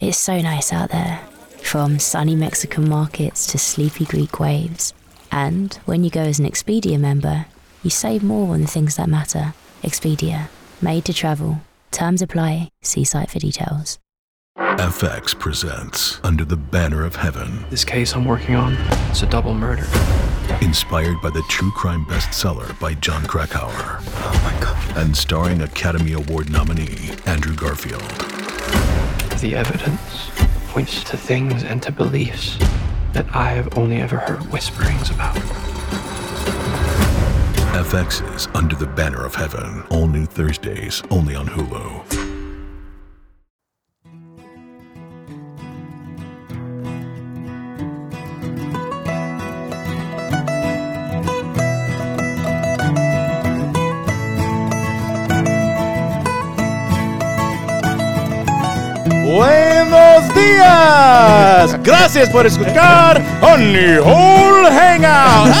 It's so nice out there, from sunny Mexican markets to sleepy Greek waves. And when you go as an Expedia member, you save more on the things that matter. Expedia, made to travel. Terms apply. See site for details. FX presents Under the Banner of Heaven, This case I'm working on, it's a double murder. inspired by the true crime bestseller by Jon Krakauer Oh my god. and starring Academy Award nominee Andrew Garfield. The evidence points to things and to beliefs that I have only ever heard whisperings about. FX's Under the Banner of Heaven, all new Thursdays, only on Hulu. Buenos días. Gracias por escuchar Honey Hole Hangout.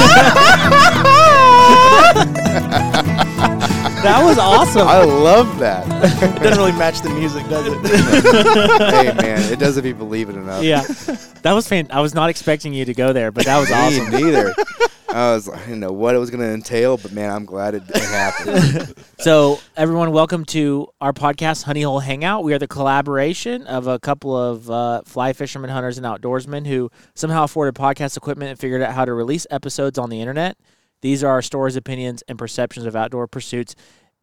That was awesome. I love that. It doesn't really match the music, does it? hey man, it does if you believe it enough. yeah, that was fan. I was not expecting you to go there, but that was Me awesome. neither. I was, I didn't know what it was going to entail, but man, I'm glad it, it happened. So, everyone, welcome to our podcast, Honey Hole Hangout. We are the collaboration of a couple of uh, fly fishermen, hunters, and outdoorsmen who somehow afforded podcast equipment and figured out how to release episodes on the internet. These are our stories, opinions, and perceptions of outdoor pursuits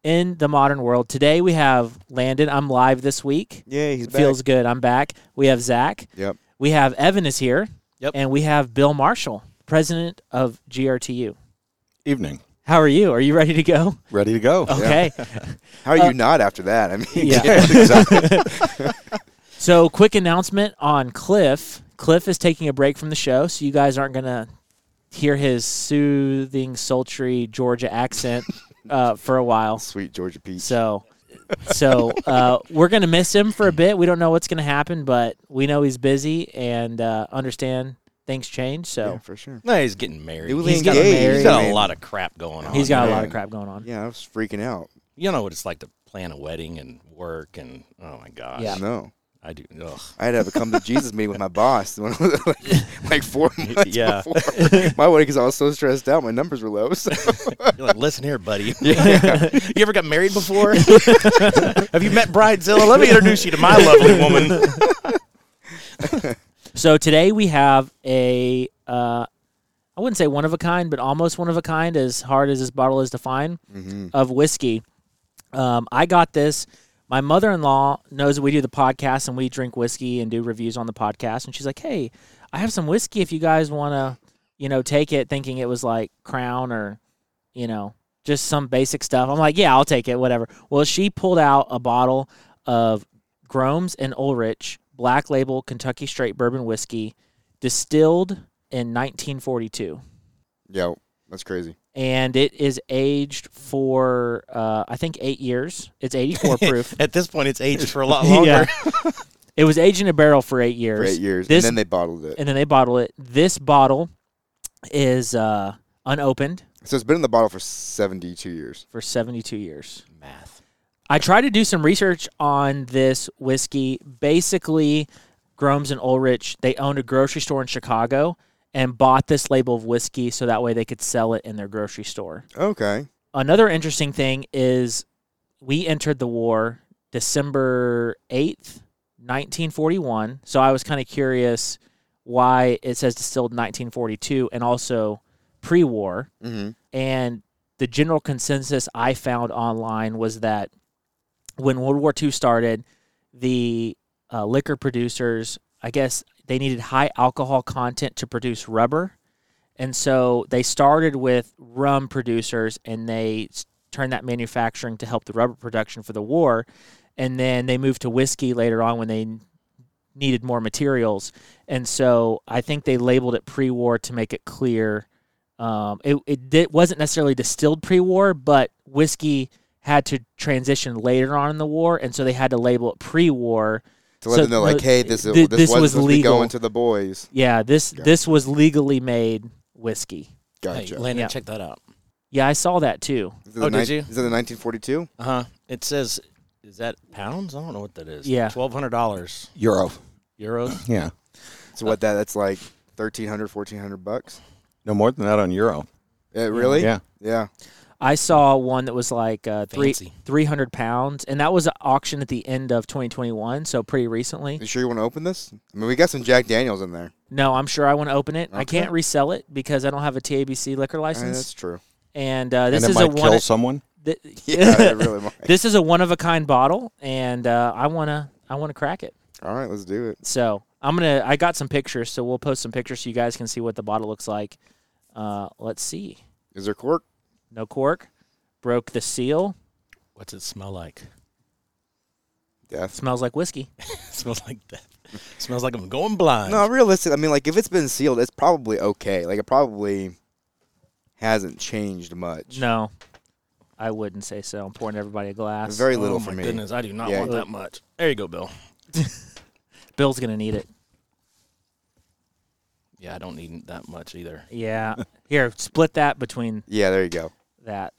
in the modern world. Today we have Landon. I'm live this week. yeah, he's back. feels good. I'm back. We have Zach. Yep. We have Evan is here. Yep. And we have Bill Marshall, president of GRTU. Evening. How are you? Are you ready to go? Ready to go. Okay. How are Uh, you not after that? I mean, Yeah. so, quick announcement on Cliff. Cliff is taking a break from the show, so you guys aren't going to hear his soothing, sultry Georgia accent uh, for a while. Sweet Georgia Peach. So, so uh, we're gonna miss him for a bit. We don't know what's gonna happen, but we know he's busy and uh, understand things change. So yeah, So for sure. No, he's getting married. Newly He's got married. He's got a lot of crap going on. he's got a lot of crap going on. Yeah, I was freaking out. You know what it's like to plan a wedding and work and oh my gosh. Yeah. No. I do. Ugh. I had to have a come to Jesus meeting with my boss when I was like, like four months Yeah. before my wedding because I was so stressed out. My numbers were low. So. You're like, listen here, buddy. Yeah. you ever got married before? Have you met Bridezilla? Let me introduce you to my lovely woman. So today we have a, uh, I wouldn't say one of a kind, but almost one of a kind, as hard as this bottle is to find, Mhm. of whiskey. Um, I got this. My mother in law knows we do the podcast and we drink whiskey and do reviews on the podcast. And she's like, hey, I have some whiskey if you guys want to, you know, take it, thinking it was like Crown or, you know, just some basic stuff. I'm like, yeah, I'll take it, whatever. Well, she pulled out a bottle of Grommes and Ullrich Black Label Kentucky Straight Bourbon Whiskey, distilled in 1942 Yo, that's crazy. And it is aged for uh, I think eight years. It's 84 proof. At this point, it's aged for a lot longer. Yeah. It was aged in a barrel for eight years. For eight years. This- and then they bottled it. and then they bottle it. This bottle is uh, unopened So it's been in the bottle for 72 years. for 72 years. Math. I tried to do some research on this whiskey. Basically, Grommes and Ullrich they owned a grocery store in Chicago and bought this label of whiskey so that way they could sell it in their grocery store. Okay. another interesting thing is we entered the war December 8th, 1941. So I was kind of curious why it says distilled 1942 and also pre war. Mm-hmm. And the general consensus I found online was that when World War II started, the uh, liquor producers, I guess, they needed high alcohol content to produce rubber. And so they started with rum producers and they turned that manufacturing to help the rubber production for the war. And then they moved to whiskey later on when they needed more materials. And so I think they labeled it pre war to make it clear. Um, it it did, wasn't necessarily distilled pre war, but whiskey had to transition later on in the war. And so they had to label it pre war. To let So, them know, like, hey, this, is this, this wasn't was supposed to be legal. going to the boys. Yeah, this this was legally made whiskey. Gotcha. Hey, Landon, Yeah. check that out. Yeah, I saw that too. Is it Oh, the did you? Is it the 1942? Uh huh. It says, is that pounds? I don't know what that is. Yeah. Twelve hundred dollars. Euro. euros. Yeah. So what that that's like 1300 1400 bucks. No more than that on Euro. Uh, really? Yeah. Yeah. I saw one that was like uh, three Fancy. three hundred pounds, and that was an auction at the end of 2021, so pretty recently. You sure you want to open this? I mean, we got some Jack Daniels in there. No, I'm sure I want to open it. I can't resell it because I don't have a TABC liquor Uh, license. that's true. and uh, this and it is might a kill one. someone. th- Yeah, it really might. this is a one of a kind bottle, and uh, I wanna I wanna crack it. All right, let's do it. So I'm gonna. I got some pictures, so we'll post some pictures so you guys can see what the bottle looks like. Uh, let's see. Is there cork? No cork. Broke the seal. What's it smell like? Death. Smells like whiskey. smells like death. smells like I'm going blind. No, realistic. I mean, like if it's been sealed, it's probably okay. Like it probably hasn't changed much. No, I wouldn't say so. I'm pouring everybody a glass. Very oh little my for me. goodness, I do not Yeah. want that much. There you go, Bill. Bill's gonna need it. Yeah, I don't need that much either. Yeah. Here, split that between Yeah, there you go. That.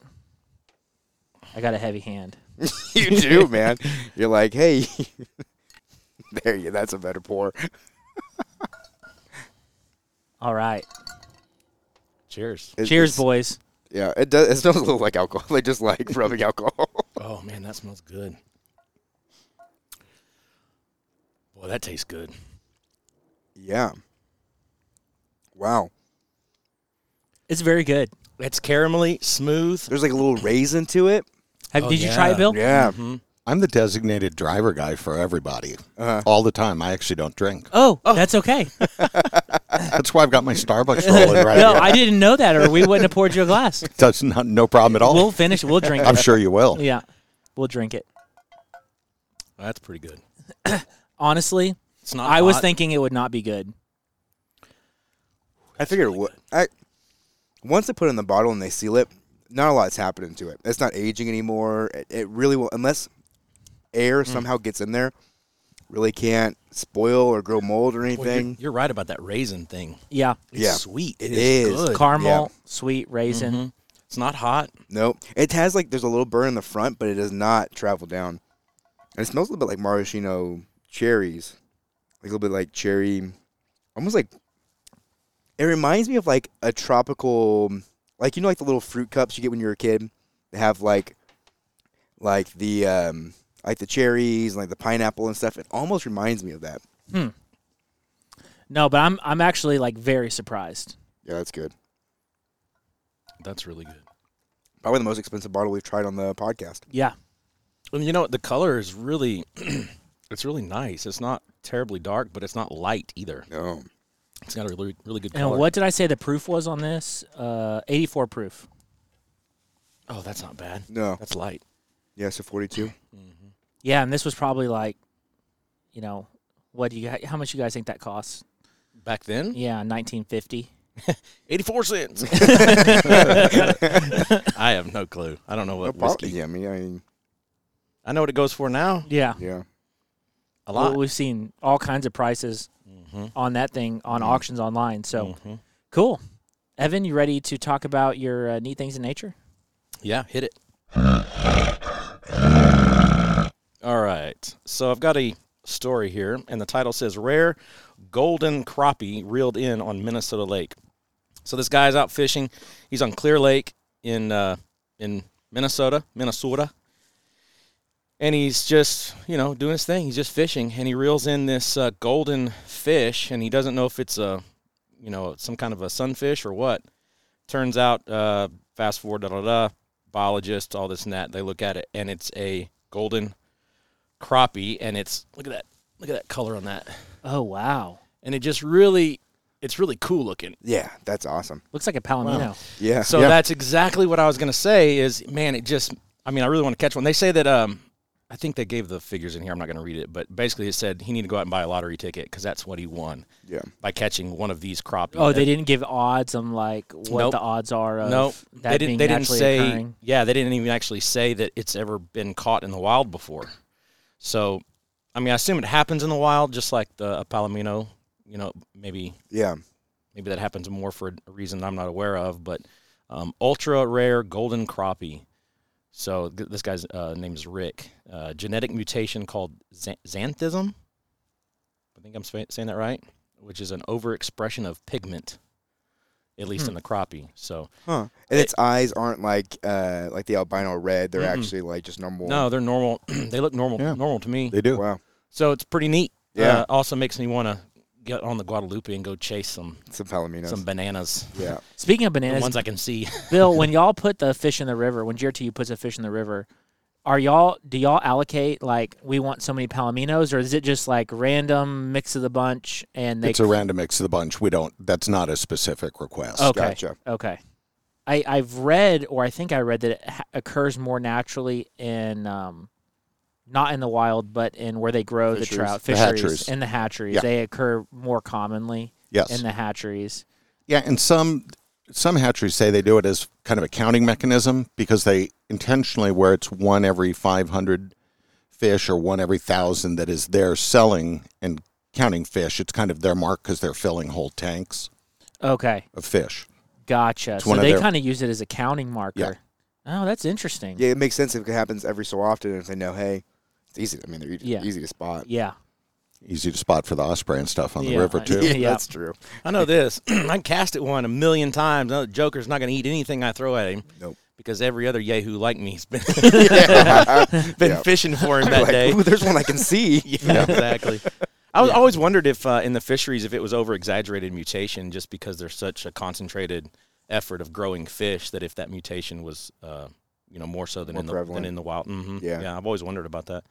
I got a heavy hand. you do, man. You're like, hey, there you. That's a better pour. All right. Cheers. It- Cheers, it's- boys. Yeah, it does. It smells a little like alcohol. Like just like rubbing alcohol. Oh man, that smells good. Boy, that tastes good. yeah. Wow. It's very good. It's caramelly, smooth. There's like a little raisin to it. Have, Oh, did you try yeah. it, Bill? Yeah. Mhm. I'm the designated driver guy for everybody. Uh-huh. All the time. I actually don't drink. Oh, that's okay. That's why I've got my Starbucks rolling right no, here. I didn't know that, or we wouldn't have poured you a glass. That's not, no problem at all. We'll finish. We'll drink I'm it. sure you will. Yeah, we'll drink it. That's pretty good. Honestly, It's not. I was thinking it would not be good. I figured it would. I once they put it in the bottle and they seal it, not a lot's happening to it. It's not aging anymore. It, it really will, unless air Mm. somehow gets in there. Really can't spoil or grow mold or Well, you're, anything. you're right about that raisin thing. Yeah, It's Yeah. sweet. It it is, is. good. caramel, sweet raisin. Mhm. It's not hot. Nope. It has like there's a little burn in the front, but it does not travel down. And it smells a little bit like maraschino cherries, like a little bit like cherry, almost like. It reminds me of like a tropical, like you know, like the little fruit cups you get when you're a kid. They have like, like the um, like the cherries and like the pineapple and stuff. It almost reminds me of that. No, but I'm I'm actually like very surprised. Yeah, that's good. That's really good. Probably the most expensive bottle we've tried on the podcast. Yeah, And you know what? The color is really, it's really nice. It's not terribly dark, but it's not light either. No, It's got a really, really good and color. what did I say the proof was on this? Uh, 84 proof. Oh, that's not bad. no. That's light. Yeah, so 42. Yeah, and this was probably like, you know, what do you got? How much you guys think that costs? Back then, Yeah, 1950. 84 cents. I have no clue. I don't know No what problem. whiskey. Yeah, I mean, I mean, I know what it goes for now. Yeah, yeah. A lot. Well, we've seen all kinds of prices Mhm. on that thing on auctions online. So Mhm. cool. Evan, you ready to talk about your uh, neat things in nature? Yeah, hit it. All right. So I've got a story here, and the title says Rare Golden Crappie Reeled In on Minnesota Lake. So this guy's out fishing. He's on Clear Lake in uh, in Minnesota, Minnesota. And he's just, you know, doing his thing. He's just fishing, and he reels in this uh, golden fish, and he doesn't know if it's a, you know, some kind of a sunfish or what. Turns out, uh, fast forward, da da da, biologists, all this and that, they look at it, and it's a golden crappie, and it's look at that, look at that color on that, Oh wow, and it just really, it's really cool looking. Yeah, that's awesome. looks like a palomino. Yeah. So yeah. that's exactly what I was gonna say. Is man, it just, I mean, I really want to catch one. They say that, um, I think they gave the figures in here. I'm not gonna read it, but basically it said he needed to go out and buy a lottery ticket because that's what he won yeah. by catching one of these crappie. Oh, they didn't give odds on like what Nope. the odds are of No, that they didn't. They didn't say. occurring. Yeah, they didn't even actually say that it's ever been caught in the wild before. So, I mean, I assume it happens in the wild, just like the a palomino. You know, maybe Yeah. maybe that happens more for a reason I'm not aware of. But um, ultra rare golden crappie. So th- this guy's uh, name is Rick. Uh, genetic mutation called xan- xanthism. I think I'm spa- saying that right, which is an overexpression of pigment, at least Hmm. in the crappie. So Huh. And its eyes aren't like uh like the albino red. They're Mm-mm. actually like just normal. no, they're normal. they look normal, Yeah. normal to me. They do. Wow. So it's pretty neat. Yeah. Uh, also makes me want to get on the Guadalupe and go chase some Some palominos. some bananas. yeah. Speaking of bananas, The bananas, ones I can see. Bill, when y'all put the fish in the river, when GRTU puts a fish in the river, are y'all do y'all allocate like we want so many palominos, or is it just like random mix of the bunch and they? It's a random mix of the bunch. We don't. That's not a specific request. okay, Gotcha. okay. I I've read, or I think I read that it ha- occurs more naturally in um, not in the wild, but in where they grow the Fisheries. trout The fisheries hatcheries. in the hatcheries. Yeah. They occur more commonly Yes. in the hatcheries. Yeah, and some some hatcheries say they do it as kind of a counting mechanism because they intentionally where it's one every 500 fish or one every thousand that is they're selling and counting fish. It's kind of their mark because they're filling whole tanks Okay, of fish. gotcha. So they their- kind of use it as a counting marker. Yeah. Oh, that's interesting. Yeah, it makes sense if it happens every so often. And if they know, hey, it's easy. I mean, they're easy, Yeah. easy to spot. Yeah. Easy to spot for the osprey and stuff on the Yeah, river too. Yeah, Yeah. that's true. I know this. I cast it one a million times. No, the Joker's not going to eat anything I throw at him. Nope. Because every other yahoo like me's been yeah. been Yeah. fishing for him that like, day. Ooh, there's one I can see. Yeah, exactly. I was always wondered if uh, in the fisheries if it was over exaggerated mutation just because there's such a concentrated effort of growing fish that if that mutation was uh, you know more so than More in the prevalent. than in the wild. hmm Yeah. yeah. I've always wondered about that.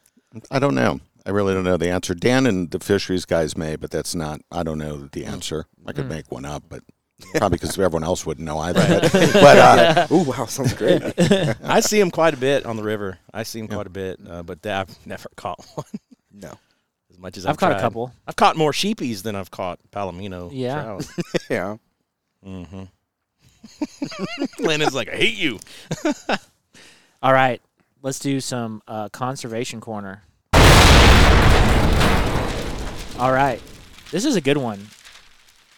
I don't know. I really don't know the answer. Dan and the fisheries guys may, but that's not. I don't know the answer. I could Mm. make one up, but probably because everyone else wouldn't know either. But, but, uh, Ooh, wow, sounds great. I see them quite a bit on the river. I see them Yeah. quite a bit, uh, but th- I've never caught one no. as much as I've, I've caught a tried. couple. I've caught more sheepies than I've caught palomino Yeah. trout. Yeah. mm-hmm. Landon's like, I hate you. All right, let's do some uh, conservation corner. All right, this is a good one.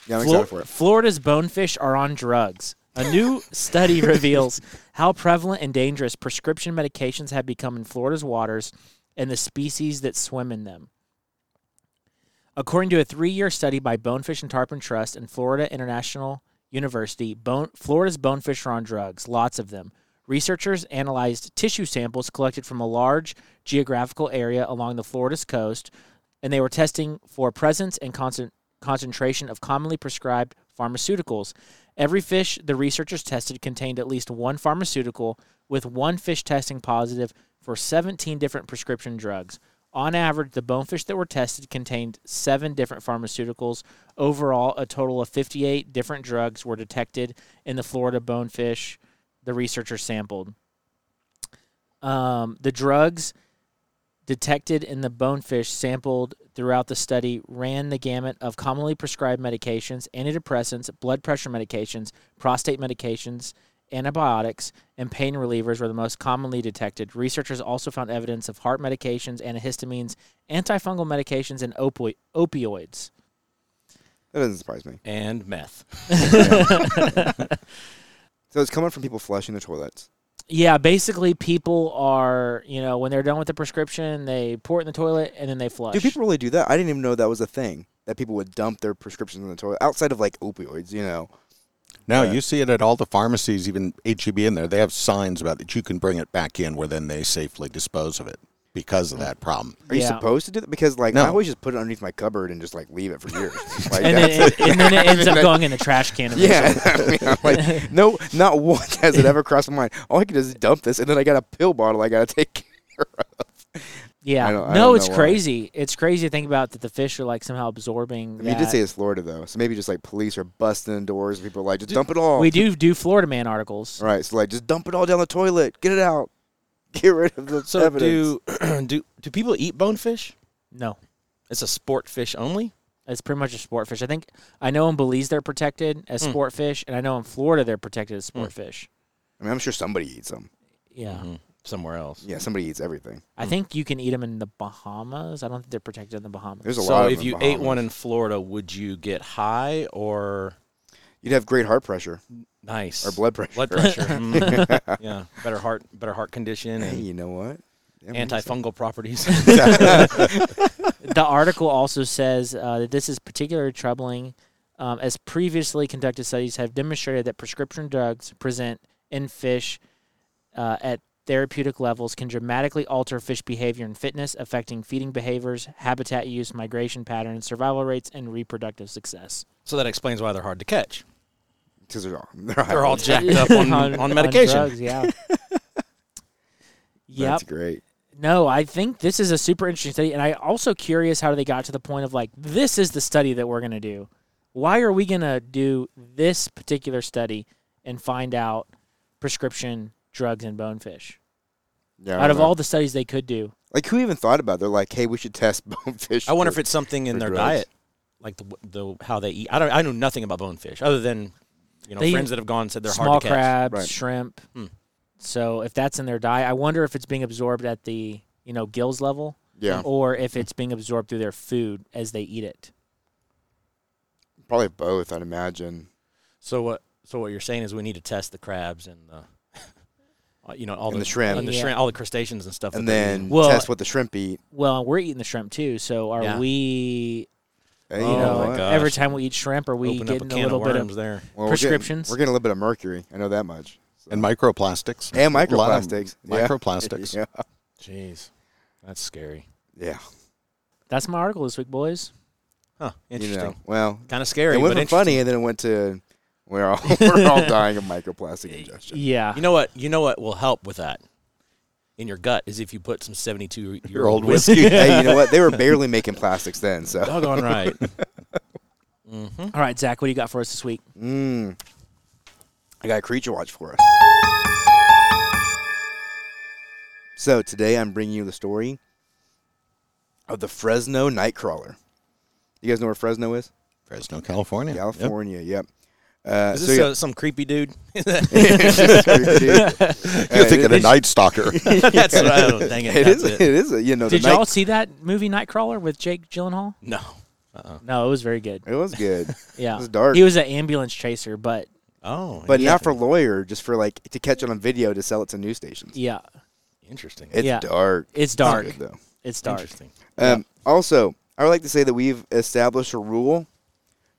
Yeah, I'm Flor- excited for it. Florida's bonefish are on drugs. A new study reveals how prevalent and dangerous prescription medications have become in Florida's waters and the species that swim in them. According to a three year study by Bonefish and Tarpon Trust and Florida International University, bone, Florida's bonefish are on drugs, lots of them. Researchers analyzed tissue samples collected from a large geographical area along the Florida's coast, and they were testing for presence and concent- concentration of commonly prescribed pharmaceuticals. Every fish the researchers tested contained at least one pharmaceutical, with one fish testing positive for 17 different prescription drugs. On average, the bonefish that were tested contained seven different pharmaceuticals. Overall, a total of 58 different drugs were detected in the Florida bonefish the researchers sampled. Um, the drugs detected in the bonefish sampled throughout the study ran the gamut of commonly prescribed medications, antidepressants, blood pressure medications, prostate medications, antibiotics, and pain relievers were the most commonly detected. Researchers also found evidence of heart medications, antihistamines, antifungal medications, and opi- opioids. That doesn't surprise me. And meth. So it's coming from people flushing the toilets. Yeah, basically, people are, you know, when they're done with the prescription, they pour it in the toilet and then they flush. Do people really do that? I didn't even know that was a thing. That people would dump their prescriptions in the toilet outside of like opioids, you know. no, Yeah. you see it at all the pharmacies, even HEB in there. They have signs about that you can bring it back in where then they safely dispose of it because of mm. that problem. Are you Yeah. supposed to do that? Because like No. I always just put it underneath my cupboard and just like leave it for years. like, and, then that's it, and then it ends up going in the trash can. Yeah, eventually. I mean, I'm like no, not once has it ever crossed my mind. All I can do is dump this, and then I got a pill bottle I got to take care of. Yeah. I don't- I no, don't it's know why. crazy. It's crazy to think about that the fish are like somehow absorbing. I mean, you did that. say it's Florida though, so maybe just like police are busting in doors. People are like just dump it all. we do do Florida man articles. All right, so like just dump it all down the toilet. Get it out. Get rid of the So evidence. do do do people eat bonefish? No, It's a sport fish only. it's pretty much a sport fish. I think I know in Belize they're protected as Hmm. sport fish, and I know in Florida they're protected as sport fish. I mean, I'm sure somebody eats them. Yeah. Mhm. Somewhere else. Yeah, somebody eats everything. I think you can eat them in the Bahamas. I don't think they're protected in the Bahamas. There's a so lot of if you in ate one in Florida, would you get high or you'd have great heart pressure nice or blood pressure. blood pressure? Mm. yeah, better heart better heart condition Hey, you know what? Yeah, maybe. Antifungal properties. the article also says uh, that this is particularly troubling, um, as previously conducted studies have demonstrated that prescription drugs present in fish uh, at therapeutic levels can dramatically alter fish behavior and fitness, affecting feeding behaviors, habitat use, migration patterns, survival rates, and reproductive success. so that explains why they're hard to catch. 'Cause they're all they're, They're all jacked up on, on, medication. drugs, yeah. yep. That's great. No, I think this is a super interesting study, and I also curious how they got to the point of like this is the study that we're going to do. Why are we going to do this particular study and find out prescription drugs in bonefish? Yeah. Out of know. all the studies they could do, like who even thought about? It? They're like, hey, we should test bonefish. I wonder for- if it's something in their drugs. diet, like the the how they eat. I don't. I know nothing about bonefish other than you know They friends that have gone said they're small hard to catch. crabs, Right. shrimp. Hmm. So if that's in their diet, I wonder if it's being absorbed at the you know gills level, Yeah, or if it's being absorbed through their food as they eat it. probably both. I'd imagine. So what? So what you're saying is we need to test the crabs and the, uh, you know, all And the, the shrimp. and the Yeah. shrimp, all the crustaceans and stuff. And then eating. Well- test what the shrimp eat. Well, we're eating the shrimp too. So are Yeah. we Hey, oh you Oh know, my gosh. every time we eat shrimp, are we open up a getting a, little of bit of there. Well, we're getting- prescriptions? We're getting, a little bit of mercury. I know that much. So- And microplastics. and A lot of microplastics. Yeah. Microplastics. yeah. Jeez, that's scary. Yeah. That's my article this week, boys. Huh? Interesting. You know, well, Kind of scary. it went but from funny, and then it went to we're all we're all dying of microplastic ingestion. Yeah. You know what? You know what will help with that in your gut is if you put some 72 year Your old old whiskey. whiskey. hey, you know what? They were barely making plastics then. So, Doggone right. mm-hmm. All right, Zach, what do you got for us this week? mm, I got a creature watch for us. So today I'm bringing you the story of the Fresno Nightcrawler. You guys know where Fresno is? Fresno, California. Yep. California. Yep. Uh, Is so this yeah. uh, some creepy dude? It's creepy, dude. You're Uh, thinking a Night Stalker. that's what I don't. dang it. It is. It. it is. a- You know, Did the y'all see that movie Nightcrawler with Jake Gyllenhaal? No. Uh-uh. No, it was very good. It was good, Yeah. It was dark. He was an ambulance chaser, but Oh, but Yeah. not for lawyer. Just for like to catch it on video to sell it to news stations. yeah, interesting. It's Yeah. dark. it's dark. good, though. It's dark. Interesting. Um, Also, I would like to say that we've established a rule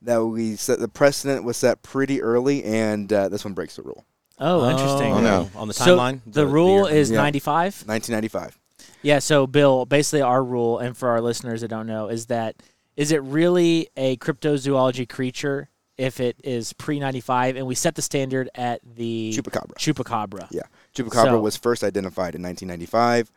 that we set. The precedent was set pretty early, and uh, this one breaks the rule. Oh, interesting. Oh, no. On the So timeline, the rule year. is Yeah. 95. 1995. Yeah, so Bill, basically our rule, and for our listeners that don't know, is that is it really a cryptozoology creature if it is pre 95? And we set the standard at the Chupacabra. Chupacabra. Yeah, Chupacabra So- was first identified in 1995,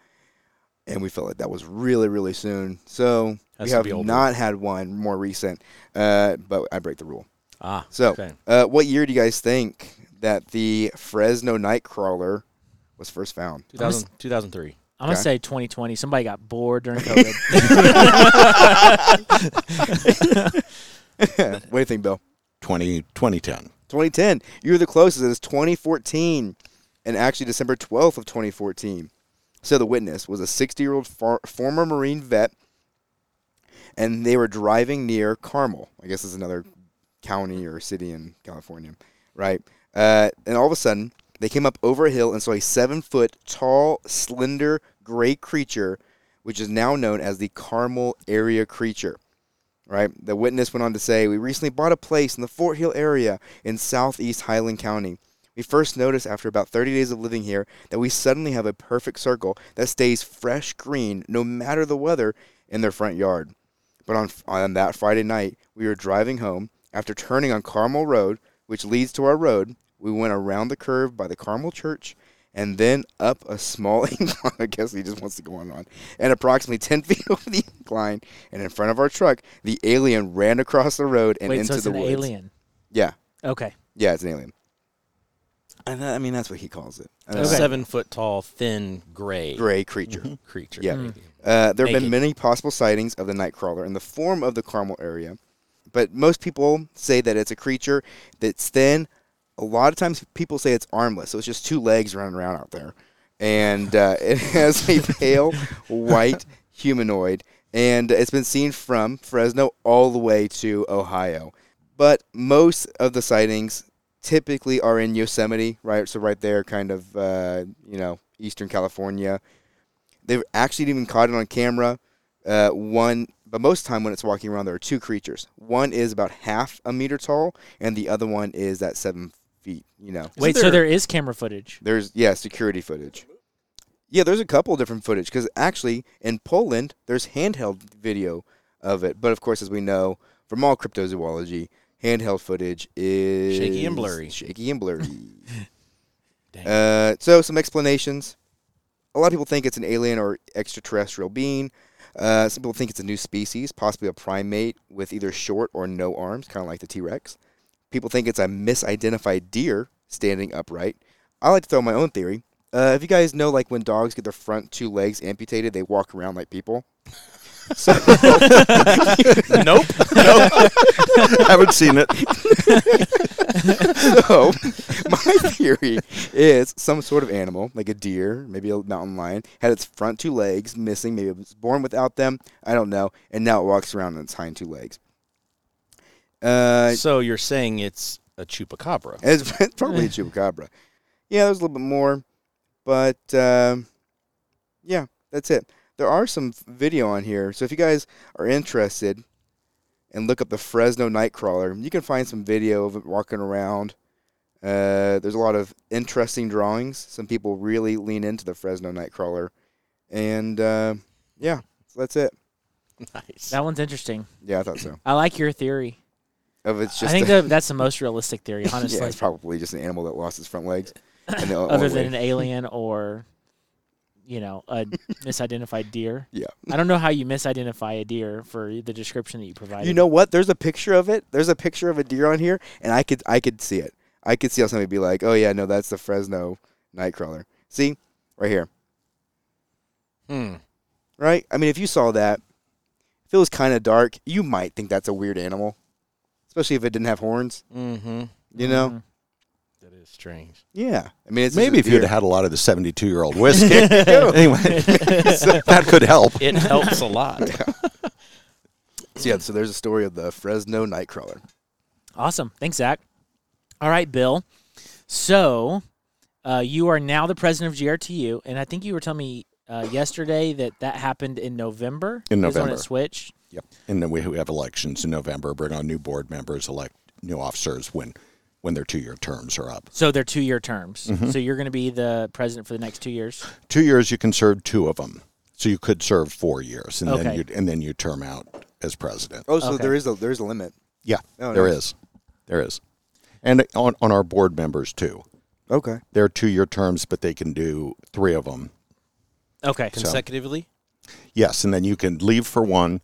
and we felt like that was really, really soon. So Has we have be older. not had one more recent, uh, but I break the rule. Ah, So, okay. uh, what year do you guys think that the Fresno Nightcrawler was first found? 2000, 2003. I'm gonna say 2020. Somebody got bored during COVID. what do you think, Bill? 20, 2010. 2010. You're the closest. It's 2014, and actually December 12th of 2014. So the witness was a 60-year-old far- former Marine vet, and they were driving near Carmel. I guess it's another county or city in California, right? Uh, and all of a sudden, they came up over a hill and saw a seven-foot tall, slender, gray creature, which is now known as the Carmel area creature right? The witness went on to say, We recently bought a place in the Fort Hill area in southeast Highland County. We first noticed after about 30 days of living here that we suddenly have a perfect circle that stays fresh green no matter the weather in their front yard. But on, on that Friday night, we were driving home. After turning on Carmel Road, which leads to our road, we went around the curve by the Carmel Church and then up a small incline. I guess he just wants to go on and on. And approximately 10 feet over the incline, and in front of our truck, the alien ran across the road and Wait, into so it's the an woods. alien. Yeah, Okay. yeah, it's an alien. And that, I mean, that's what he calls it. A Uh, seven foot tall, thin, gray Gray creature. creature. Yeah. Mm. Uh, there have been many possible sightings of the Nightcrawler in the form of the Carmel area, but most people say that it's a creature that's thin. A lot of times, people say it's armless, so it's just two legs running around out there, and uh, it has a pale white humanoid, and it's been seen from Fresno all the way to Ohio. But most of the sightings typically are in Yosemite, right? So right there, kind of, uh, you know, Eastern California. They've actually even caught it on camera. Uh, one, but most time when it's walking around, there are two creatures. One is about half a meter tall, and the other one is at seven feet. You know, Wait, so there is camera footage. there's yeah security footage. Yeah, there's a couple different footage because actually in Poland there's handheld video of it, but of course as we know from all cryptozoology, handheld footage is Shaky and blurry. Shaky and blurry. Dang. uh, so some explanations. A lot of people think it's an alien or extraterrestrial being. Uh, some people think it's a new species, possibly a primate with either short or no arms, kind of like the T Rex. People think it's a misidentified deer standing upright. I like to throw my own theory. Uh, if you guys know, like when dogs get their front two legs amputated, they walk around like people. So, nope. I haven't seen it. so my theory is some sort of animal, like a deer, maybe a mountain lion, had its front two legs missing. Maybe it was born without them. I don't know. And now it walks around on its hind two legs. Uh, so you're saying it's a chupacabra? it's, it's probably a chupacabra. Yeah, there's a little bit more, but um, yeah, that's it. There are some video on here, so if you guys are interested and look up the Fresno Nightcrawler, you can find some video of it walking around. Uh, there's a lot of interesting drawings. Some people really lean into the Fresno Nightcrawler, and uh, yeah, so that's it. Nice. That one's interesting. Yeah, I thought so. I like your theory. Of it's just I think a- that that's the most realistic theory, honestly. yeah, it's probably just an animal that lost its front legs. Other than an alien or, you know, a misidentified deer. yeah. I don't know how you misidentify a deer for the description that you provided. You know what? There's a picture of it. There's a picture of a deer on here, and I could I could see it. I could see how somebody be like, "Oh yeah, no, that's the Fresno Nightcrawler." See, right here, Hmm. right? I mean, if you saw that, if it was kind of dark, you might think that's a weird animal, especially if it didn't have horns. Mm-hmm. You know? Mhm. That is strange. Yeah. I mean, it's Maybe if you'd had a lot of the 72 year old whiskey. anyway, that could help. It helps a lot. yeah. So yeah, so there's a story of the Fresno Nightcrawler. Awesome. Thanks, Zach. All right, Bill. So uh, you are now the president of GRTU, and I think you were telling me uh, yesterday that that happened in November. In is when November. it switched. Yep. And then we we have elections in November, bring on new board members, elect new officers when when their two year terms are up. So they're two-year terms. Mm-hmm. So you're going to be the president for the next two years. Two years you can serve two of them. So you could serve four years and Okay. then you and then you term out as president. Oh, so Okay. there is a there's a limit. Yeah, Oh, there nice. is. There is. And on, on our board members too. Okay. They're two year terms, but they can do three of them. Okay. Consecutively? Yes, and then you can leave for one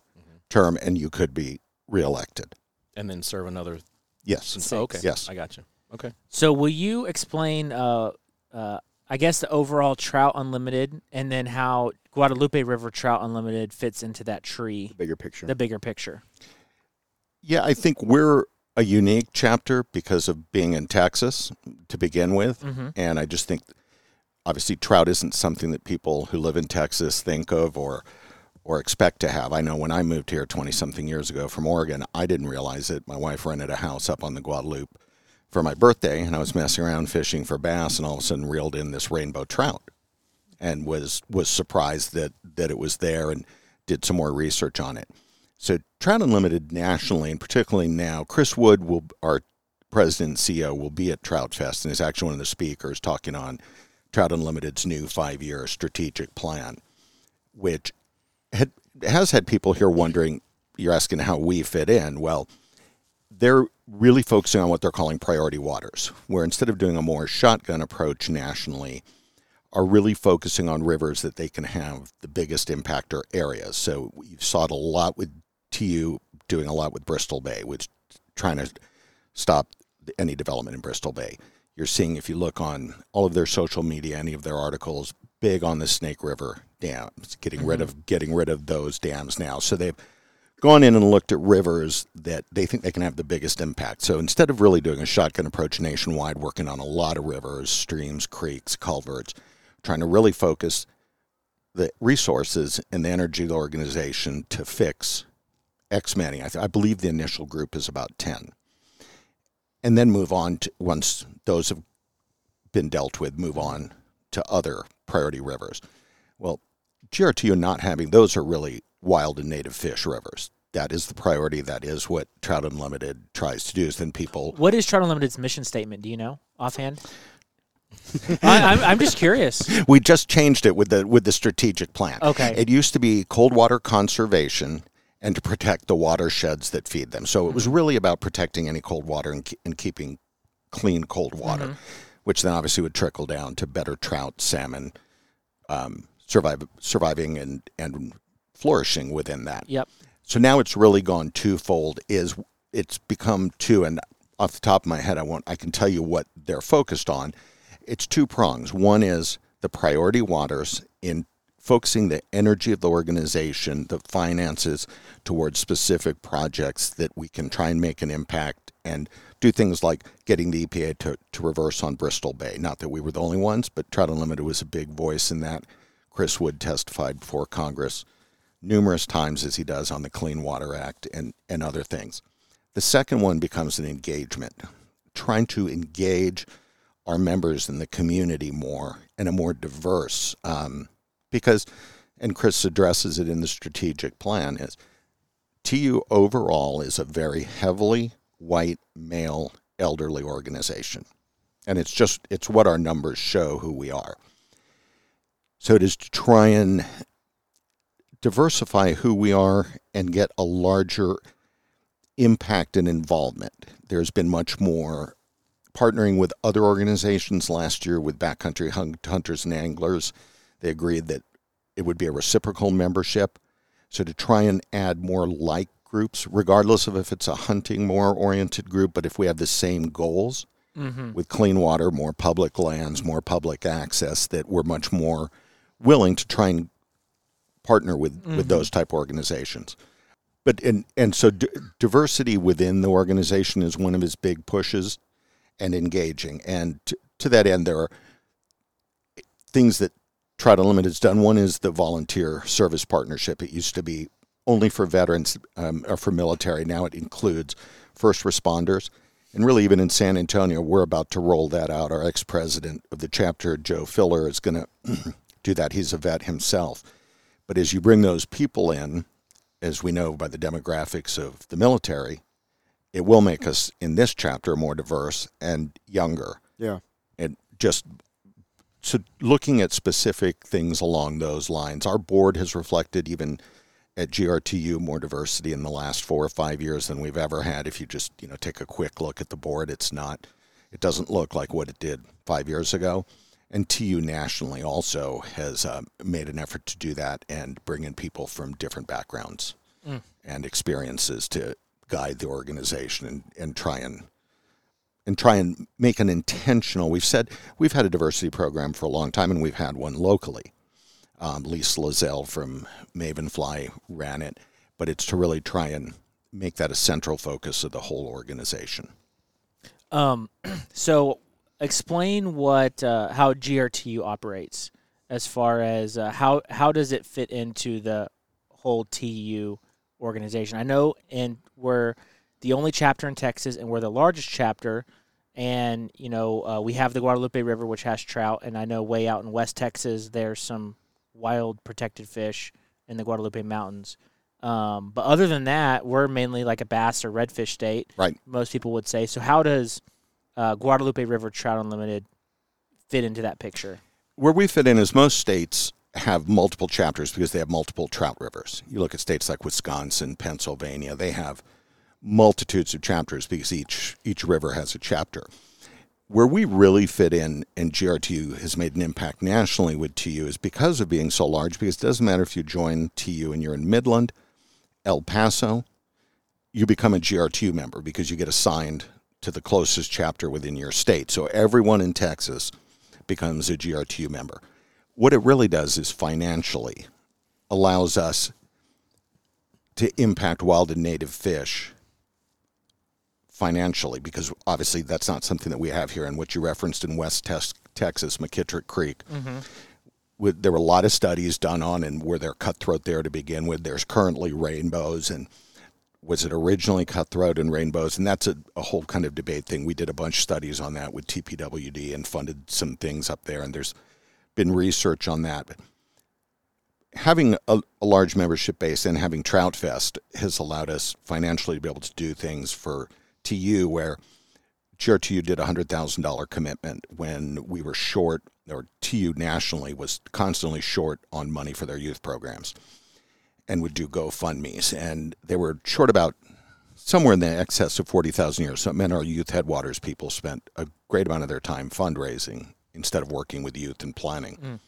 term and you could be reelected. And then serve another. Yes. Oh, okay. Yes. I got you. Okay. So will you explain, uh, uh, I guess, the overall Trout Unlimited, and then how Guadalupe River Trout Unlimited fits into that tree, Bigger picture. the bigger picture? Yeah, I think we're a unique chapter because of being in Texas to begin with. Mhm. And I just think, obviously, trout isn't something that people who live in Texas think of or or expect to have. I know when I moved here 20 something years ago from Oregon, I didn't realize it. My wife rented a house up on the Guadalupe for my birthday, and I was messing around fishing for bass, and all of a sudden reeled in this rainbow trout, and was was surprised that that it was there, and did some more research on it. So Trout Unlimited nationally, and particularly now, Chris Wood will our president and CEO will be at Trout Fest and is actually one of the speakers talking on Trout Unlimited's new five year strategic plan, which had, has had people here wondering. You're asking how we fit in. Well, they're really focusing on what they're calling priority waters, where instead of doing a more shotgun approach nationally, are really focusing on rivers that they can have the biggest impact or areas. So you saw it a lot with TU doing a lot with Bristol Bay, which trying to stop any development in Bristol Bay. You're seeing if you look on all of their social media, any of their articles, big on the Snake River dams, getting rid mm-hmm. of getting rid of those dams now. So they've gone in and looked at rivers that they think they can have the biggest impact. So instead of really doing a shotgun approach nationwide, working on a lot of rivers, streams, creeks, culverts, trying to really focus the resources and the energy of the organization to fix X many. I, th- I believe the initial group is about 10. And then move on to, once those have been dealt with, move on to other priority rivers. Well, GRTU not having those are really wild and native fish rivers. That is the priority. That is what Trout Unlimited tries to do. Is then people What is Trout Unlimited's mission statement? Do you know offhand? I, I'm, I'm just curious. we just changed it with the with the strategic plan. Okay. It used to be cold water conservation and to protect the watersheds that feed them. So it was mm-hmm. really about protecting any cold water and, and keeping clean cold water, mm-hmm. Which then obviously would trickle down to better trout, salmon, um, survive, surviving and and flourishing within that. Yep. So now it's really gone twofold. Is it's become two, and off the top of my head, I won't. I can tell you what they're focused on. It's two prongs. One is the priority waters in focusing the energy of the organization, the finances towards specific projects that we can try and make an impact and do things like getting the EPA to, to reverse on Bristol Bay. Not that we were the only ones, but Trout Unlimited was a big voice in that. Chris Wood testified before Congress numerous times as he does on the Clean Water Act and, and other things. The second one becomes an engagement, trying to engage our members in the community more and a more diverse, um, because, and Chris addresses it in the strategic plan, is TU overall is a very heavily white male elderly organization. And it's just, it's what our numbers show who we are. So it is to try and diversify who we are and get a larger impact and involvement. There's been much more partnering with other organizations last year with backcountry hunt- hunters and anglers. They agreed that it would be a reciprocal membership. So to try and add more like groups, regardless of if it's a hunting more oriented group, but if we have the same goals mm-hmm. with clean water, more public lands, more public access, that we're much more willing to try and partner with, with mm-hmm. those type organizations. But and and so d- diversity within the organization is one of his big pushes, and engaging. And t- to that end, there are things that Trout Unlimited has done. One is the volunteer service partnership. It used to be only for veterans um, or for military. Now it includes first responders. And really, even in San Antonio, we're about to roll that out. Our ex president of the chapter, Joe Filler, is going to do that. He's a vet himself. But as you bring those people in, as we know by the demographics of the military, it will make us in this chapter more diverse and younger. Yeah. And just so looking at specific things along those lines, our board has reflected even at GRTU more diversity in the last four or five years than we've ever had. If you just you know take a quick look at the board, it's not, it doesn't look like what it did five years ago. And TU nationally also has um, made an effort to do that and bring in people from different backgrounds and experiences to guide the organization and, and try and and try and make an intentional. We've said we've had a diversity program for a long time, and we've had one locally. Um, Lisa Lazelle from Mavenfly ran it, but it's to really try and make that a central focus of the whole organization. Um, so explain what uh, how GRTU operates as far as uh, how how does it fit into the whole TU organization? I know, and we're the only chapter in Texas, and we're the largest chapter. And you know, uh, we have the Guadalupe River, which has trout, and I know way out in West Texas, there's some wild protected fish in the Guadalupe Mountains. Um, but other than that, we're mainly like a bass or redfish state. Right. Most people would say. So how does uh, Guadalupe River Trout Unlimited fit into that picture? Where we fit in is most states have multiple chapters because they have multiple trout rivers. You look at states like Wisconsin, Pennsylvania, they have multitudes of chapters because each each river has a chapter. Where we really fit in, and GRTU has made an impact nationally with TU, is because of being so large. Because it doesn't matter if you join TU and you're in Midland, El Paso, you become a GRTU member because you get assigned to the closest chapter within your state. So everyone in Texas becomes a GRTU member. What it really does is financially allows us to impact wild and native fish financially because obviously that's not something that we have here and what you referenced in West Tex- Texas, McKittrick Creek. Mm-hmm. With, there were a lot of studies done on and were there cutthroat there to begin with. There's currently rainbows and was it originally cutthroat and rainbows? And that's a, a whole kind of debate thing. We did a bunch of studies on that with TPWD and funded some things up there, and there's been research on that. But having a, a large membership base and having Trout Fest has allowed us financially to be able to do things for TU where GRTU did a hundred thousand dollar commitment when we were short, or TU nationally was constantly short on money for their youth programs, and would do GoFundmes, and they were short about somewhere in the excess of forty thousand years. So it meant our youth headwaters people spent a great amount of their time fundraising instead of working with youth and planning. Mm.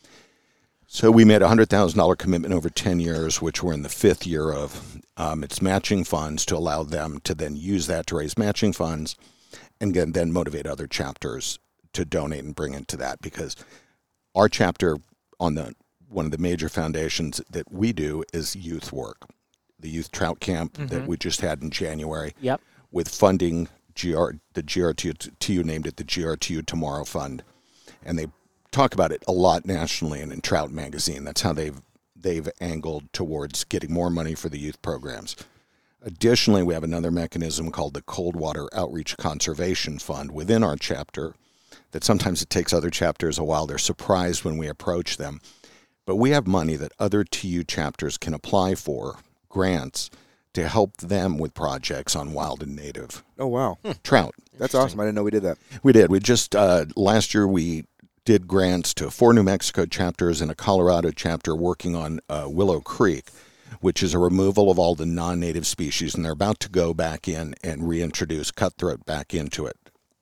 So we made a hundred thousand dollar commitment over ten years, which we're in the fifth year of. Um, it's matching funds to allow them to then use that to raise matching funds, and then, then motivate other chapters to donate and bring into that because our chapter on the one of the major foundations that we do is youth work, the youth trout camp that we just had in January Yep. with funding GR the GRTU named it the GRTU Tomorrow Fund, and they talk about it a lot nationally and in Trout Magazine. That's how they've they've angled towards getting more money for the youth programs. Additionally, we have another mechanism called the Coldwater Outreach Conservation Fund within our chapter. That sometimes it takes other chapters a while. They're surprised when we approach them. But we have money that other TU chapters can apply for, grants, to help them with projects on wild and native Oh wow, trout. that's awesome. I didn't know we did that. We did. We just uh, last year we did grants to four New Mexico chapters and a Colorado chapter working on uh, Willow Creek, which is a removal of all the non-native species, and they're about to go back in and reintroduce cutthroat back into it.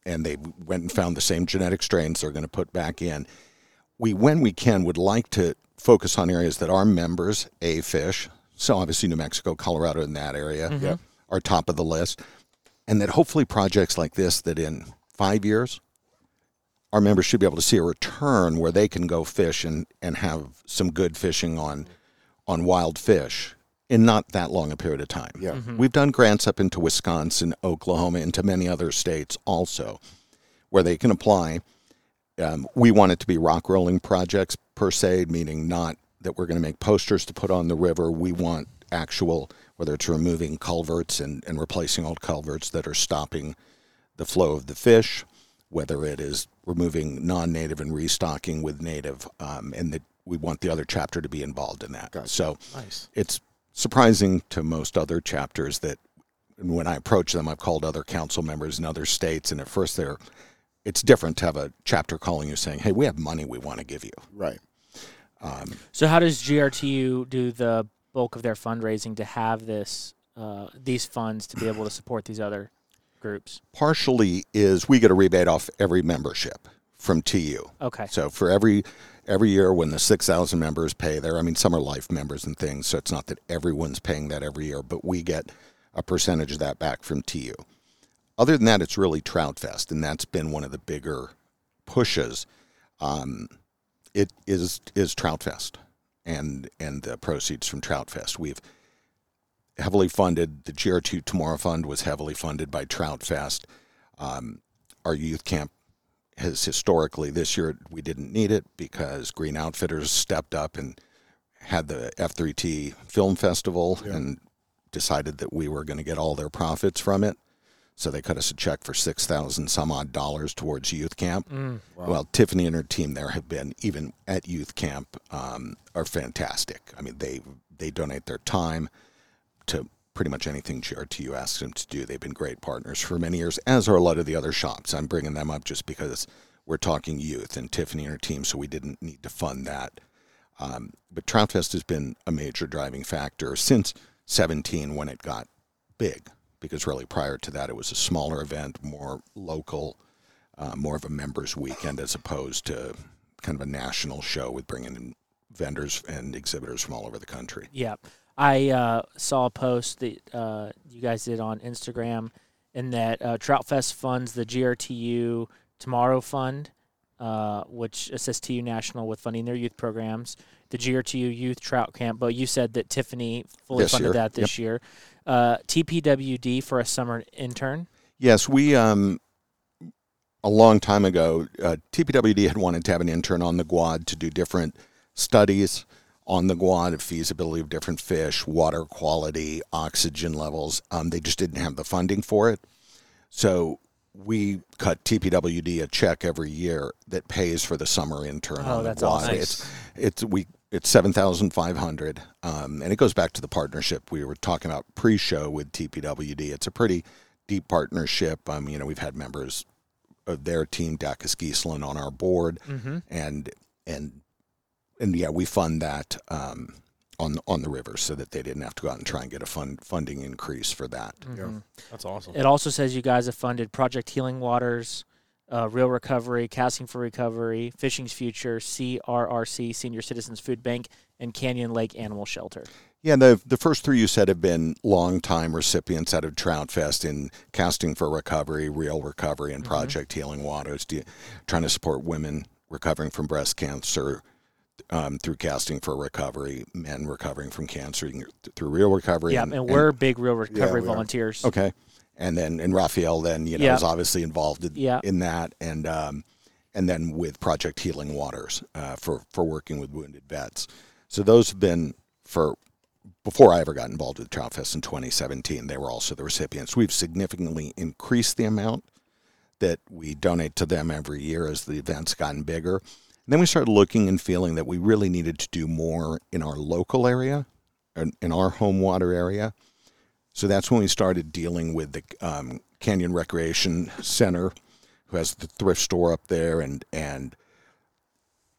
And they went and found the same genetic strains they're going to put back in. We, when we can, would like to focus on areas that are members a fish. So obviously New Mexico, Colorado, in that area are top of the list and that hopefully projects like this that in five years our members should be able to see a return where they can go fish and, and have some good fishing on on wild fish in not that long a period of time. Yeah. We've done grants up into Wisconsin, Oklahoma, into many other states also where they can apply. Um, we want it to be rock rolling projects per se, meaning not that we're going to make posters to put on the river. We want actual, whether it's removing culverts and, and replacing old culverts that are stopping the flow of the fish, whether it is removing non native and restocking with native, um, and that we want the other chapter to be involved in that. So Nice. it's surprising to most other chapters that when I approach them, I've called other council members in other states, and at first they're, it's different to have a chapter calling you saying, "Hey, we have money we want to give you." Right. So how does GRTU do the bulk of their fundraising to have this uh, these funds to be able to support these other groups? Partially is we get a rebate off every membership from TU. Okay. So for every every year when the six thousand members pay there, I mean some are life members and things, so it's not that everyone's paying that every year, but we get a percentage of that back from TU. Other than that, it's really Trout Fest, and that's been one of the bigger pushes. Um, it is is Trout Fest, and and the proceeds from Trout Fest. We've heavily funded the GRTU Tomorrow Fund was heavily funded by Trout Fest. Um, our youth camp has historically this year we didn't need it because Gruene Outfitters stepped up and had the F3T Film Festival and decided that we were going to get all their profits from it. So they cut us a check for six thousand some odd dollars towards youth camp. Well, Tiffany and her team there have been even at youth camp um, are fantastic. I mean, they they donate their time to pretty much anything GRTU asks them to do. They've been great partners for many years, as are a lot of the other shops. I'm bringing them up just because we're talking youth and Tiffany and her team, so we didn't need to fund that. Um, but Trout Fest has been a major driving factor since 17 when it got big, because really prior to that it was a smaller event, more local, uh, more of a members weekend as opposed to kind of a national show with bringing in vendors and exhibitors from all over the country. Yeah, I uh, saw a post that uh, you guys did on Instagram, and that uh, Trout Fest funds the GRTU Tomorrow Fund, uh, which assists TU National with funding their youth programs. The GRTU Youth Trout Camp, but you said that Tiffany fully This funded year, that this year. Uh, TPWD for a summer intern. Yes, we um, a long time ago, uh, TPWD had wanted to have an intern on the Guad to do different studies on the Guad of feasibility of different fish, water quality, oxygen levels. Um, they just didn't have the funding for it, so we cut TPWD a check every year that pays for the summer intern Oh, on the that's Guad. awesome. It's it's we it's seven thousand five hundred, um, and it goes back to the partnership we were talking about pre-show with TPWD. It's a pretty deep partnership. Um, you know, we've had members of their team, Dacus Giesland, on our board, Mm-hmm. and and and yeah, we fund that um, on on the river so that they didn't have to go out and try and get a fund funding increase for that. That's awesome. It also says you guys have funded Project Healing Waters, uh, Real Recovery, Casting for Recovery, Fishing's Future, CRRC, Senior Citizens Food Bank, and Canyon Lake Animal Shelter. Yeah, the the first three you said have been long time recipients out of Trout Fest in casting for recovery, real recovery, and Project Healing Waters, do- trying to support women recovering from breast cancer um, through casting for recovery, men recovering from cancer through real recovery. Yeah, and, we're big Real Recovery are. volunteers. okay, and then and Raphael then you know Yeah. is obviously involved in, Yeah. in that, and um, and then with Project Healing Waters uh, for for working with wounded vets. So those have been for before I ever got involved with Trout Fest in 2017, they were also the recipients. We've significantly increased the amount that we donate to them every year as the event's gotten bigger. And then we started looking and feeling that we really needed to do more in our local area, in our home water area. So that's when we started dealing with the um, Canyon Recreation Center, who has the thrift store up there, and and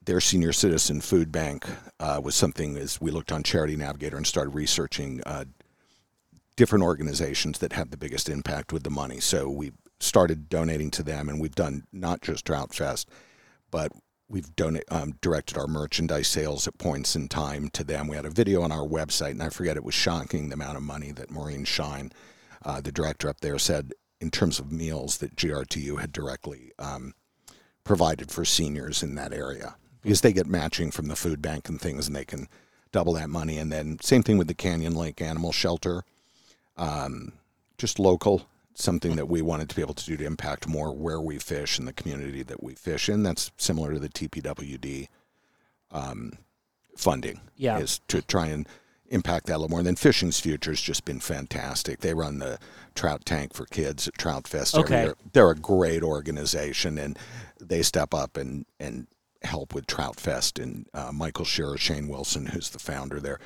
their senior citizen food bank uh, was something as we looked on Charity Navigator and started researching uh, different organizations that had the biggest impact with the money. So we started donating to them, and we've done not just Trout Fest, but we've donate, um, directed our merchandise sales at points in time to them. We had a video on our website, and I forget it was shocking the amount of money that Maureen Shine, uh, the director up there, said in terms of meals that GRTU had directly um, provided for seniors in that area because they get matching from the food bank and things, and they can double that money. And then same thing with the Canyon Lake Animal Shelter, um, just local, something that we wanted to be able to do to impact more where we fish and the community that we fish in. That's similar to the TPWD um, funding. Yeah. is to try and impact that a little more. And then Fishing's future has just been fantastic. They run the trout tank for kids at Trout Fest Okay. year. They're a great organization, and they step up and and help with Trout Fest. And uh, Michael Shearer, Shane Wilson, who's the founder there.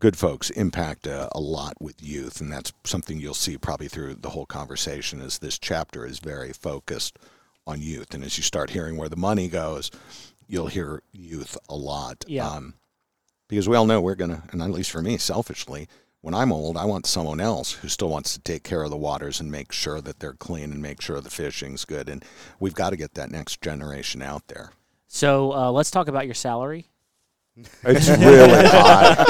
Good folks impact a, a lot with youth, and that's something you'll see probably through the whole conversation. Is this chapter is very focused on youth, and as you start hearing where the money goes, you'll hear youth a lot. Yeah. Um, because we all know we're gonna, and at least for me, selfishly, when I'm old, I want someone else who still wants to take care of the waters and make sure that they're clean and make sure the fishing's good. And we've got to get that next generation out there. So uh, let's talk about your salary. It's really high.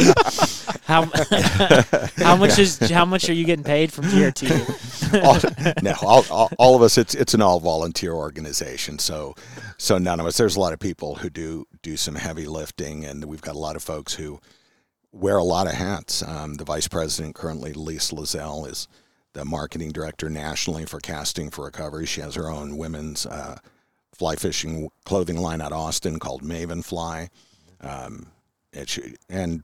How how much is how much are you getting paid from GRT? all, no, all, all, all of us. It's it's an all volunteer organization. So so none of us. There's a lot of people who do do some heavy lifting, and we've got a lot of folks who wear a lot of hats. Um, the vice president currently, Lisa Lazelle, is the marketing director nationally for Casting for Recovery. She has her own women's uh, fly fishing clothing line out Austin called Maven Fly, um, and, she, and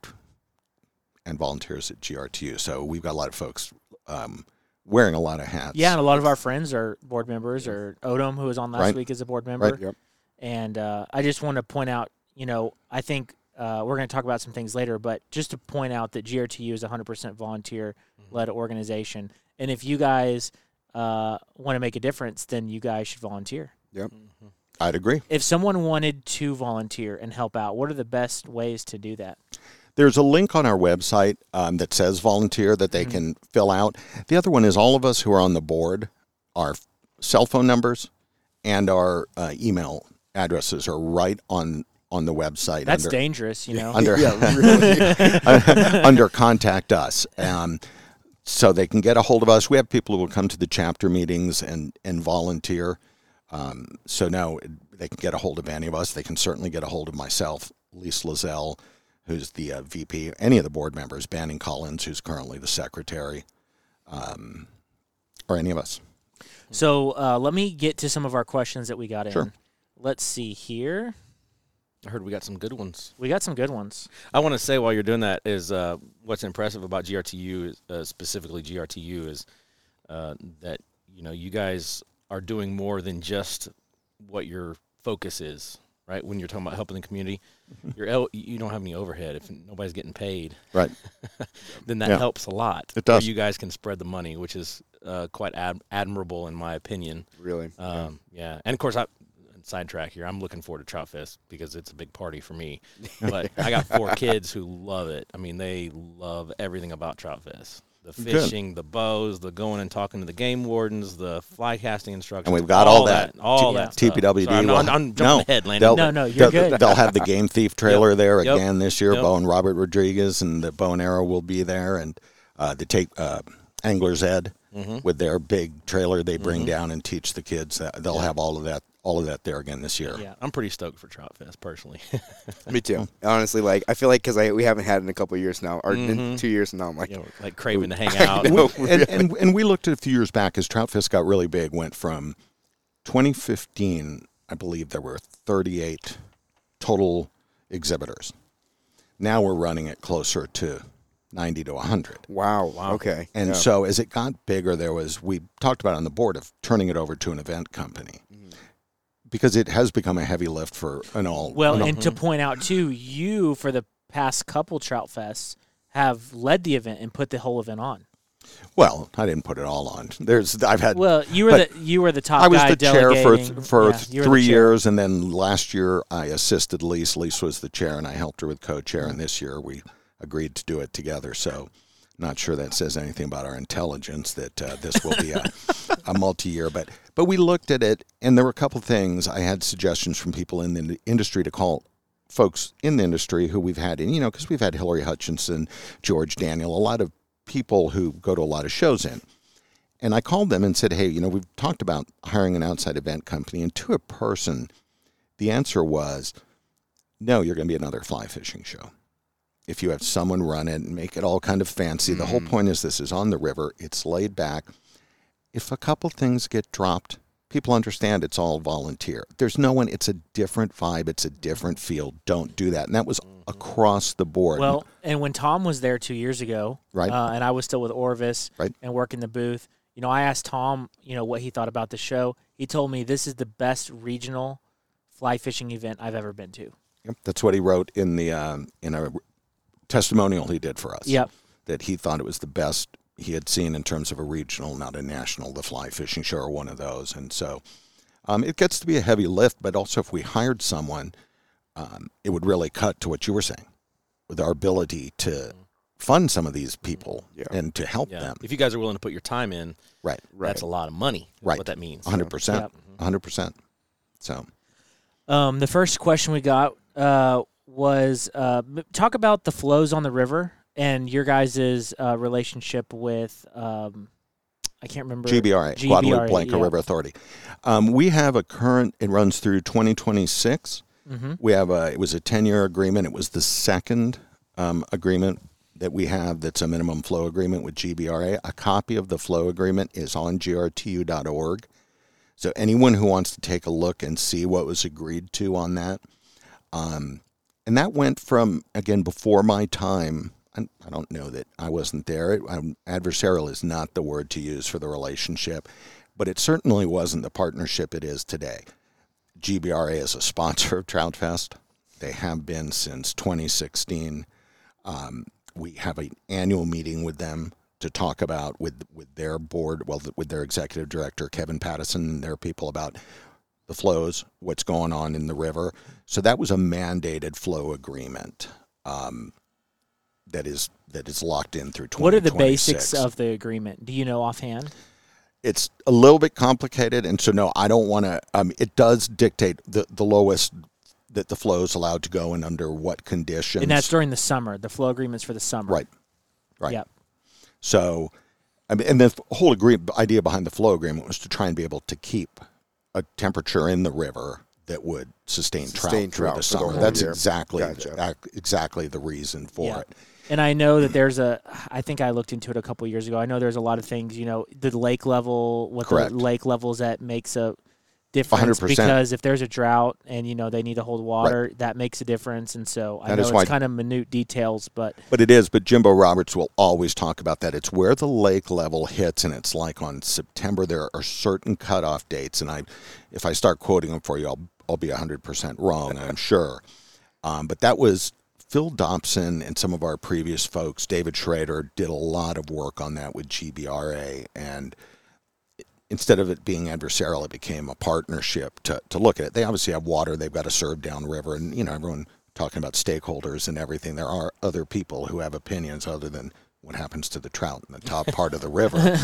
and volunteers at GRTU. So we've got a lot of folks um, wearing a lot of hats. yeah, and a lot of our friends are board members. Or Odom, who was on last Right. week, is a board member. Right. Yep. And uh, I just want to point out, you know, I think uh, we're going to talk about some things later, but just to point out that GRTU is a 100% volunteer led organization. And if you guys uh, want to make a difference, then you guys should volunteer. I'd agree. If someone wanted to volunteer and help out, what are the best ways to do that? There's a link on our website um, that says volunteer that they Mm-hmm. can fill out. The other one is all of us who are on the board, our cell phone numbers and our uh, email addresses are right on on the website. That's under, dangerous, you know. under Yeah, under contact us. Um, so they can get a hold of us. We have people who will come to the chapter meetings and and volunteer. Um, so no, they can get a hold of any of us. They can certainly get a hold of myself, Lisa Lazelle, who's the uh, VP, any of the board members, Banning Collins, who's currently the secretary, um, or any of us. So uh, let me get to some of our questions that we got in. Let's see here. I heard we got some good ones. We got some good ones. I want to say while you're doing that is uh, what's impressive about GRTU, is, uh, specifically GRTU, is uh, that you know you guys are doing more than just what your focus is. right? When you're talking about helping the community, you're el- you don't have any overhead if nobody's getting paid. Right. then that Yeah. helps a lot. It does. You guys can spread the money, which is uh, quite ad- admirable in my opinion. Really. Um, yeah, and of course, I sidetrack here. I'm looking forward to Trout Fest because it's a big party for me. But I got four kids who love it. I mean, they love everything about Trout Fest. The Good. fishing, the bows, the going and talking to the game wardens, the fly casting instructions. And we've got all that. all Yeah. that. TPWD. Sorry, I'm, will- I'm, I'm jumping no, ahead, Landon. they'll- No, no, you're they'll, good. They'll have the Game Thief trailer there Yep. again this year. Yep. Bo and Robert Rodriguez and the Bow and Arrow will be there, and uh, the take uh, Anglers Ed Mm-hmm. with their big trailer they bring down and teach the kids. That they'll have all of that, all of that there again this year. Yeah. I'm pretty stoked for Trout Fest personally. Me too. Honestly, like I feel like because I we haven't had it in a couple of years now, or in Mhm. two years now. I'm like, you know, like craving to hang out. know. and, and and we looked at a few years back as Trout Fest got really big. Went from 2015, I believe there were 38 total exhibitors. Now we're running it closer to 90 to 100. wow, okay. And yeah. so as it got bigger, there was we talked about on the board of turning it over to an event company because it has become a heavy lift for an all. Well, an all- and to point out too, you for the past couple Trout Fests have led the event and put the whole event on. well, I didn't put it all on. There's I've had Well, you were the you were the top. I was guy the chair for delegating. for Yeah, you were the three years, and then last year I assisted Lise. Lise was the chair, and I helped her with co-chair. And this year we agreed to do it together. So, not sure that says anything about our intelligence that uh, this will be a, a multi-year. But but we looked at it, and there were a couple things. I had suggestions from people in the industry to call folks in the industry who we've had, and you know, because we've had Hilary Hutcheson, George Daniel, a lot of people who go to a lot of shows in. And I called them and said, hey, you know, we've talked about hiring an outside event company. And to a person, the answer was, no, you're going to be another fly fishing show. If you have someone run it and make it all kind of fancy, the whole mm. point is this is on the river, it's laid back. If a couple things get dropped, people understand it's all volunteer. There's no one, it's a different vibe, it's a different feel. Don't do that. And that was across the board. Well, and when Tom was there two years ago, Right. uh, and I was still with Orvis, Right. and working the booth, you know, I asked Tom, you know, what he thought about the show. He told me this is the best regional fly fishing event I've ever been to. Yep, that's what he wrote in the um, in a testimonial he did for us. Yep. that he thought it was the best he had seen in terms of a regional, not a national, the fly fishing show or one of those. And so um, it gets to be a heavy lift, but also if we hired someone, um, it would really cut to what you were saying with our ability to fund some of these people Yeah. and to help yeah. them. If you guys are willing to put your time in, Right, that's a lot of money. Right. What that means. 100%. Yep. 100%. So, Um, the first question we got uh, was uh, talk about the flows on the river and your guys' uh, relationship with um, I can't remember GBRA, GBRA, Guadalupe Blanco yeah. River Authority. Um, we have a current, it runs through 2026. Mm-hmm. We have a, it was a 10 year agreement. It was the second um, agreement that we have that's a minimum flow agreement with GBRA. A copy of the flow agreement is on grtu.org. So anyone who wants to take a look and see what was agreed to on that. Um, and that went from, again, before my time. I don't know that I wasn't there. It, adversarial is not the word to use for the relationship, but it certainly wasn't the partnership it is today. GBRA is a sponsor of Troutfest. They have been since 2016. Um, we have an annual meeting with them to talk about with with their board, well, with their executive director Kevin Patteson and their people about the flows, what's going on in the river. So that was a mandated flow agreement um, that is that is locked in through 2026. What are the basics of the agreement? Do you know offhand? it's a little bit complicated, and so no, I don't want to. Um, it does dictate the the lowest that the flow is allowed to go and under what conditions. And that's during the summer. The flow agreements for the summer. right, right. Yep. So, I mean, and the whole agree- idea behind the flow agreement was to try and be able to keep a temperature in the river that would sustain, Sustain trout through trout the the summer. whole That's year. exactly Gotcha. ac- exactly the reason for Yeah. it. And I know that there's a. I think I looked into it a couple years ago. I know there's a lot of things. You know, the lake level, what Correct. the lake levels at makes a difference 100%. because if there's a drought and you know they need to hold water, that makes a difference. And so I That know it's why- kind of minute details, but But it is. But Jimbo Roberts will always talk about that. It's where the lake level hits, and it's like on September there are certain cutoff dates. And I, if I start quoting them for you, I'll I'll be 100% wrong, I'm sure. Um, but that was Phil Dobson and some of our previous folks, David Schrader, did a lot of work on that with GBRA. And instead of it being adversarial, it became a partnership to, to look at it. They obviously have water they've got to serve downriver. And, you know, everyone talking about stakeholders and everything. There are other people who have opinions other than what happens to the trout in the top part of the river.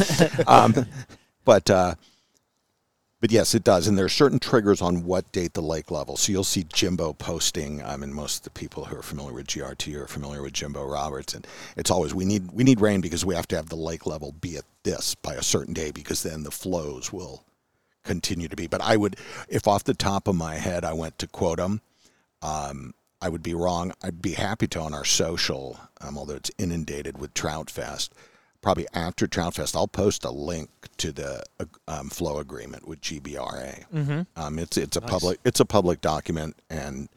Um, but uh, but yes, it does, and there are certain triggers on what date the lake level. So you'll see Jimbo posting. I mean, most of the people who are familiar with GRT are familiar with Jimbo Roberts, and it's always we need we need rain because we have to have the lake level be at this by a certain day because then the flows will continue to be. But I would, if off the top of my head, I went to quote them. Um, I would be wrong. I'd be happy to on our social, um, although it's inundated with Trout Fest. Probably after Trout Fest, I'll post a link to the um, flow agreement with GBRA. Mm-hmm. Um, it's it's a public it's a public document, and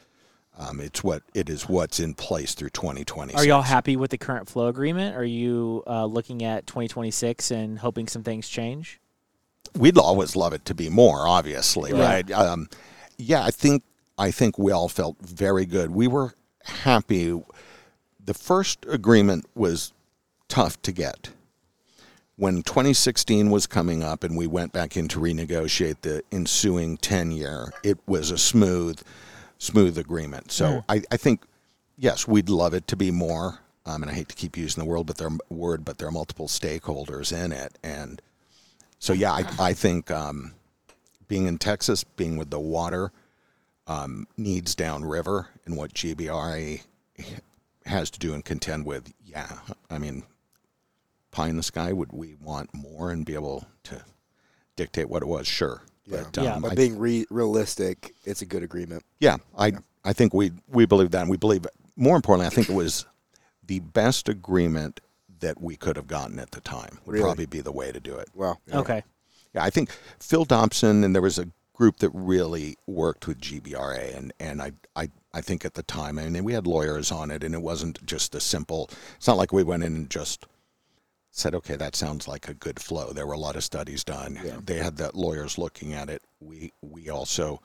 um, it's what it is what's in place through 2020. Are y'all happy with the current flow agreement? Are you uh, looking at 2026 and hoping some things change? We'd always love it to be more, obviously, Yeah. right? Um, yeah, I think I think we all felt very good. We were happy. The first agreement was tough to get. When 2016 was coming up and we went back in to renegotiate the ensuing 10 year, it was a smooth, smooth agreement. So I, I think, yes, we'd love it to be more. Um, and I hate to keep using the word, but there word, but there are multiple stakeholders in it, and so yeah, I, I think um, being in Texas, being with the water um, needs downriver, and what GBRA has to do and contend with, yeah, I mean, pie in the sky. Would we want more and be able to dictate what it was? Sure, Yeah. but Yeah. um, But I, being re- realistic, it's a good agreement. yeah, I I think we we believe that, and we believe more importantly, I think it was the best agreement that we could have gotten at the time. Would Really? probably be the way to do it. Wow. Yeah. Okay. Yeah, I think Phil Dobson and there was a group that really worked with GBRA, and and I I I think at the time, I mean, we had lawyers on it, and it wasn't just a simple. It's not like we went in and just said, okay, that sounds like a good flow. There were a lot of studies done. Yeah. They had the lawyers looking at it. We we also.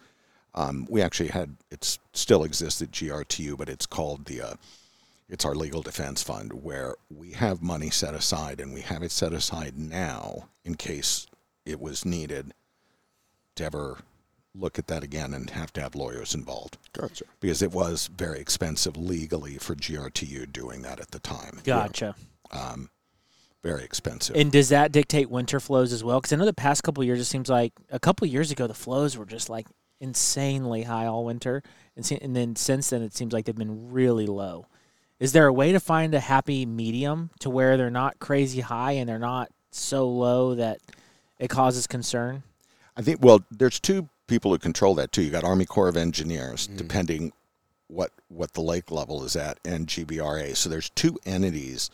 Um, we actually had it still exists at GRTU, but it's called the uh, it's our legal defense fund where we have money set aside and we have it set aside now in case it was needed to ever look at that again and have to have lawyers involved Gotcha. because it was very expensive legally for GRTU doing that at the time. Gotcha. Um, very expensive. And does that dictate winter flows as well? Because I know the past couple of years, it seems like a couple of years ago, the flows were just like insanely high all winter, and, se- and then since then, it seems like they've been really low. Is there a way to find a happy medium to where they're not crazy high and they're not so low that it causes concern? I think well, there's two people who control that too. You got Army Corps of Engineers, mm-hmm. depending what what the lake level is at, and GBRA. So there's two entities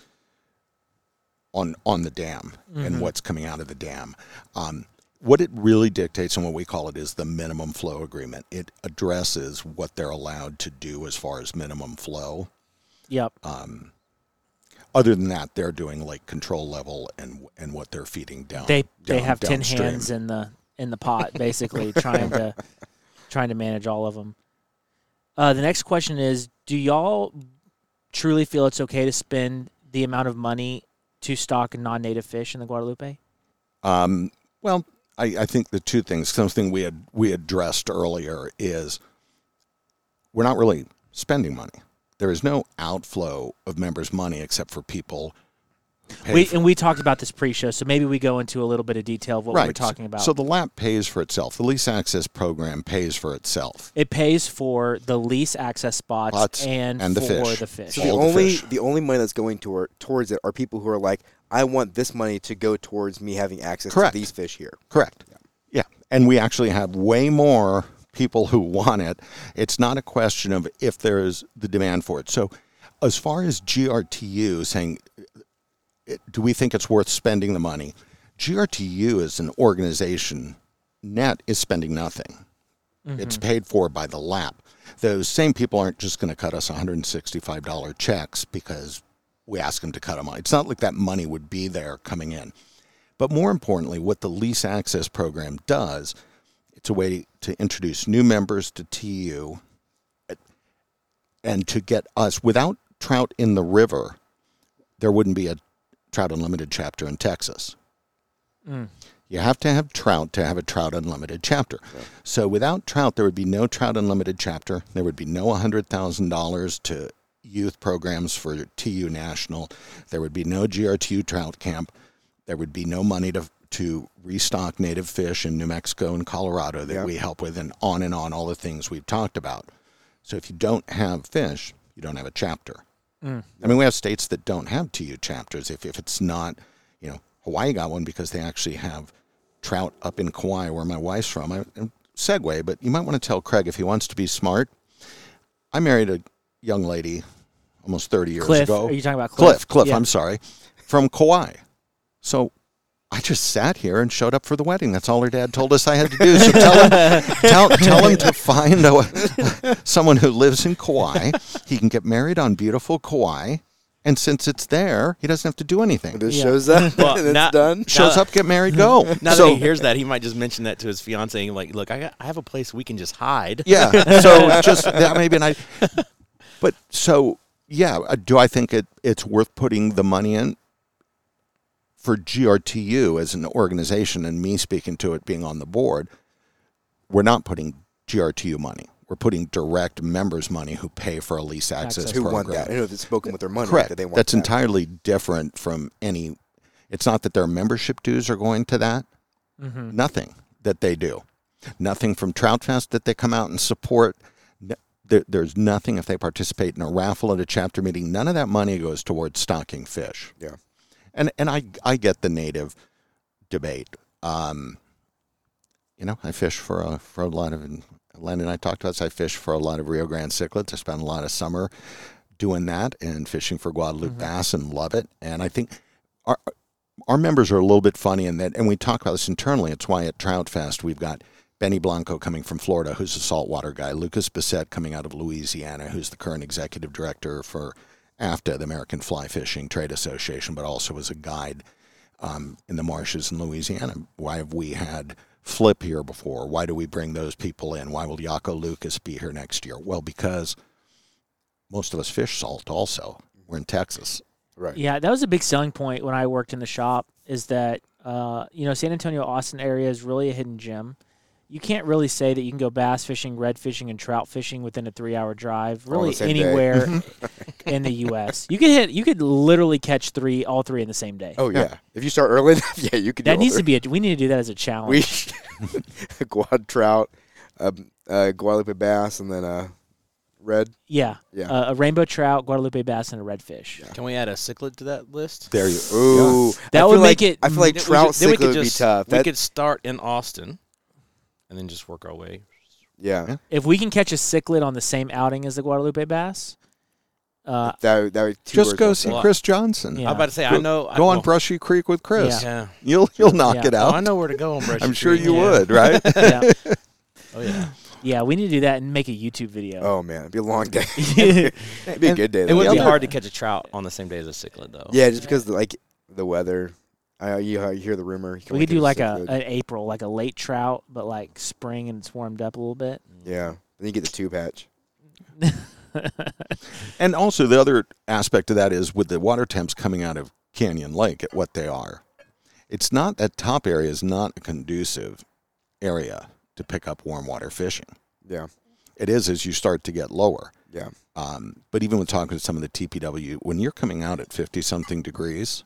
on on the dam and what's coming out of the dam. Um, what it really dictates and what we call it is the minimum flow agreement. It addresses what they're allowed to do as far as minimum flow. Yep. Other than that, they're doing like control level and and what they're feeding down. they they down- have ten downstream. hands in the in the pot, basically trying to trying to manage all of them. Uh, the next question is: Do y'all truly feel it's okay to spend the amount of money to stock non-native fish in the Guadalupe? Um, well, I, I think the two things, something we had we addressed earlier, is we're not really spending money. There is no outflow of members' money except for people. Who pay We for- and we talked about this pre-show, so maybe we go into a little bit of detail of what we were talking about. So the LAP pays for itself. The lease access program pays for itself. it pays for the lease access spots Spots and, and the for fish. the fish. So the All the only fish. the only money that's going toward towards it are people who are like, I want this money to go towards me having access Correct. to these fish here. Correct. Yeah. And we actually have way more people who want it. It's not a question of if there is the demand for it. So, as far as GRTU saying, it, do we think it's worth spending the money? GRTU as an organization, net is spending nothing. Mm-hmm. It's paid for by the LAP. Those same people aren't just going to cut us $165 checks because we ask them to cut them. It's not like that money would be there coming in. But more importantly, what the lease access program does, it's a way to introduce new members to TU and to get us without trout in the river, there wouldn't be a Trout Unlimited chapter in Texas. Mm. You have to have trout to have a Trout Unlimited chapter. So without trout, there would be no Trout Unlimited chapter. There would be no $100,000 to youth programs for TU National. There would be no GRTU trout camp. There would be no money to to restock native fish in New Mexico and Colorado that we help with, and on and on, all the things we've talked about. So if you don't have fish, you don't have a chapter. Mm. I mean, we have states that don't have TU chapters. If, if it's not, you know, Hawaii got one because they actually have trout up in Kauai, where my wife's from. I, segue, but you might want to tell Craig if he wants to be smart. I married a young lady almost 30 years Cliff, ago. are you talking about Cliff, Cliff? Cliff, Yeah. I'm sorry, from Kauai. So I just sat here and showed up for the wedding. That's all her dad told us I had to do. So tell him, tell, tell him to find a, someone who lives in Kauai. He can get married on beautiful Kauai. And since it's there, he doesn't have to do anything. It just Yeah. shows up Well, and it's now- done. Shows up, get married, go. Now so that he hears that, he might just mention that to his fiance. Like, look, I, got, I have a place we can just hide. Yeah. So just that maybe, and I. But so yeah, uh, do I think it it's worth putting the money in for GRTU as an organization and me speaking to it being on the board? We're not putting GRTU money. We're putting direct members' money who pay for a lease access, Access. Who program. want that? I know it's spoken with their money. Correct. That they want That's that. entirely different from any. It's not that their membership dues are going to that. Mhm. Nothing that they do. Nothing from Trout Fest that they come out and support. There, there's nothing if they participate in a raffle at a chapter meeting. None of that money goes towards stocking fish. Yeah. And and I I get the native debate. Um, you know, I fish for a for a lot of. Len and I talked about this. I fish for a lot of Rio Grande cichlids. I spend a lot of summer doing that and fishing for Guadalupe bass and love it. And I think our our members are a little bit funny in that, and we talk about this internally. It's why at Trout Fest we've got Benny Blanco coming from Florida, who's a saltwater guy. Lucas Bissett coming out of Louisiana, who's the current executive director for AFTA, the American Fly Fishing Trade Association, but also as a guide um, in the marshes in Louisiana. Why have we had Flip here before? Why do we bring those people in? Why will Jako Lucas be here next year? Well, because most of us fish salt also. We're in Texas. Right. Yeah, that was a big selling point when I worked in the shop. Is that uh, you know San Antonio Austin area is really a hidden gem. You can't really say that you can go bass fishing, red fishing, and trout fishing within a three-hour drive. All the Really anywhere in the U.S. You could hit. You could literally catch three, all three in the same day. Oh yeah. If you start early enough, yeah, you could. that needs to be. A, we need to do that as a challenge. We quad trout, um, uh, Guadalupe bass, and then uh, red. yeah, Yeah. Uh, a rainbow trout, Guadalupe bass, and a redfish. Can we add a cichlid to that list? There you Ooh, That would make like, it- I feel like Then we trout we cichlid could would be just- tough. We That, could start in Austin, and then just work our way. yeah, If we can catch a cichlid on the same outing as the Guadalupe bass, uh, that that would Just go see stone. Chris Johnson. Yeah. I'm about to say, Go- I know. Go on well, Brushy Creek with Chris. Yeah. You'll you'll knock Yeah. it Oh, out. I know where to go on Brushy I'm sure Creek. you Yeah. would, right? yeah, Oh yeah. yeah, we need to do that and make a YouTube video. Oh man, it'd be a long day. it'd be a good day. It would be hard to catch a trout on the same day as a cichlid, though. Yeah, just because like the weather. I you, you hear the rumor. can we could do like a cichlid. an April, like a late trout, but like spring and it's warmed up a little bit. yeah. Then you get the two patch. And also the other aspect of that is with the water temps coming out of Canyon Lake at what they are. It's not that top area is not a conducive area to pick up warm water fishing. Yeah, It is as you start to get lower. yeah. Um, but even with talking to some of the TPW, when you're coming out at 50 something degrees,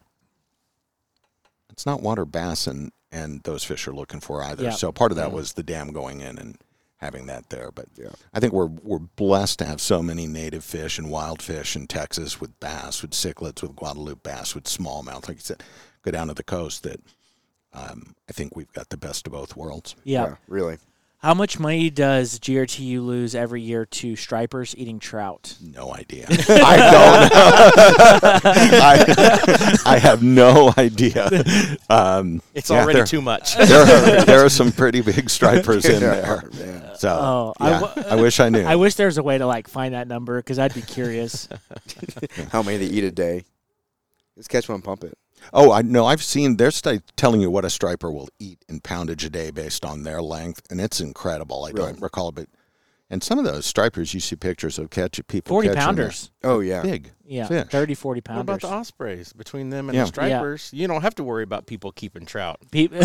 it's not water bass and, and those fish are looking for either. Yeah. So part of that was the dam going in and having that there. But Yeah. I think we're we're blessed to have so many native fish and wild fish in Texas with bass, with cichlids, with Guadalupe bass, with smallmouth. Like you said, go down to the coast. That um, I think we've got the best of both worlds. Yeah. really. How much money does GRTU lose every year to stripers eating trout? No idea. I don't. I, I have no idea. Um, It's yeah, already there, too much. There are, there are some pretty big stripers in there. Yeah. So Oh, I yeah, w- I wish I knew. I wish there was a way to like find that number because I'd be curious. How many they eat a day? Just catch one, pump it. Oh, I know. I've seen their study telling you what a striper will eat in poundage a day based on their length, and it's incredible. I don't recall, but and some of those stripers you see pictures of catch people 40 catching pounders. Oh yeah. big. Yeah, fish. 30, 40 What pounders. about the ospreys? Between them and Yeah. the stripers, you don't have to worry about people keeping trout. Peop-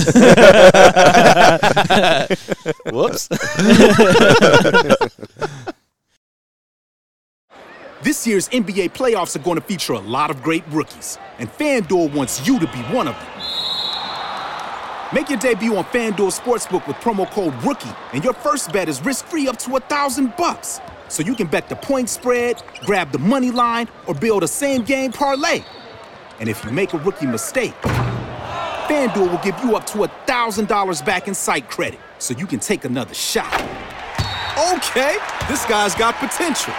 Whoops. This year's NBA playoffs are going to feature a lot of great rookies, and FanDuel wants you to be one of them. Make your debut on FanDuel Sportsbook with promo code ROOKIE, and your first bet is risk-free up to a thousand bucks. So you can bet the point spread, grab the money line, or build a same-game parlay. And if you make a rookie mistake, FanDuel will give you up to a thousand dollars back in site credit, so you can take another shot. Okay, this guy's got potential.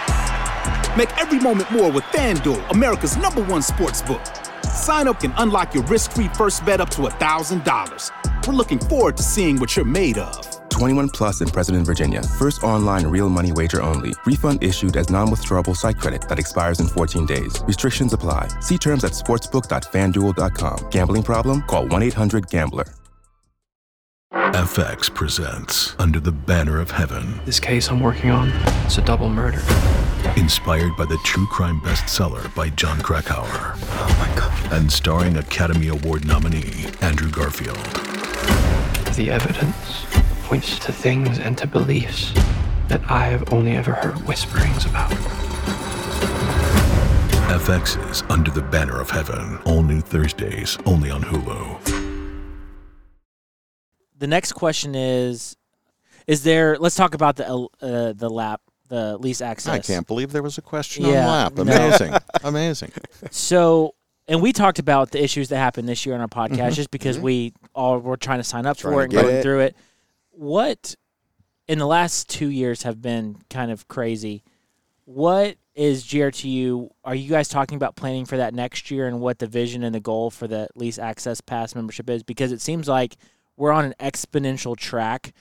Make every moment more with FanDuel, America's number one sports book. Sign up and unlock your risk-free first bet up to $1,000. We're looking forward to seeing what you're made of. 21 plus in President Virginia. First online real money wager only. Refund issued as non-withdrawable site credit that expires in 14 days. Restrictions apply. See terms at sportsbook.fanduel.com. Gambling problem? Call 1-800-GAMBLER. FX presents Under the Banner of Heaven, This case I'm working on, it's a double murder. inspired by the true crime bestseller by Jon Krakauer. Oh my god. And starring Academy Award nominee Andrew Garfield. The evidence points to things and to beliefs that I have only ever heard whisperings about. FX's Under the Banner of Heaven, all new Thursdays, only on Hulu. The next question is is there let's talk about the uh, the lap the lease access I can't believe there was a question Yeah, on lap. no. Amazing, amazing. so and we talked about the issues that happened this year on our podcast Mm-hmm. just because we all were trying to sign up Trying for it and going it. through it what in the last two years have been kind of crazy what is grtu are you guys talking about planning for that next year and what the vision and the goal for the lease access pass membership is because it seems like we're on an exponential track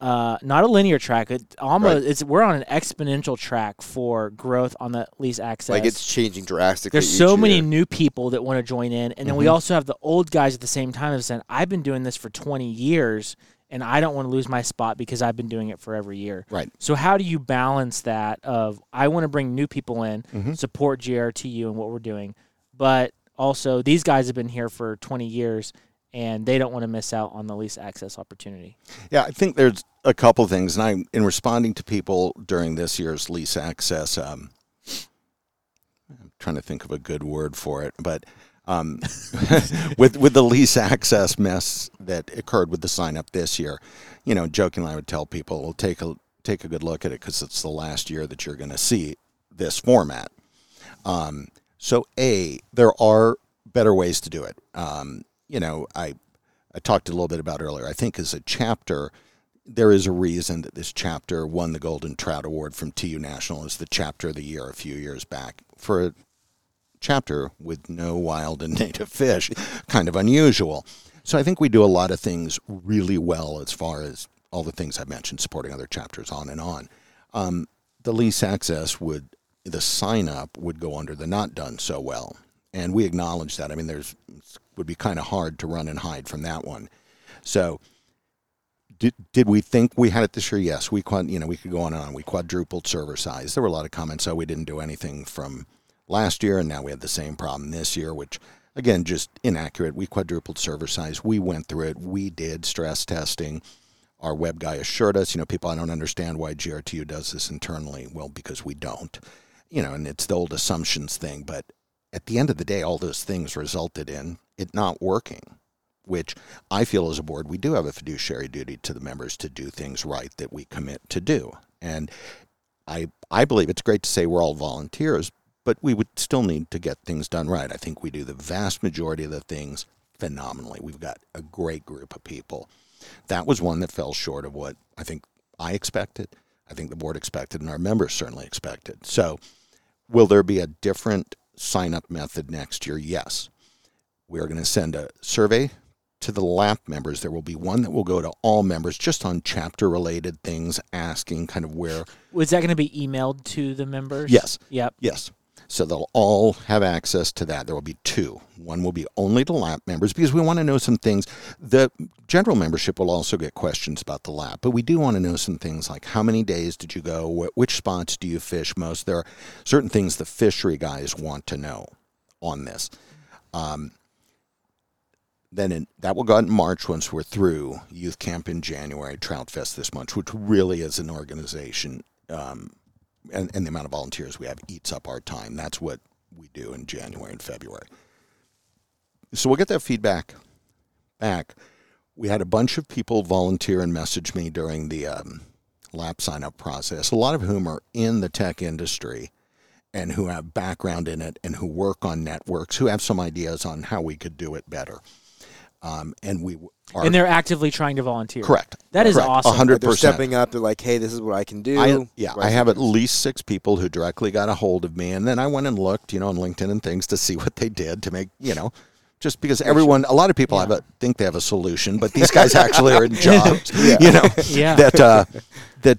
uh, not a linear track. It almost Right. it's we're on an exponential track for growth on the lease access. Like it's changing drastically. There's so many new people that want to join in, and then we also have the old guys at the same time that saying, "I've been doing this for 20 years, and I don't want to lose my spot because I've been doing it for every year." Right. So how do you balance that? Of I want to bring new people in, Mhm. support GRTU and what we're doing, but also these guys have been here for 20 years, and they don't want to miss out on the lease access opportunity. Yeah, I think there's a couple things, and I, in responding to people during this year's lease access, um, I'm trying to think of a good word for it, but um, with with the lease access mess that occurred with the sign up this year, you know, jokingly, I would tell people, "Well, take a take a good look at it because it's the last year that you're going to see this format." Um, so, a there are better ways to do it. Um, you know, I I talked a little bit about earlier. I think as a chapter, there is a reason that this chapter won the Golden Trout Award from TU National as the chapter of the year a few years back for a chapter with no wild and native fish, kind of unusual. So I think we do a lot of things really well as far as all the things I mentioned, supporting other chapters, on and on. Um, the lease access would, the sign up would go under the not done so well, and we acknowledge that. I mean, there's would be kind of hard to run and hide from that one. So did, did we think we had it this year? Yes, we you know we could go on and on. We quadrupled server size. There were a lot of comments. Oh, we didn't do anything from last year, and now we had the same problem this year, which again just inaccurate. We quadrupled server size. We went through it. We did stress testing. Our web guy assured us, you know, people, I don't understand why GRTU does this internally. Well, because we don't, you know, and it's the old assumptions thing. But at the end of the day, all those things resulted in it not working which I feel as a board, we do have a fiduciary duty to the members to do things right that we commit to do. And I, I believe it's great to say we're all volunteers, but we would still need to get things done right. I think we do the vast majority of the things phenomenally. We've got a great group of people. That was one that fell short of what I think I expected, I think the board expected, and our members certainly expected. So, will there be a different sign up method next year? Yes. We are going to send a survey to the LAP members. There will be one that will go to all members just on chapter related things, asking kind of where Was that going to be emailed to the members? Yes. Yep. Yes. So they'll all have access to that. There will be two. One will be only to lap members because we want to know some things. The general membership will also get questions about the lap, but we do want to know some things like how many days did you go? Which spots do you fish most? There are certain things the fishery guys want to know on this. Um, then in, that will go out in March once we're through youth camp in January, Trout Fest this month, which really is an organization, um, and, and the amount of volunteers we have eats up our time. That's what we do in January and February. So we'll get that feedback back. We had a bunch of people volunteer and message me during the um, lap sign up process, a lot of whom are in the tech industry and who have background in it and who work on networks, who have some ideas on how we could do it better. Um, and we are and they're actively trying to volunteer. correct. That is Correct. awesome. A hundred They're percent. stepping up. They're like, hey, this is what I can do. I, yeah, I have at least six people who directly got a hold of me, and then I went and looked, you know, on LinkedIn and things to see what they did to make, you know, just because everyone, a lot of people have a think they have a solution, but these guys actually are in jobs, you know, Yeah. that uh, that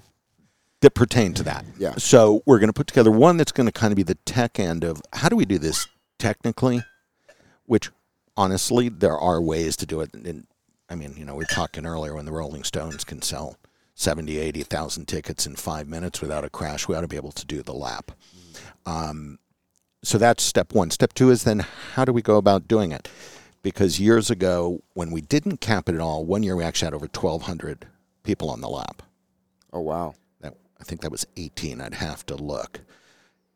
that pertain to that. Yeah. So we're going to put together one that's going to kind of be the tech end of how do we do this technically, which honestly there are ways to do it. And I mean, you know, we were talking earlier when the Rolling Stones can sell 70, 80,000 tickets in five minutes without a crash. We ought to be able to do the lap. Um, so that's step one. Step two is then how do we go about doing it? Because years ago, when we didn't cap it at all, one year we actually had over 1,200 people on the lap. Oh wow. That, I think that was 18. I'd have to look.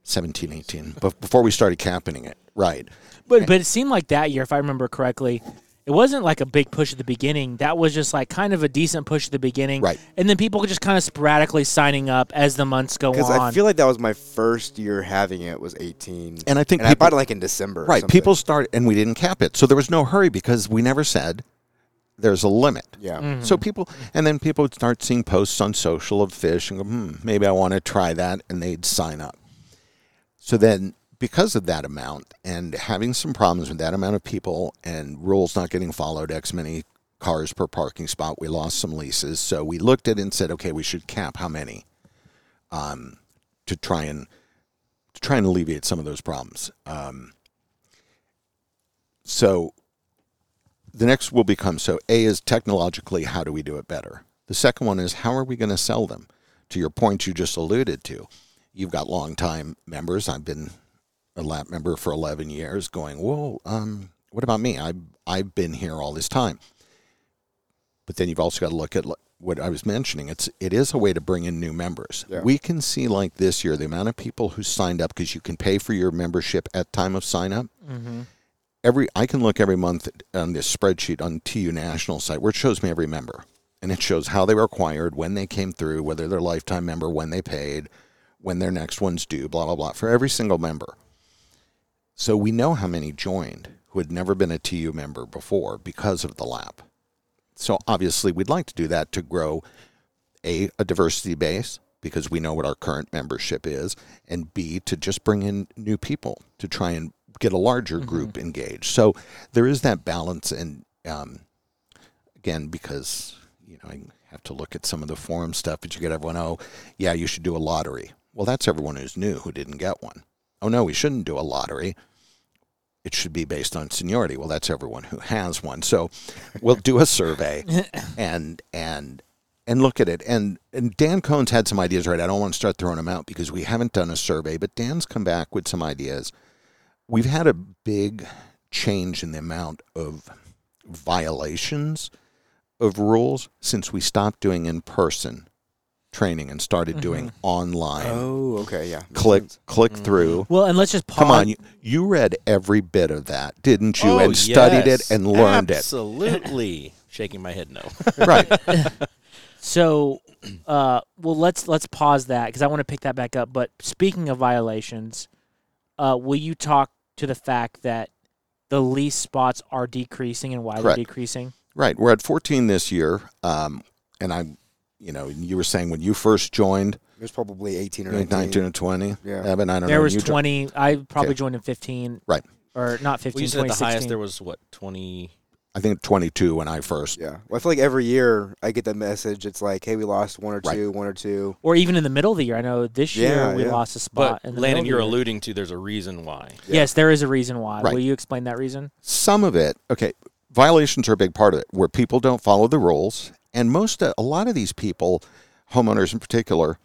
17, 18. But before we started capping it, right. But but it seemed like that year, if I remember correctly, it wasn't like a big push at the beginning. That was just like kind of a decent push at the beginning, Right. And then people just kind of sporadically signing up as the months go Because on. I feel like that was my first year having it was 18. And I think and I bought it like in December. or Right. something. People start, and we didn't cap it. So there was no hurry because we never said there's a limit. Yeah. So people, and then people would start seeing posts on social of fish and go, hmm, maybe I want to try that, and they'd sign up. So then, because of that amount and having some problems with that amount of people and rules not getting followed, X many cars per parking spot, we lost some leases. So we looked at it and said, okay, we should cap how many, um, to try and to try and alleviate some of those problems. Um, so the next will become so A is technologically how do we do it better? The second one is how are we going to sell them? To your point you just alluded to, you've got longtime members. I've been a lap member for 11 years going, well, um, what about me? I've, I've been here all this time. But then you've also got to look at what I was mentioning. It's, it is a way to bring in new members. Yeah. We can see like this year, the amount of people who signed up because you can pay for your membership at time of sign up mm-hmm. every I can look every month on this spreadsheet on TU National site where it shows me every member. And it shows how they were acquired, when they came through, whether they're a lifetime member, when they paid, when their next one's due, blah blah blah, for every single member. So we know how many joined who had never been a TU member before because of the lap. So obviously we'd like to do that to grow a a diversity base because we know what our current membership is, and B to just bring in new people to try and get a larger group engaged. So there is that balance, and um, again, because you know I have to look at some of the forum stuff, but you get everyone, oh, yeah, you should do a lottery. Well, that's everyone who's new who didn't get one. Oh no, we shouldn't do a lottery. It should be based on seniority. Well, that's everyone who has one. So we'll do a survey and and and look at it. And and Dan Cohn's had some ideas, right? I don't want to start throwing them out because we haven't done a survey, but Dan's come back with some ideas. We've had a big change in the amount of violations of rules since we stopped doing in person training and started doing online. Oh, okay, yeah. Makes Click sense. click through. Well, and let's just pause. Come on, you, you read every bit of that, didn't you? Oh, and studied it and learned it. Absolutely. Shaking my head no. Right. So, uh, well, let's let's pause that because I want to pick that back up. But speaking of violations, uh, will you talk to the fact that the lease spots are decreasing and why Correct. they're decreasing? Right. We're at 14 this year. Um, and I, you know, you were saying when you first joined, It was probably 18 or 19. 19 or 20. Yeah. Evan, I don't There know. was you jo- twenty. I probably Okay. joined in fifteen. Right. Or not fifteen. Well, you said the highest there was what twenty I think 22 when I first. Yeah. Well, I feel like every year I get that message. It's like, hey, we lost one or Right. two, one or two. Or even in the middle of the year. I know this year Yeah, we yeah. lost a spot. But in the Landon, you're of the year. alluding to there's a reason why. Yes, there is a reason why. Right. Will you explain that reason? Some of it, okay, violations are a big part of it, where people don't follow the rules, and most, a lot of these people, homeowners in particular,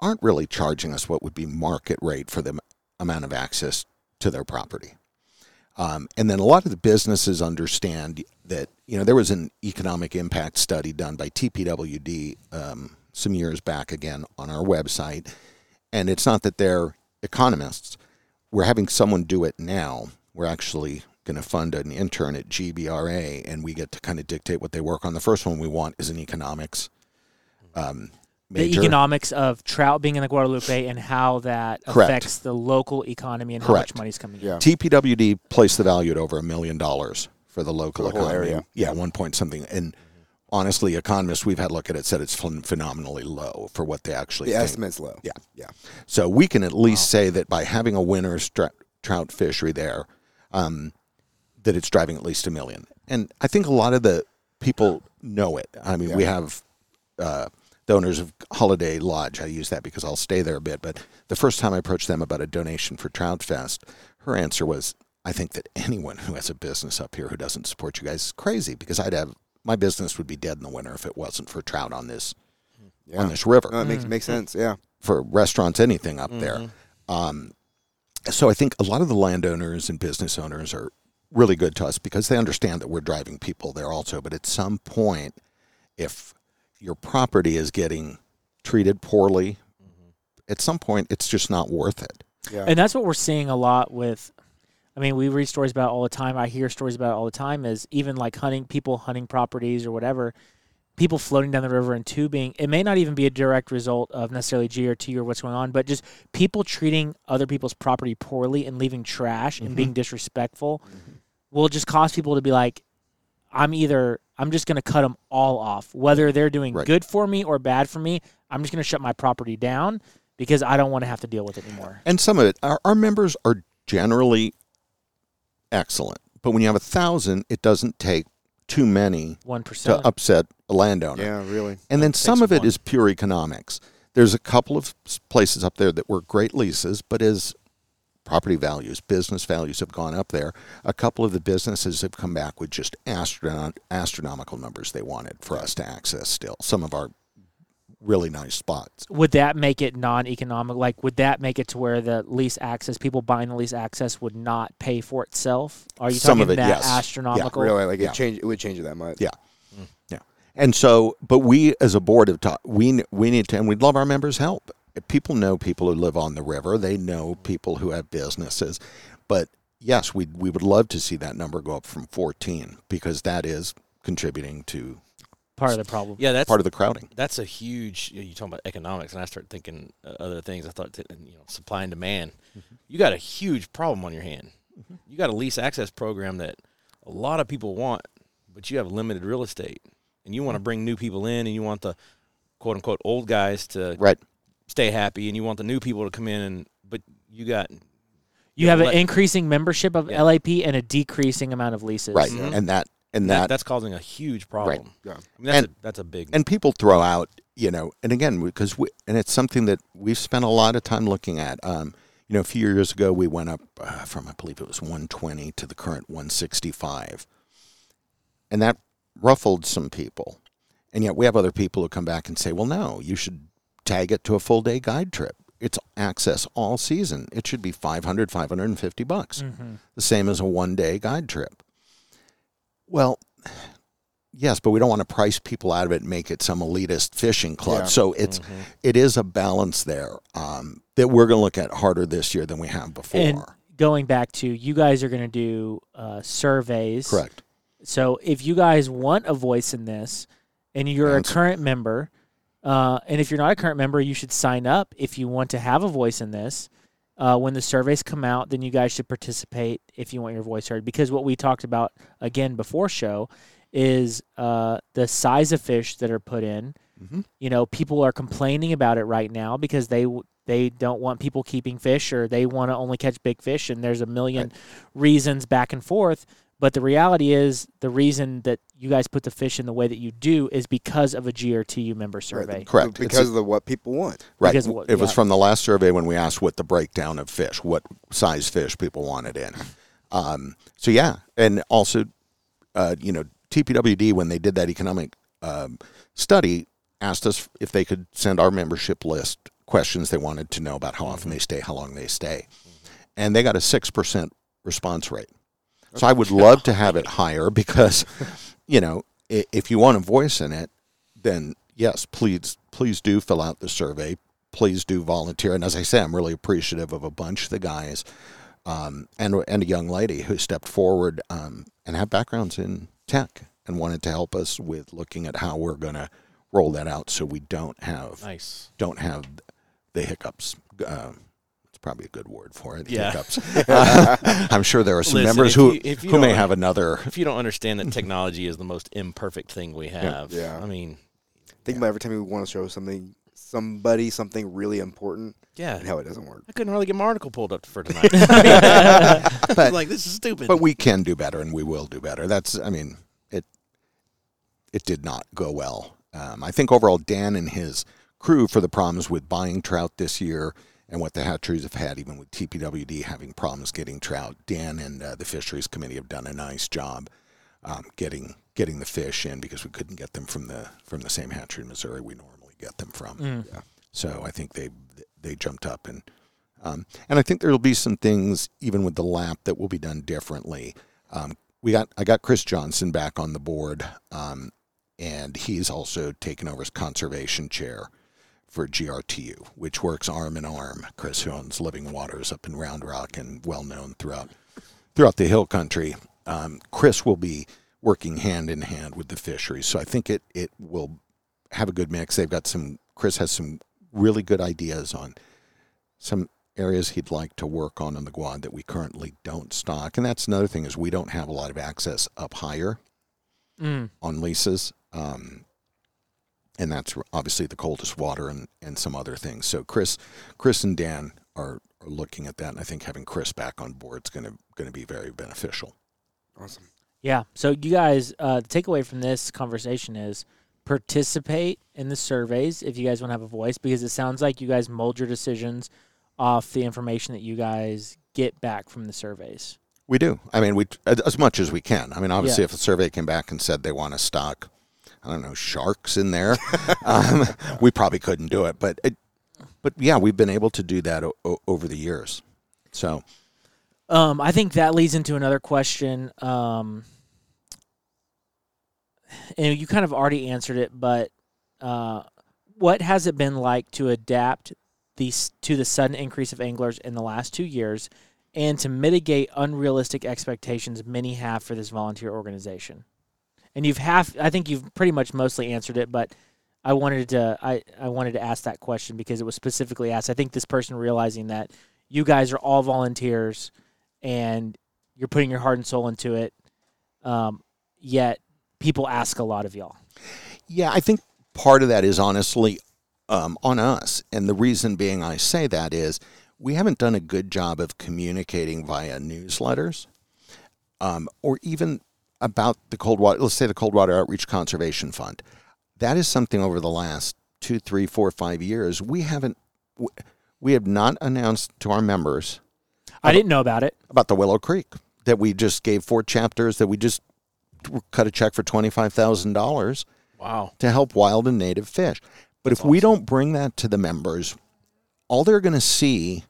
aren't really charging us what would be market rate for the amount of access to their property. Um, and then a lot of the businesses understand that, you know, there was an economic impact study done by TPWD um, some years back again on our website. And it's not that they're economists. We're having someone do it now. We're actually going to fund an intern at GBRA and we get to kind of dictate what they work on. The first one we want is an economics um, major. The economics of trout being in the Guadalupe and how that Correct. affects the local economy and how Correct. much money's coming in. Yeah. TPWD placed the value at over a million dollars for the local the economy. area. Yeah, one point something. And honestly, economists we've had look at it said it's phenomenally low for what they actually The think. estimate's low. Yeah. Yeah. So we can at least say that by having a winter stra- trout fishery there, um, that it's driving at least a million. And I think a lot of the people know it. I mean, we have uh, the owners of Holiday Lodge. I use that because I'll stay there a bit. But the first time I approached them about a donation for Trout Fest, her answer was, "I think that anyone who has a business up here who doesn't support you guys is crazy because I'd have my business would be dead in the winter if it wasn't for trout on this Yeah. on this river." No, it makes makes sense. Yeah. for restaurants, anything up there. Um, so I think a lot of the landowners and business owners are really good to us because they understand that we're driving people there also. But at some point, if your property is getting treated poorly, mm-hmm. at some point it's just not worth it. Yeah. And that's what we're seeing a lot with. I mean, we read stories about it all the time. I hear stories about it all the time. Is even like hunting people hunting properties or whatever, people floating down the river and tubing. It may not even be a direct result of necessarily GRT or what's going on, but just people treating other people's property poorly and leaving trash and mm-hmm. being disrespectful mm-hmm. Will just cause people to be like, I'm either I'm just going to cut them all off, whether they're doing Right. good for me or bad for me. I'm just going to shut my property down because I don't want to have to deal with it anymore. And some of it, our, our members are generally excellent. But when you have a thousand, it doesn't take too many One to upset a landowner. Yeah. Really. And then some of it one. is pure economics. There's a couple of places up there that were great leases, but as property values, business values have gone up there, a couple of the businesses have come back with just astronaut, astronomical numbers they wanted for us to access still. Some of our really nice spots. would that make it non-economic? Like, would that make it to where the lease access, people buying the lease access, would not pay for itself? Are you Some talking of it, that yes. Yeah. Really, like Yeah. it change. It would change it that much. Yeah. Hmm. Yeah. And so, but we as a board have taught, we, we need to, and we'd love our members' help. People know people who live on the river. They know people who have businesses. But yes, we we would love to see that number go up from 14 because that is contributing to Part of the problem. Yeah, that's part of the crowding. that's a huge. You know, you talking about economics, and I start thinking uh, other things. I thought, that, you know, supply and demand. Mm-hmm. You got a huge problem on your hand. Mm-hmm. You got a lease access program that a lot of people want, but you have limited real estate, and you want to mm-hmm. bring new people in, and you want the quote unquote old guys to Right. Stay happy, and you want the new people to come in, and but you got You have an let- increasing membership of Yeah. LAP and a decreasing amount of leases. Right. Mhm. And that, and that, that, that's causing a huge problem. Right. Yeah. I mean, that's And- a, that's a big. and people throw out, you know, and again, because we, and it's something that we've spent a lot of time looking at. Um, you know, a few years ago, we went up uh, from, I believe it was 120 to the current 165. And that ruffled some people. And yet we have other people who come back and say, well, no, you should tag it to a full day guide trip. It's access all season. It should be 500, 550 bucks. Mhm. The same as a one day guide trip. Well, yes, but we don't want to price people out of it and make it some elitist fishing club. Yeah. So it's it is a balance there um, that we're going to look at harder this year than we have before. And going back to you guys are going to do uh, surveys. Correct. So if you guys want a voice in this, and you're And a current member, uh, and if you're not a current member, you should sign up if you want to have a voice in this. Uh, when the surveys come out, then you guys should participate if you want your voice heard. Because what we talked about again before show is uh, the size of fish that are put in. Mhm. You know, people are complaining about it right now because they they don't want people keeping fish or they want to only catch big fish, and there's a million reasons back and forth. But the reality is, the reason that you guys put the fish in the way that you do is because of a GRTU member survey. Correct. Because a- of the, what people want. Right. Because what- it was yeah. from the last survey when we asked what the breakdown of fish, what size fish people wanted in. Um, so yeah, and also, uh, you know, TPWD when they did that economic um, study asked us if they could send our membership list questions they wanted to know about how often they stay, how long they stay, and they got a six percent response rate. So I would love to have it higher because, you know, if you want a voice in it, then yes, please, please do fill out the survey. Please do volunteer. And as I say, I'm really appreciative of a bunch of the guys um, and and a young lady who stepped forward um, and have backgrounds in tech and wanted to help us with looking at how we're going to roll that out so we don't have Nice. don't have the hiccups. Um, probably a good word for it. Yeah. Hiccups. Uh, I'm sure there are some Listen, members if who you- if you who may have another If you don't understand that technology is the most imperfect thing we have, Yeah. I mean, Think about every time we want to show something, somebody something really important, yeah. and how it doesn't work. I couldn't hardly get my article pulled up for tonight. I But- like, this is stupid. but we can do better and we will do better. That's I mean it it did not go well. Um, I think overall Dan and his crew for the problems with buying trout this year and what the hatcheries have had, even with TPWD having problems getting trout. Dan and uh, the fisheries committee have done a nice job um, getting getting the fish in because we couldn't get them from the from the same hatchery in Missouri we normally get them from. Mm. So I think they they jumped up and um, and I think there'll be some things even with the lap that will be done differently. Um, we got I got Chris Johnson back on the board, um, and he's also taken over as conservation chair for GRTU, which works arm in arm. Chris, who owns Living Waters up in Round Rock and well known throughout throughout the hill country, um, Chris will be working hand in hand with the fisheries. So I think it it will have a good mix. They've got some. Chris has some really good ideas on some areas he'd like to work on in the Guad that we currently don't stock. And that's another thing is we don't have a lot of access up higher Mm. on leases. Um, and that's obviously the coldest water and, and some other things. So Chris, Chris and Dan are, are looking at that, and I think having Chris back on board is going to going to be very beneficial. Awesome. Yeah. So you guys, uh, the takeaway from this conversation is participate in the surveys if you guys want to have a voice, because it sounds like you guys mold your decisions off the information that you guys get back from the surveys. We do. I mean, we as much as we can. I mean, obviously, Yeah. if a survey came back and said they want to stock, I don't know, sharks in there, um, we probably couldn't do it. But it, but yeah, we've been able to do that o- o- over the years. So Um, I think that leads into another question. Um, and you kind of already answered it, but uh, what has it been like to adapt these to the sudden increase of anglers in the last two years, and to mitigate unrealistic expectations many have for this volunteer organization? And you've half, I think you've pretty much mostly answered it, but I wanted to, I, I wanted to ask that question because it was specifically asked. I think this person realizing that you guys are all volunteers and you're putting your heart and soul into it. Um, yet people ask a lot of y'all. Yeah, I think part of that is honestly um, on us. And the reason being I say that is we haven't done a good job of communicating via newsletters um, or even about the cold water, let's say the Cold Water Outreach Conservation Fund. That is something over the last two, three, four, five years we haven't, we have not announced to our members I didn't know about it. about the Willow Creek that we just gave four chapters that we just cut a check for $25,000 wow. to help wild and native fish. But if we don't bring that to the members, all they're going to see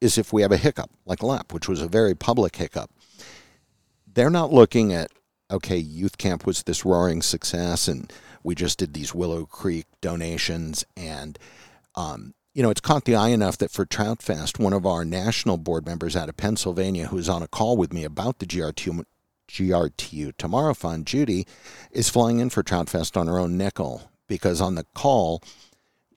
is if we have a hiccup, like LAP, which was a very public hiccup. They're not looking at, okay, youth camp was this roaring success and we just did these Willow Creek donations. And, um, you know, it's caught the eye enough that for Trout Fest, one of our national board members out of Pennsylvania, who's on a call with me about the GRTU, GRTU Tomorrow Fund, Judy, is flying in for Trout Fest on her own nickel because on the call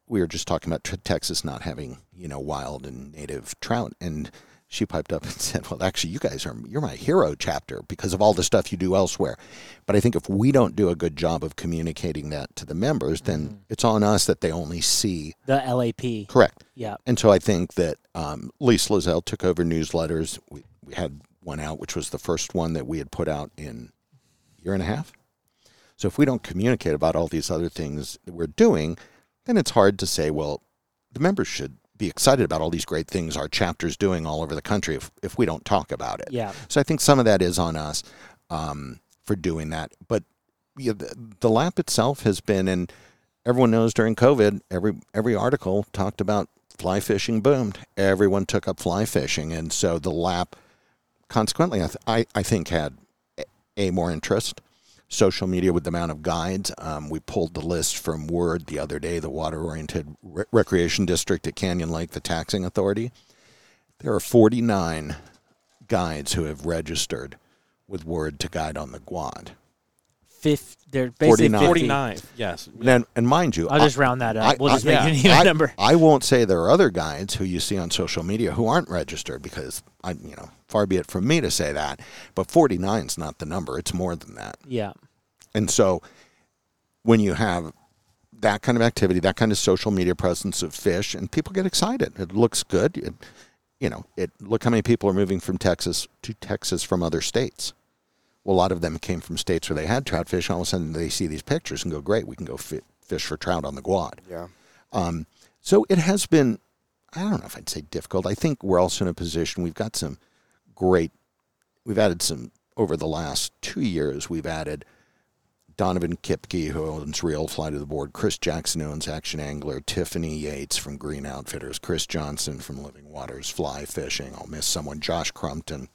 we were just talking about Texas not having you know wild and native trout, and she piped up and said, "Well, actually, you guys are you're my hero chapter because of all the stuff you do elsewhere." But I think if we don't do a good job of communicating that to the members, then it's on us that they only see The LAP. correct. Yeah. And so I think that um, Lisa Lozelle took over newsletters. We, we had one out, which was the first one that we had put out in a year and a half. So if we don't communicate about all these other things that we're doing, then it's hard to say, well, the members should be excited about all these great things our chapter's doing all over the country if, if we don't talk about it. Yeah. So I think some of that is on us um, for doing that. But yeah, the, the lap itself has been, and everyone knows during COVID, every every article talked about fly fishing boomed. Everyone took up fly fishing, and so the lap, consequently, I, th- I, I think had a- a more interest. Social media with the amount of guides. Um, we pulled the list from WORD the other day, the water oriented re- recreation district at Canyon Lake, the taxing authority. There are 49 guides who have registered with WORD to guide on the Guad. Fifth, they're basically 49. 49. Yes. And, and mind you, I'll I- just round that up. I- we'll I- just make yeah. an even I, number. I won't say there are other guides who you see on social media who aren't registered because I, you know, far be it from me to say that, but 49 is not the number. It's more than that. Yeah. And so when you have that kind of activity, that kind of social media presence of fish, and people get excited. It looks good. It, you know, it look how many people are moving from Texas to Texas from other states. Well, a lot of them came from states where they had trout fish. And all of a sudden, they see these pictures and go, "Great, we can go fi- fish for trout on the Guad." Yeah. Um, so it has been, I don't know if I'd say difficult. I think we're also in a position, we've got some great, we've added some, over the last two years, we've added Donovan Kipke, who owns Real Fly to the Board, Chris Jackson, owns Action Angler, Tiffany Yates from Gruene Outfitters, Chris Johnson from Living Waters Fly Fishing. I'll miss someone, Josh Crumpton,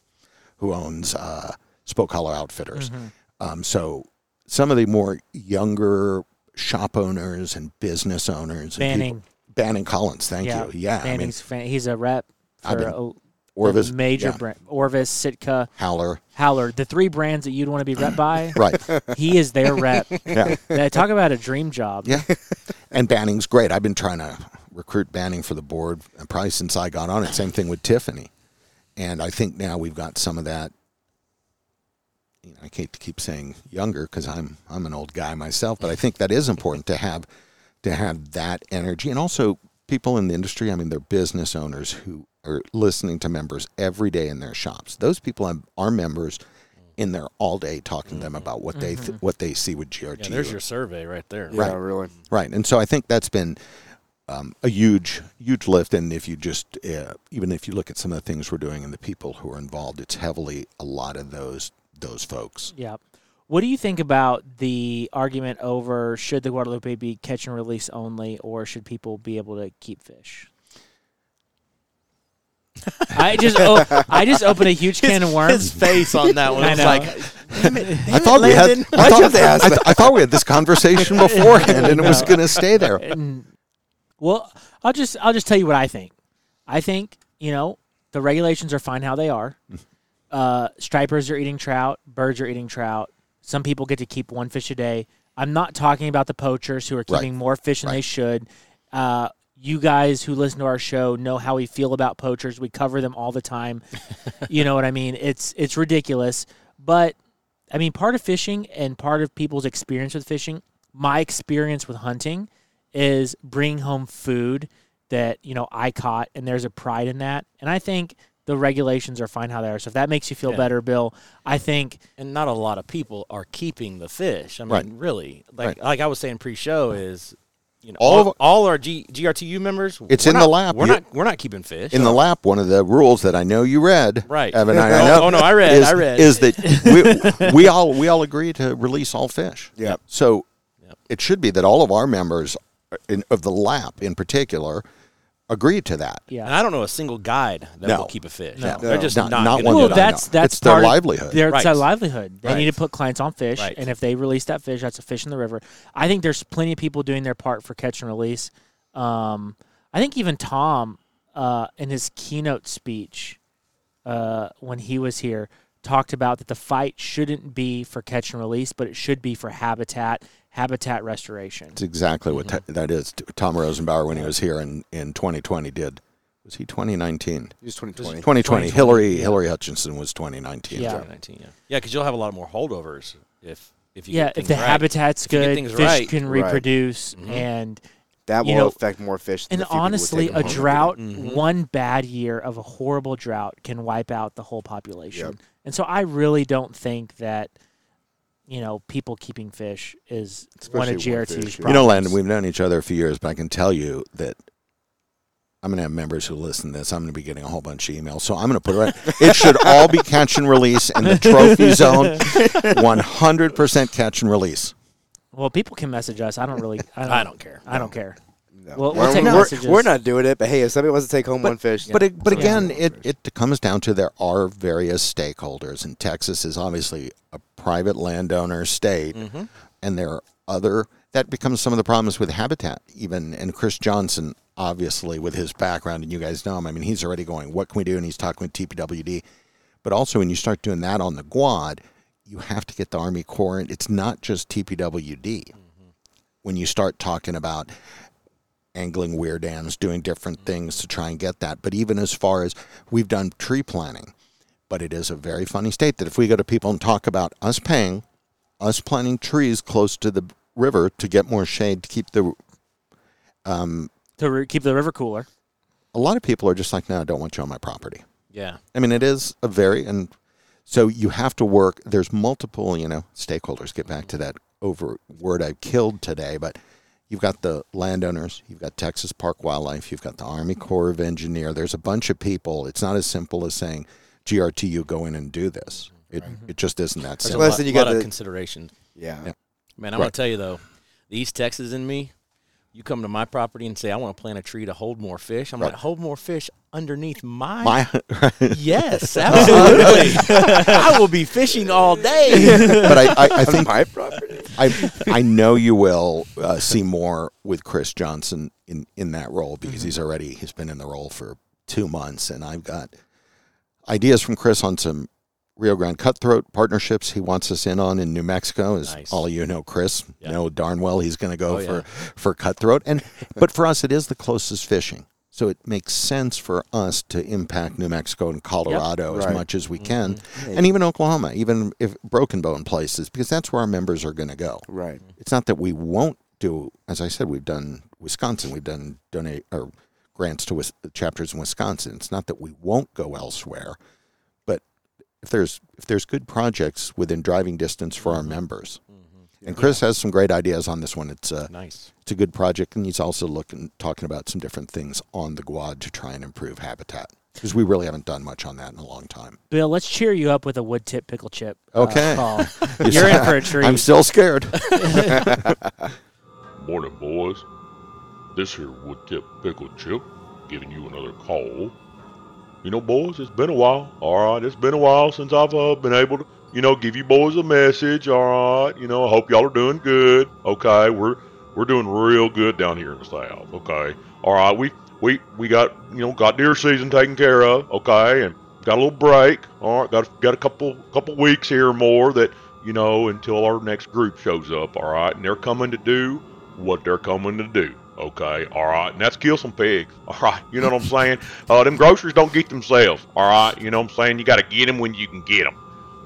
who owns uh, Spoke Hollow Outfitters. Um, so some of the more younger shop owners and business owners, and Banning. people- Banning Collins, thank yeah. you. Yeah, I mean fan, he's a rep for I've been- a, Orvis, major yeah, brand. Orvis, Sitka, Howler, Howler, the three brands that you'd want to be rep by. right? He is their rep. Yeah, They talk about a dream job. yeah. And Banning's great. I've been trying to recruit Banning for the board, and probably since I got on it. Same thing with Tiffany, and I think now we've got some of that. You know, I hate to keep saying younger because I'm I'm an old guy myself, but I think that is important to have to have that energy, and also people in the industry. I mean, they're business owners who are listening to members every day in their shops. Those people are- are members in there all day, talking to them about what they th- what they see with GRG. Yeah, there's your survey right there. Yeah, really. Right, and so I think that's been um, a huge, huge lift. And if you just, uh, even if you look at some of the things we're doing and the people who are involved, it's heavily a lot of those those folks. Yeah. What do you think about the argument over should the Guadalupe be catch and release only, or should people be able to keep fish? I just oh, I just opened a huge can of worms. His face on that one I was know. like, I thought we had, I Why'd you have to thought, I, th- I thought we had this conversation beforehand, and it was going to stay there. Well, I'll just I'll just tell you what I think. I think you know the regulations are fine how they are. Uh, stripers are eating trout, birds are eating trout. Some people get to keep one fish a day. I'm not talking about the poachers who are Right. keeping more fish than they should. Uh, you guys who listen to our show know how we feel about poachers. We cover them all the time. you know what I mean? It's it's ridiculous, but I mean, part of fishing and part of people's experience with fishing, my experience with hunting is bringing home food that, you know, I caught and there's a pride in that. And I think the regulations are fine how they are. So if that makes you feel Yeah. better, Bill, I think and not a lot of people are keeping the fish. I mean, Right. really, like Right. like I was saying pre-show is, you know, All all, of- all our G, GRTU members. It's we're in the lap. We're You- not we're not keeping fish In the lap, one of the rules that I know you read, Right. Evan, I, I Oh, know. oh, no, I read, Is, I read. Is that we, we all we all agree to release all fish. Yeah. So Yep. it should be that all of our members uh, in, of the lap in particular agreed to that. Yeah. And. I don't know a single guide that No. will keep a fish. No. They're just Not- not, not gonna one do Well, that. I that's know. that's It's their part of- livelihood. Their, It's Right. their livelihood. They need to put clients on fish, Right. and if they release that fish, that's a fish in the river. I think there's plenty of people doing their part for catch and release. Um, I think even Tom, uh, in his keynote speech, uh, when he was here, talked about that the fight shouldn't be for catch and release, but it should be for habitat, habitat restoration. It's exactly what Mm-hmm. ta- that is. Tom Rosenbauer, when he was here in, in 2020, did. Was he 2019? He was 2020. 2020. Hilary Hilary Hutcheson was 2019. Yeah. 2019, yeah, yeah, because you'll have a lot more holdovers if if you yeah, get if the right. habitat's If you get good, things fish right. can Right. reproduce, Mhm. and That You will know, affect more fish. Than And the few people who honestly, a a 'em home. drought, Mhm. one bad year of a horrible drought can wipe out the whole population. Yep. And so I really don't think that, you know, people keeping fish is one of one GRT's fish, yeah. You know, problems. Landon, we've known each other a few years, but I can tell you that I'm going to have members who listen to this. I'm going to be getting a whole bunch of emails. So I'm going to put it right. It should all be catch and release in the trophy zone. 100% catch and release. Well, people can message us. I don't really. I don't, I don't care. I don't care. No. We'll- we'll we're, take we're- messages. we're not doing it, but hey, if somebody wants to take home one fish, But it, but Yeah. again, it, it comes down to there are various stakeholders, and Texas is obviously a private landowner state, Mm-hmm. and there are other that becomes some of the problems with habitat. Even and Chris Johnson, obviously with his background, and you guys know him. I mean, he's already going. What can we do? And he's talking with TPWD. But also, when you start doing that on the Guad, you have to get the Army Corps. in. It's not just TPWD. When you start talking about angling weir dams, doing different things to try and get that. But even as far as we've done tree planting, but it is a very funny state that if we go to people and talk about us paying, us planting trees close to the river to get more shade to keep the, um, to re- keep the river cooler. a lot of people are just like, no, I don't want you on my property. Yeah. I mean, it is a very, and so you have to work. There's multiple, you know, stakeholders. Get back to that over word I killed today, but you've got the landowners, you've got Texas Park Wildlife, you've got the Army Corps of Engineer. There's a bunch of people. It's not as simple as saying, GRTU, go in and do this. It, it just isn't that There's simple. a lot, then you lot got of the- consideration. yeah. Yeah. Man, I Right. want to tell you though, the East Texas in me, you come to my property and say I want to plant a tree to hold more fish. I'm Right. like, hold more fish underneath my. My, yes, absolutely. I will be fishing all day. but I, I, I think my property. I I know you will uh, see more with Chris Johnson in, in that role because he's already he's been in the role for two months, and I've got ideas from Chris on some Rio Grande cutthroat partnerships he wants us in on in New Mexico. As Nice. all of you know, Chris Yeah. know darn well he's going to go Oh, for yeah. for cutthroat, and but for us it is the closest fishing. So it makes sense for us to impact New Mexico and Colorado as Right. much as we can, Mm-hmm. and even Oklahoma, even if Broken Bow places, because that's where our members are going to go Right. it's not that we won't do as i said we've done wisconsin we've done donate or grants to Wis- chapters in wisconsin it's not that we won't go elsewhere but if there's if there's good projects within driving distance for our members and chris has some great ideas on this one it's a nice. it's a good project and he's also looking talking about some different things on the guad to try and improve habitat because we really haven't done much on that in a long time Bill, let's cheer you up with a wood tip pickle chip. uh, Okay. call. You're in for a treat. i'm still scared Morning, boys. This here wood tip pickle chip giving you another call. You know, boys, it's been a while. All right, it's been a while since I've uh, been able to, you know, give you boys a message. All right, you know, I hope y'all are doing good. Okay, we're we're doing real good down here in the south. Okay, all right, we we we got you know got deer season taken care of. Okay, and got a little break. All right, got got a couple couple weeks here or more that you know until our next group shows up. All right, and they're coming to do what they're coming to do. Okay, all right, and that's kill some pigs. All right, you know what I'm saying? Uh, them groceries don't get themselves. All right, you know what I'm saying? You got to get them when you can get them.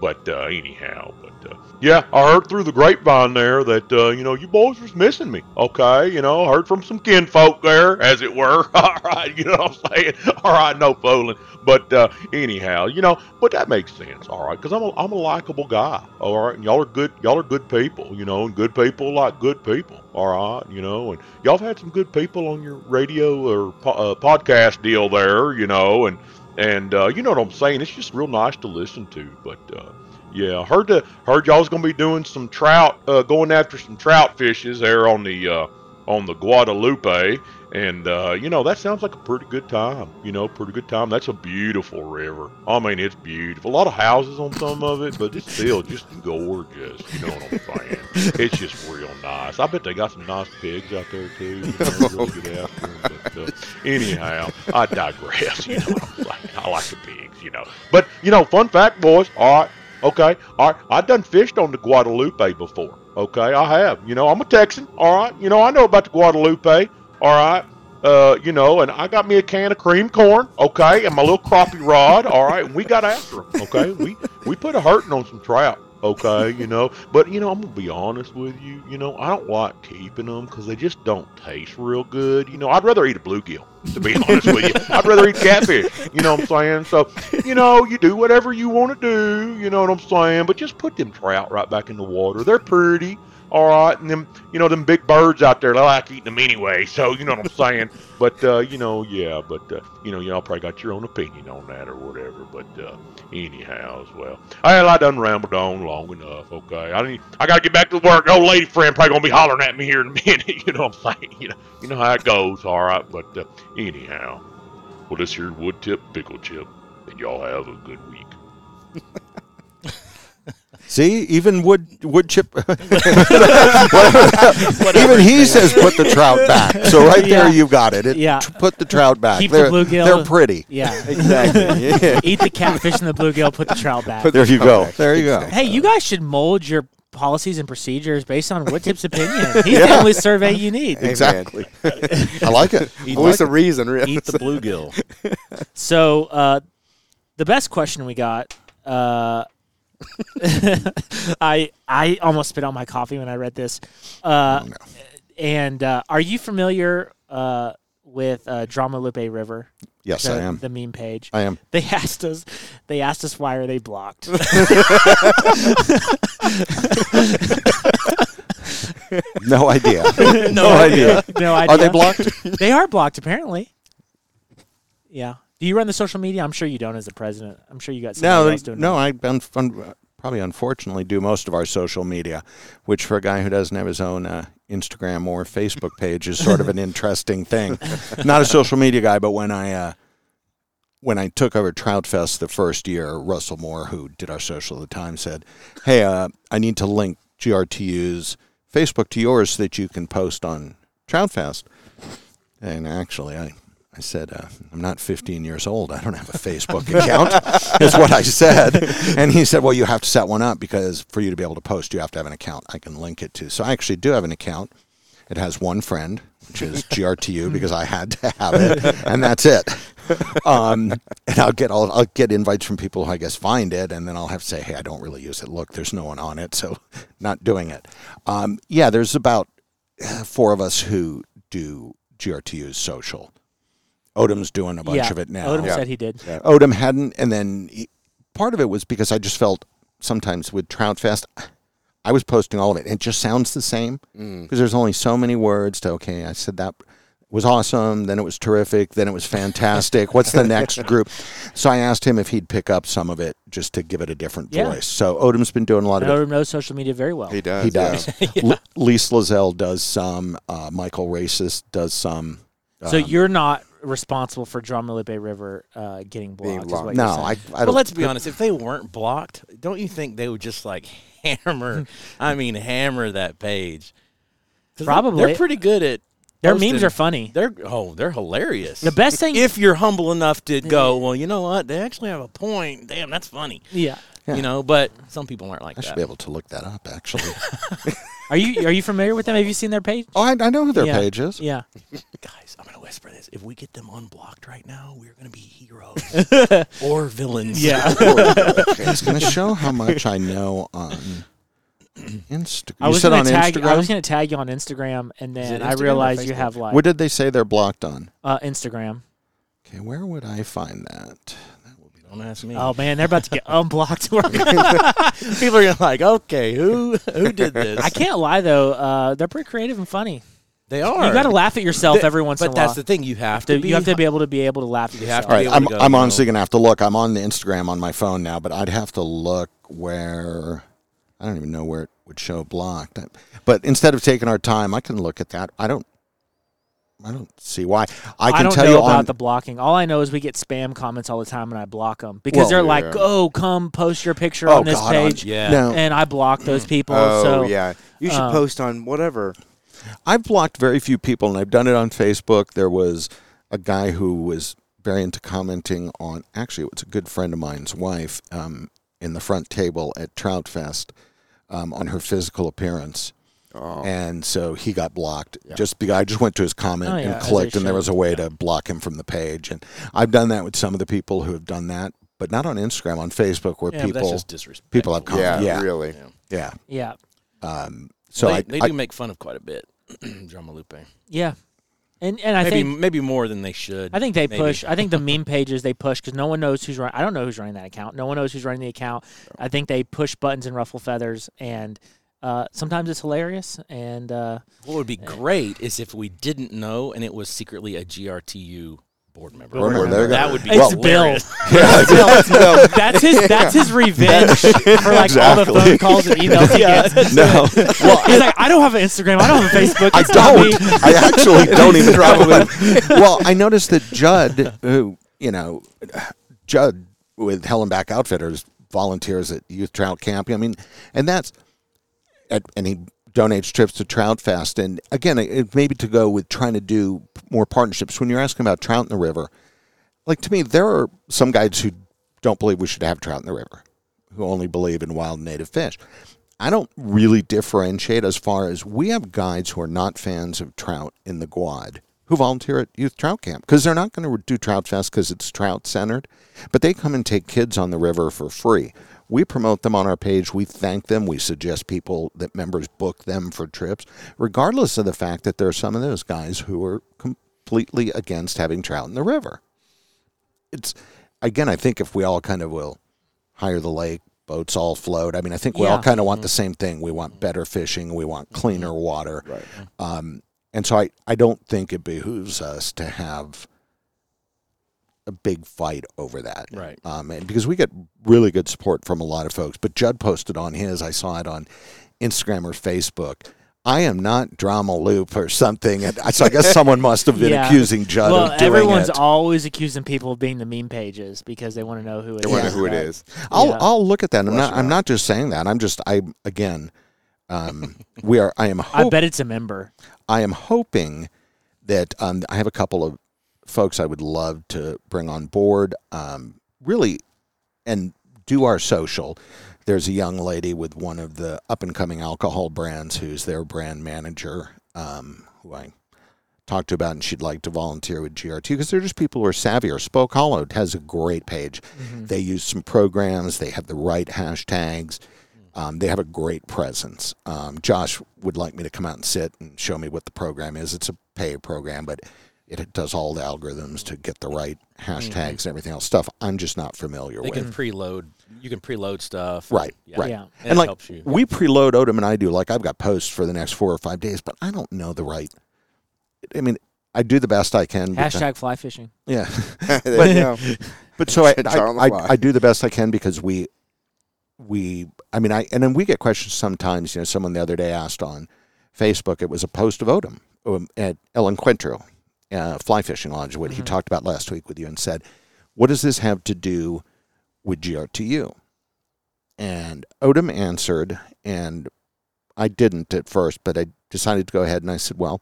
But uh, anyhow, but uh, yeah, I heard through the grapevine there that uh, you know you boys was missing me. Okay, you know, heard from some kinfolk there, as it were. All right, you know what I'm saying? All right, no fooling. But uh, anyhow, you know, but that makes sense. All right, because I'm a I'm a likable guy. All right, and y'all are good. Y'all are good people. You know, and good people like good people. All right, you know, and y'all have had some good people on your radio or po- uh, podcast deal there. You know, and and uh, you know what I'm saying. It's just real nice to listen to. But uh, yeah, heard the heard y'all's gonna be doing some trout, uh, going after some trout fishes there on the uh, on the Guadalupe, and uh, you know that sounds like a pretty good time. You know, pretty good time. That's a beautiful river. I mean, it's beautiful. A lot of houses on some of it, but it's still just gorgeous. You know what I'm saying? It's just real nice. I bet they got some nice pigs out there too. You know, really get after 'em. But uh, anyhow, I digress. You know what I'm saying? I like the pigs. You know, but you know, fun fact, boys. All right. Okay, all right. I've done fished on the Guadalupe before. Okay, I have. You know, I'm a Texan. All right. You know, I know about the Guadalupe. All right. Uh, you know, and I got me a can of cream corn. Okay, and my little crappie rod. All right, and we got after them. Okay, we we put a hurting on some trout. Okay, you know, but you know, I'm gonna be honest with you. You know, I don't like keeping them because they just don't taste real good. You know, I'd rather eat a bluegill. To be honest with you, I'd rather eat catfish. You know what I'm saying? So, you know, you do whatever you want to do. You know what I'm saying? But just put them trout right back in the water. They're pretty. All right, and them, you know, them big birds out there, they like eating them anyway. So you know what I'm saying. But uh, you know, yeah, but uh, you know, y'all probably got your own opinion on that or whatever. But uh, anyhow, as well, well, I done rambled on long enough. Okay, I need, I gotta get back to work. Old lady friend probably gonna be hollering at me here in a minute. You know what I'm saying? You know, you know how it goes. All right, but uh, anyhow, well, this here wood tip pickle chip, and y'all have a good week. See, even wood wood chip. even he says put the trout back. So right Yeah. there, you got it. it Yeah. tr- Put the trout back. Keep they're, the bluegill. They're pretty. Yeah, Exactly. Yeah. Eat the catfish and the bluegill. Put the trout back. There you go. There you go. Hey, you guys should mold your policies and procedures based on Woodtip's opinion. He's the only survey you need. Exactly. I like it. Voice of reason, really. Eat the bluegill. So, uh, the best question we got. Uh, I I almost spit out my coffee when I read this. Uh, And uh, are you familiar uh, with uh, Drama Lupe River? Yes, the, I am. The meme page. I am. They asked us. They asked us why are they blocked. No idea. no, idea. No idea. Are they blocked? They are blocked, apparently. Yeah. Do you run the social media? I'm sure you don't as the president. I'm sure you got somebody No, else doing no. that. I un- un- probably unfortunately do most of our social media, which for a guy who doesn't have his own uh, Instagram or Facebook page is sort of an interesting thing. Not a social media guy, but when I uh, when I took over Trout Fest the first year, Russell Moore, who did our social at the time, said, "Hey, uh, I need to link GRTU's Facebook to yours so that you can post on Trout Fest." And actually, I I said, uh, I'm not 15 years old. I don't have a Facebook account. Is what I said. And he said, Well, you have to set one up because for you to be able to post, you have to have an account I can link it to. So I actually do have an account. It has one friend, which is GRTU, because I had to have it, and that's it. Um, and I'll get I'll, I'll get invites from people who I guess find it, and then I'll have to say, hey, I don't really use it. Look, there's no one on it, so not doing it. Um, yeah, there's about uh, four of us who do GRTU's social. Odom's doing a bunch yeah. of it now. Odom said he did. Odom hadn't, and then he, part of it was because I just felt sometimes with Trout Fest, I was posting all of it, and it just sounds the same because there's only so many words to. Okay, I said that was awesome, then it was terrific, then it was fantastic. What's the next group? So I asked him if he'd pick up some of it just to give it a different Yeah. voice. So Odom's been doing a lot of it. Odom knows social media very well. He does. He does. Yeah. L- Lise Lazelle does some. Uh, Michael Racist does some. So um, you're not responsible for Drama Bay River uh, getting blocked. Being blocked. no. I, I But don't. let's be honest. If they weren't blocked, don't you think they would just like hammer? I mean, hammer that page. they're- Probably. they're pretty good at. Their posting- memes are funny. They're oh, they're hilarious. The best thing, if you're humble enough to go, well, you know what? They actually have a point. Damn, that's funny. yeah. Yeah. You know, but some people aren't like that. I should be able to look that up, actually. Are you are you familiar with them? Have you seen their page? oh, I, I know who their Yeah. page is. Yeah. Guys, I'm gonna whisper this. If we get them unblocked right now, we're gonna be heroes or villains. Yeah. It's going to show how much I know on Instagram. I You was said gonna on tag. Instagram. I was gonna tag you on Instagram, and then it I realized you have like what did they say they're blocked on? uh, Instagram. Okay, where would I find that? Don't ask me. Oh man, they're about to get unblocked. people are gonna like, okay, who who did this? I can't lie though, uh, they're pretty creative and funny. They are. You got to laugh at yourself Th- every once but in a while. But that's the thing. You have to. To- be, you have to be able to be able to laugh at You yourself. have All to be able I'm, to go, I'm honestly going to have to look. I'm on the Instagram on my phone now, but I'd have to look where I don't even know where it would show blocked. But instead of taking our time, I can look at that. I don't. I don't see why. I can don't tell know you about on the blocking. All I know is we get spam comments all the time, and I block them because Well, they're like, "Oh, come post your picture Oh, on this God, on- page," Yeah. No. and I block those people. Oh so yeah, you should uh, post on whatever. I've blocked very few people, and I've done it on Facebook. There was a guy who was very into commenting on. Actually, it was a good friend of mine's wife um, in the front table at Trout Fest um, on her physical appearance. Oh. And so he got blocked. Just because I just went to his comment Oh, yeah, and clicked, and there was a way to block him from the page. And I've done that with some of the people who have done that. but not on Instagram. On Facebook, where Yeah, people that's just disrespectful. people have Yeah, comments. Yeah, really. yeah. Yeah. Um, so they, I, they I- do make fun of quite a bit, Dramalupe. Yeah. And and I maybe think maybe more than they should. I think they maybe. push. I think the meme pages they push because no one knows who's running. I don't know who's running that account. No one knows who's running the account. I think they push buttons and ruffle feathers, and uh, sometimes it's hilarious. And uh, What would be great is if we didn't know and it was secretly a GRTU board member. Board member, there that would be it's Bill. hilarious. Bill. That's his. That's his revenge for like all the phone calls and emails he gets. no, well, He's like, I don't have an Instagram. I don't have a Facebook. I It's not me." don't. I actually don't even probably. well, I noticed that Judd, who you know, Judd with Hellenbach Outfitters volunteers at Youth Trout Camp. I mean, and that's at, and he donates trips to Trout Fest. And again, it, maybe to go with trying to do more partnerships. When you're asking about trout in the river, like to me, there are some guides who don't believe we should have trout in the river, who only believe in wild native fish. I don't really differentiate as far as we have guides who are not fans of trout in the Guad who volunteer at Youth Trout Camp because they're not going to do Trout Fest because it's trout centered, but they come and take kids on the river for free. We promote them on our page. We thank them. We suggest people that members book them for trips, regardless of the fact that there are some of those guys who are completely against having trout in the river. It's again, I think if we all kind of will hire the lake, boats all float. I mean, I think we all kind of want the same thing. We want better fishing. We want cleaner water. Right. Um, and so I, I don't think it behooves us to have a big fight over that. Right. Um, and because we get really good support from a lot of folks. But Judd posted on his, I saw it on Instagram or Facebook. I am not Drama Lupe or something. And so I guess someone must have been Yeah. accusing Judd well, of doing everyone's it. always accusing people of being the meme pages because they want to know who it They is. wonder who it right? is. I'll Yeah. I'll look at that. I'm Flush not I'm not just saying that. I'm just I again um, we are I am I bet it's a member. I am hoping that um, I have a couple of folks I would love to bring on board, um, really, and do our social. There's a young lady with one of the up and coming alcohol brands who's their brand manager, um, who I talked to about, and she'd like to volunteer with GRT because they're just people who are savvier. Spoke Hollow has a great page. They use some programs. They have the right hashtags. Um, they have a great presence. Um, Josh would like me to come out and sit and show me what the program is. It's a pay program, but it does all the algorithms to get the right hashtags and everything else. Stuff I'm just not familiar They with. can preload. You can preload stuff. Right, Yeah. right. Yeah. And, and like helps you. we preload Odom and I do. Like I've got posts for the next four or five days, but I don't know the right. I mean, I do the best I can. because- Hashtag fly fishing. Yeah. there you go. But so I, Try on the I. I, I do the best I can because we, we, I mean, I, and then we get questions sometimes. You know, someone the other day asked on Facebook, it was a post of Odom um, at El Encuentro, uh, fly fishing lodge, what he talked about last week with you, and said, what does this have to do with GRTU? And Odom answered, and I didn't at first, but I decided to go ahead and I said, well,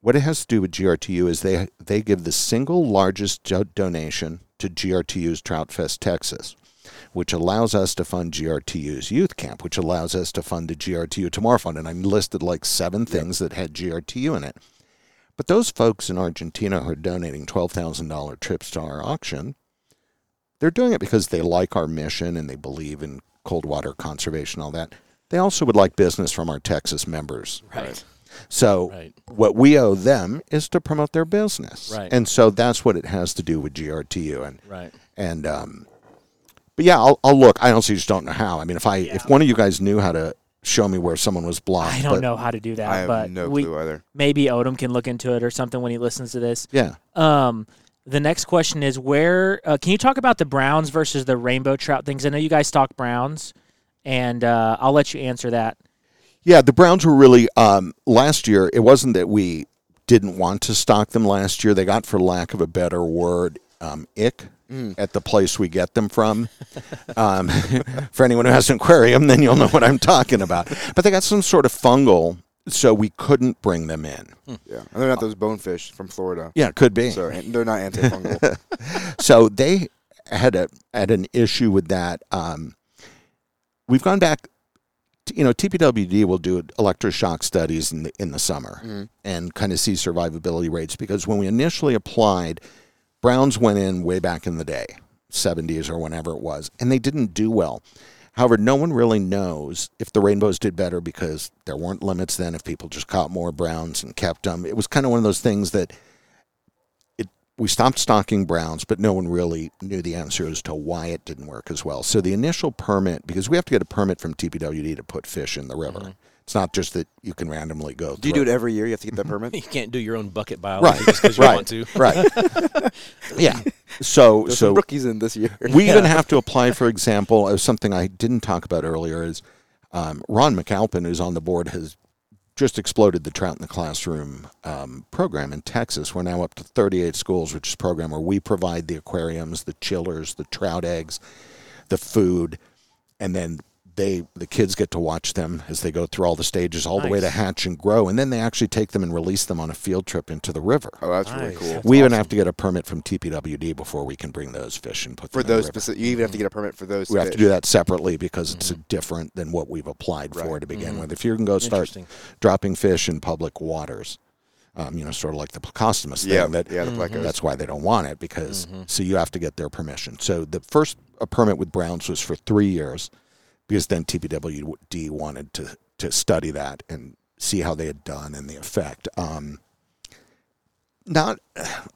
what it has to do with GRTU is they they give the single largest do- donation to GRTU's Trout Fest Texas, which allows us to fund GRTU's youth camp, which allows us to fund the GRTU Tomorrow Fund, and I listed like seven things that had GRTU in it. But those folks in Argentina who are donating twelve thousand dollar trips to our auction, they're doing it because they like our mission and they believe in cold water conservation, all that. They also would like business from our Texas members. Right. So Right. what we owe them is to promote their business. Right. And so that's what it has to do with GRTU and Right. and um but yeah, I'll, I'll look. I honestly just don't know how. I mean, if I if one of you guys knew how to show me where someone was blocked, I don't know how to do that, I have but no we, clue either. maybe Odom can look into it or something when he listens to this. Yeah, Um, the next question is where uh, can you talk about the Browns versus the rainbow trout things? I know you guys stock Browns, and uh, I'll let you answer that. yeah. The Browns were really um last year. It wasn't that we didn't want to stock them last year. They got, for lack of a better word, um, ick. At the place we get them from. Um, for anyone who has an aquarium, then you'll know what I'm talking about. But they got some sort of fungal, so we couldn't bring them in. Yeah, and they're not those bonefish from Florida. Yeah, it could be. So they're not antifungal. so they had a had an issue with that. Um, we've gone back. You know, TPWD will do electroshock studies in the in the summer and kind of see survivability rates because when we initially applied, Browns went in way back in the day, 70s or whenever it was, and they didn't do well. However, no one really knows if the rainbows did better because there weren't limits then. If people just caught more browns and kept them, it was kind of one of those things that it we stopped stocking browns, but no one really knew the answer as to why it didn't work as well. So the initial permit, because we have to get a permit from TPWD to put fish in the river. Mm-hmm. It's not just that you can randomly go. Do you do it every year? You have to get that permit. You can't do your own bucket biology Right, just because you right, want to. right. yeah. So There's so some rookies in this year. we even have to apply, for example, as something I didn't talk about earlier is um, Ron McAlpin, who's on the board, has just exploded the Trout in the Classroom um, program in Texas. We're now up to 38 schools, which is a program where we provide the aquariums, the chillers, the trout eggs, the food, and then they the kids get to watch them as they go through all the stages all the way to hatch and grow and then they actually take them and release them on a field trip into the river Oh, that's really cool. That's we even have to get a permit from TPWD before we can bring those fish and put them For in the those river. specific, you even have to get a permit for those. We have to do that separately because it's different than what we've applied for to begin with. If you can go start dropping fish in public waters, um, you know, sort of like the Plecostomus Yeah, thing, that yeah, the plecos. that's why they don't want it because so you have to get their permission. So the first uh, permit with Browns was for three years because then TPWD wanted to to study that and see how they had done and the effect. Um, not,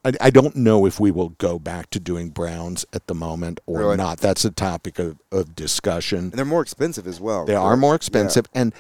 I, I don't know if we will go back to doing Browns at the moment or Really? not. That's a topic of, of discussion. And they're more expensive as well. They are more Yeah. expensive, and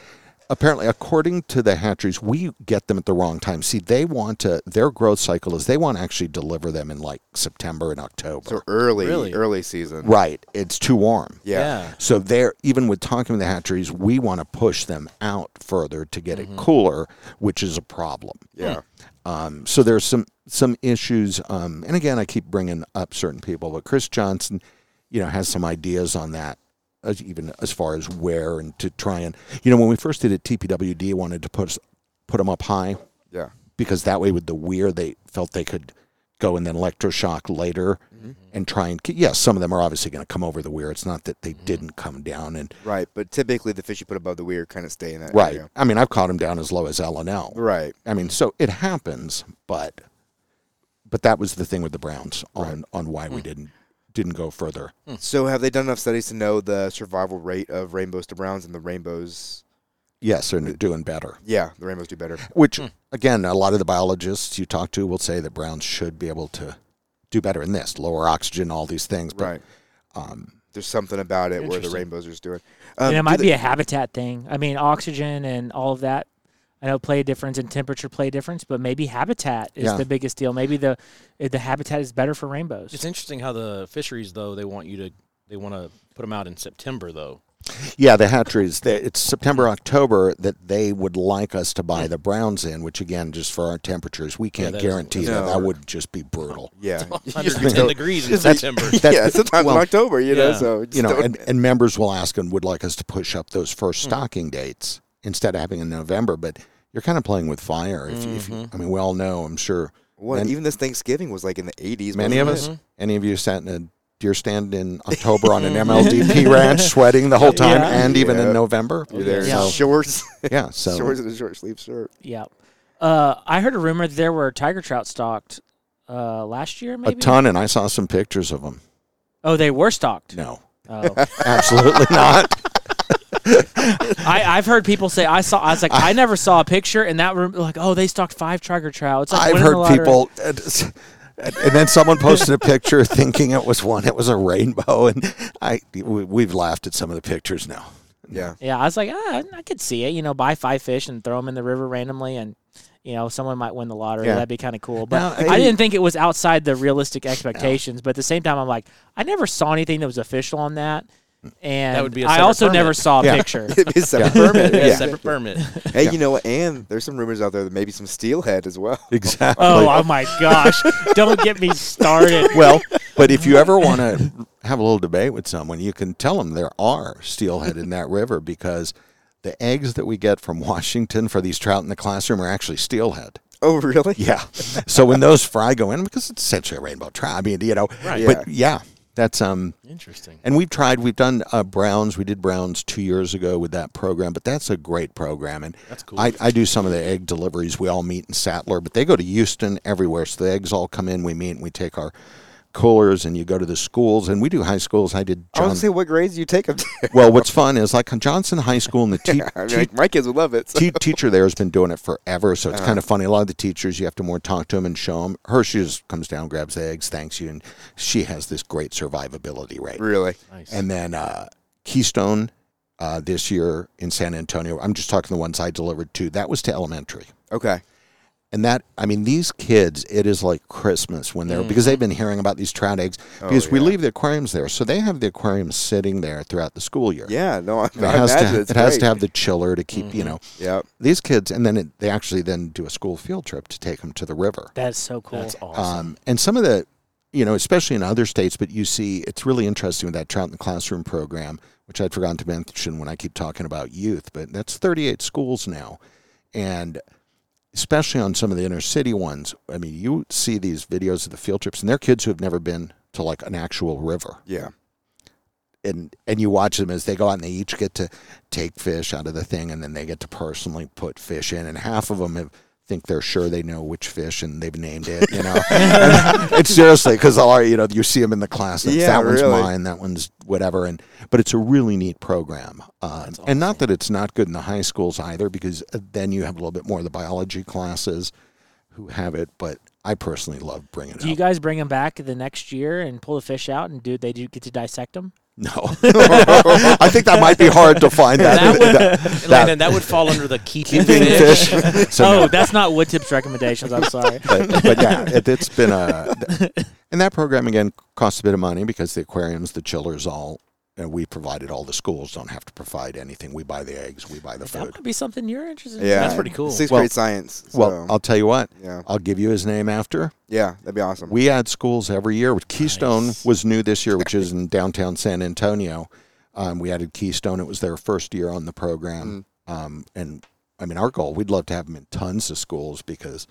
apparently, according to the hatcheries, we get them at the wrong time. See, they want to. Their growth cycle is they want to actually deliver them in like September and October. So early, Really? early season. right, it's too warm. Yeah. So they're even with talking to the hatcheries, we want to push them out further to get Mm-hmm. it cooler, which is a problem. Yeah. Um, so there's some some issues, um, and again, I keep bringing up certain people, but Chris Johnson, you know, has some ideas on that, as even as far as where and to try and, you know, when we first did it, TPWD wanted to put us, put them up high Yeah. because that way with the weir they felt they could go and then electroshock later Mm-hmm. and try and yes, some of them are obviously going to come over the weir. It's not that they didn't come down and Right. But typically, the fish you put above the weir kind of stay in that right. area. I mean, I've caught them down as low as L and L. Right. I mean, so it happens, but but that was the thing with the Browns on on why we didn't didn't go further. So, have they done enough studies to know the survival rate of rainbows to browns and the rainbows? Yes, they're doing better. Yeah, the rainbows do better. Which again, a lot of the biologists you talk to will say that Browns should be able to do better in this, lower oxygen, all these things. But, Right. Um, There's something about it where the Interesting. rainbows are just doing. and Um, it do might they- be a habitat thing. I mean, oxygen and all of that. I know play a difference and temperature play a difference, but maybe habitat is Yeah. the biggest deal. Maybe the eh, the habitat is better for rainbows. It's interesting how the fisheries though they want you to they want to put them out in September though. yeah, the hatcheries. They, it's September, October that they would like us to buy the Browns in. Which again, just for our temperatures, we can't that isn't- guarantee No. that. That would just be brutal. Yeah. 110 degrees in That's- September. that- yeah, sometimes well, in October, you know. So you know, and, and members will ask and would like us to push up those 1st stocking dates instead of having in November. But you're kind of playing with fire. If, if you, I mean, we all know, I'm sure. what, and- even this Thanksgiving was like in the 80s. Many of wasn't us, any of you sat in a deer stand in October on an MLDP ranch, sweating the whole time, Yeah. and even Yeah. in November. You're there Yeah. So, shorts, yeah, so shorts and a short sleeve shirt. yeah. Uh, I heard a rumor that there were tiger trout stocked uh, last year. a ton, and I saw some pictures of them. Oh, they were stocked. No, Oh. absolutely not. I, I've heard people say I saw. I was like, I never saw a picture, and that room like, oh, they stocked five tiger trout. It's like I've heard people, and then someone posted a picture thinking it was one. It was a rainbow, and I we, we've laughed at some of the pictures now. Yeah. Yeah, I was like, ah, I could see it. You know, buy five fish and throw them in the river randomly, and you know, someone might win the lottery. Yeah. That'd be kind of cool. But Now, I I- didn't think it was outside the realistic expectations. But at the same time, I'm like, I never saw anything that was official on that. And That would be a I separate also never saw a Yeah. picture. It'd be a separate permit. Yeah, Yeah. separate permit. Hey, you know what? And there's some rumors out there that maybe some steelhead as well. Exactly. oh, oh my gosh! Don't get me started. well, but if you ever want to have a little debate with someone, you can tell them there are steelhead in that river because the eggs that we get from Washington for these trout in the classroom are actually steelhead. Oh, really? Yeah. So when those fry go in, because it's essentially a rainbow trout. I mean, you know, Right. but yeah, that's um. Interesting. And we've tried. We've done uh, Browns. We did Browns two years ago with that program, but that's a great program. And That's cool. I, I do some of the egg deliveries. We all meet in Sattler, but they go to Houston everywhere. So the eggs all come in. We meet and we take our coolers and you go to the schools and we do high schools. I did I was John. gonna say, what grades you take them to? well, what's fun is like on Johnson High School and the te- I mean, te- my kids would love it. so- te- teacher there has been doing it forever, so it's Uh-huh. kind of funny. A lot of the teachers, you have to more talk to them and show them. Her, she just comes down, grabs the eggs, thanks you, and she has this great survivability rate. Really? Nice. And then uh, Keystone uh, this year in San Antonio, I'm just talking the ones I delivered to, that was to elementary. Okay. And that, I mean, these kids, it is like Christmas when they're, because they've been hearing about these trout eggs, Oh, because we leave the aquariums there. So they have the aquariums sitting there throughout the school year. Yeah. No, I, It I has, imagine to, it's it has to have the chiller to keep, you know, Yep. these kids, and then it, they actually then do a school field trip to take them to the river. That's so cool. That's awesome. Um, and some of the, you know, especially in other states, but you see, it's really interesting with that Trout in the Classroom program, which I'd forgotten to mention when I keep talking about youth, but that's 38 schools now. And especially on some of the inner city ones, I mean, you see these videos of the field trips, and they're kids who have never been to like an actual river. Yeah. And, and you watch them as they go out and they each get to take fish out of the thing and then they get to personally put fish in and half of them have think they're sure they know which fish and they've named it, you know. It's seriously because all you know you see them in the class. Yeah, that one's really. mine. That one's whatever. And but it's a really neat program. Uh, And not that it's not good in the high schools either, because uh, then you have a little bit more of the biology classes who have it. But I personally love bringing it Do you guys bring them back the next year and pull the fish out and do they do get to dissect them? No, I think that might be hard to find that. That would- that- that- Landon, that would fall under the keeping, keeping fish. fish. So oh, no. that's not Wood Tip's recommendations. I'm sorry. but, but yeah, it, it's been a, and that program again costs a bit of money because the aquariums, the chillers, all, and we provided all the schools don't have to provide anything. We buy the eggs, we buy the That food. That might be something you're interested in. Yeah. That's pretty cool. Sixth Well- grade science. Well, I'll tell you what, yeah. I'll give you his name after. Yeah, that'd be awesome. We add schools every year. With Keystone Nice. was new this year, which is in downtown San Antonio. Um, we added Keystone. It was their first year on the program, um, and I mean, our goal we'd love to have them in tons of schools because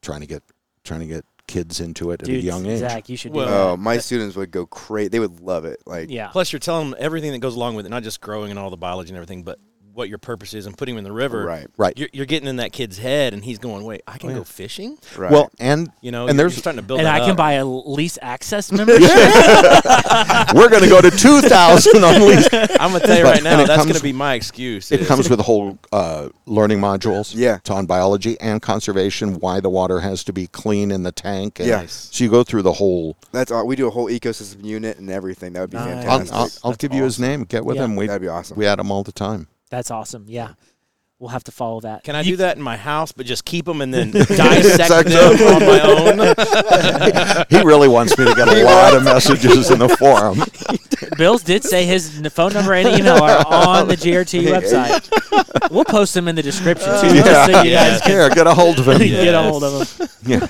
trying to get trying to get kids into it at a young age. Zach, you should Well, do oh, that. my students would go crazy. They would love it. Like, yeah. Plus, you're telling them everything that goes along with it, not just growing and all the biology and everything, but what your purpose is and putting him in the river. right, Right. You're, you're getting in that kid's head, and he's going, "Wait, I can Oh, yeah. go fishing." right. Well, and You know, And you're, there's- you're starting to build and that I can up. buy a lease access membership. we're going to go to 2000 on least. I'm gonna tell you But- right now, that's gonna be my excuse. It is- comes with a whole uh, learning modules. Yeah. It's on biology and conservation, why the water has to be clean in the tank. And Yeah. So you go through the whole. that's all. We do a whole ecosystem unit and everything. That would be Nice. I'll, fantastic. I'll, I'll That's give you his name. Get with Yeah. him. We, That'd be awesome. we add him all the time. That's awesome. Yeah. We'll have to follow that. Can I You- do that in my house, but just keep them and then dissect them on my own? he really wants me to get a lot of messages in the forum. Bills did say his phone number and email are on the GRT website. We'll post them in the description too, just so you Yeah. guys can Here, get a hold of him. get a hold of them. Yeah.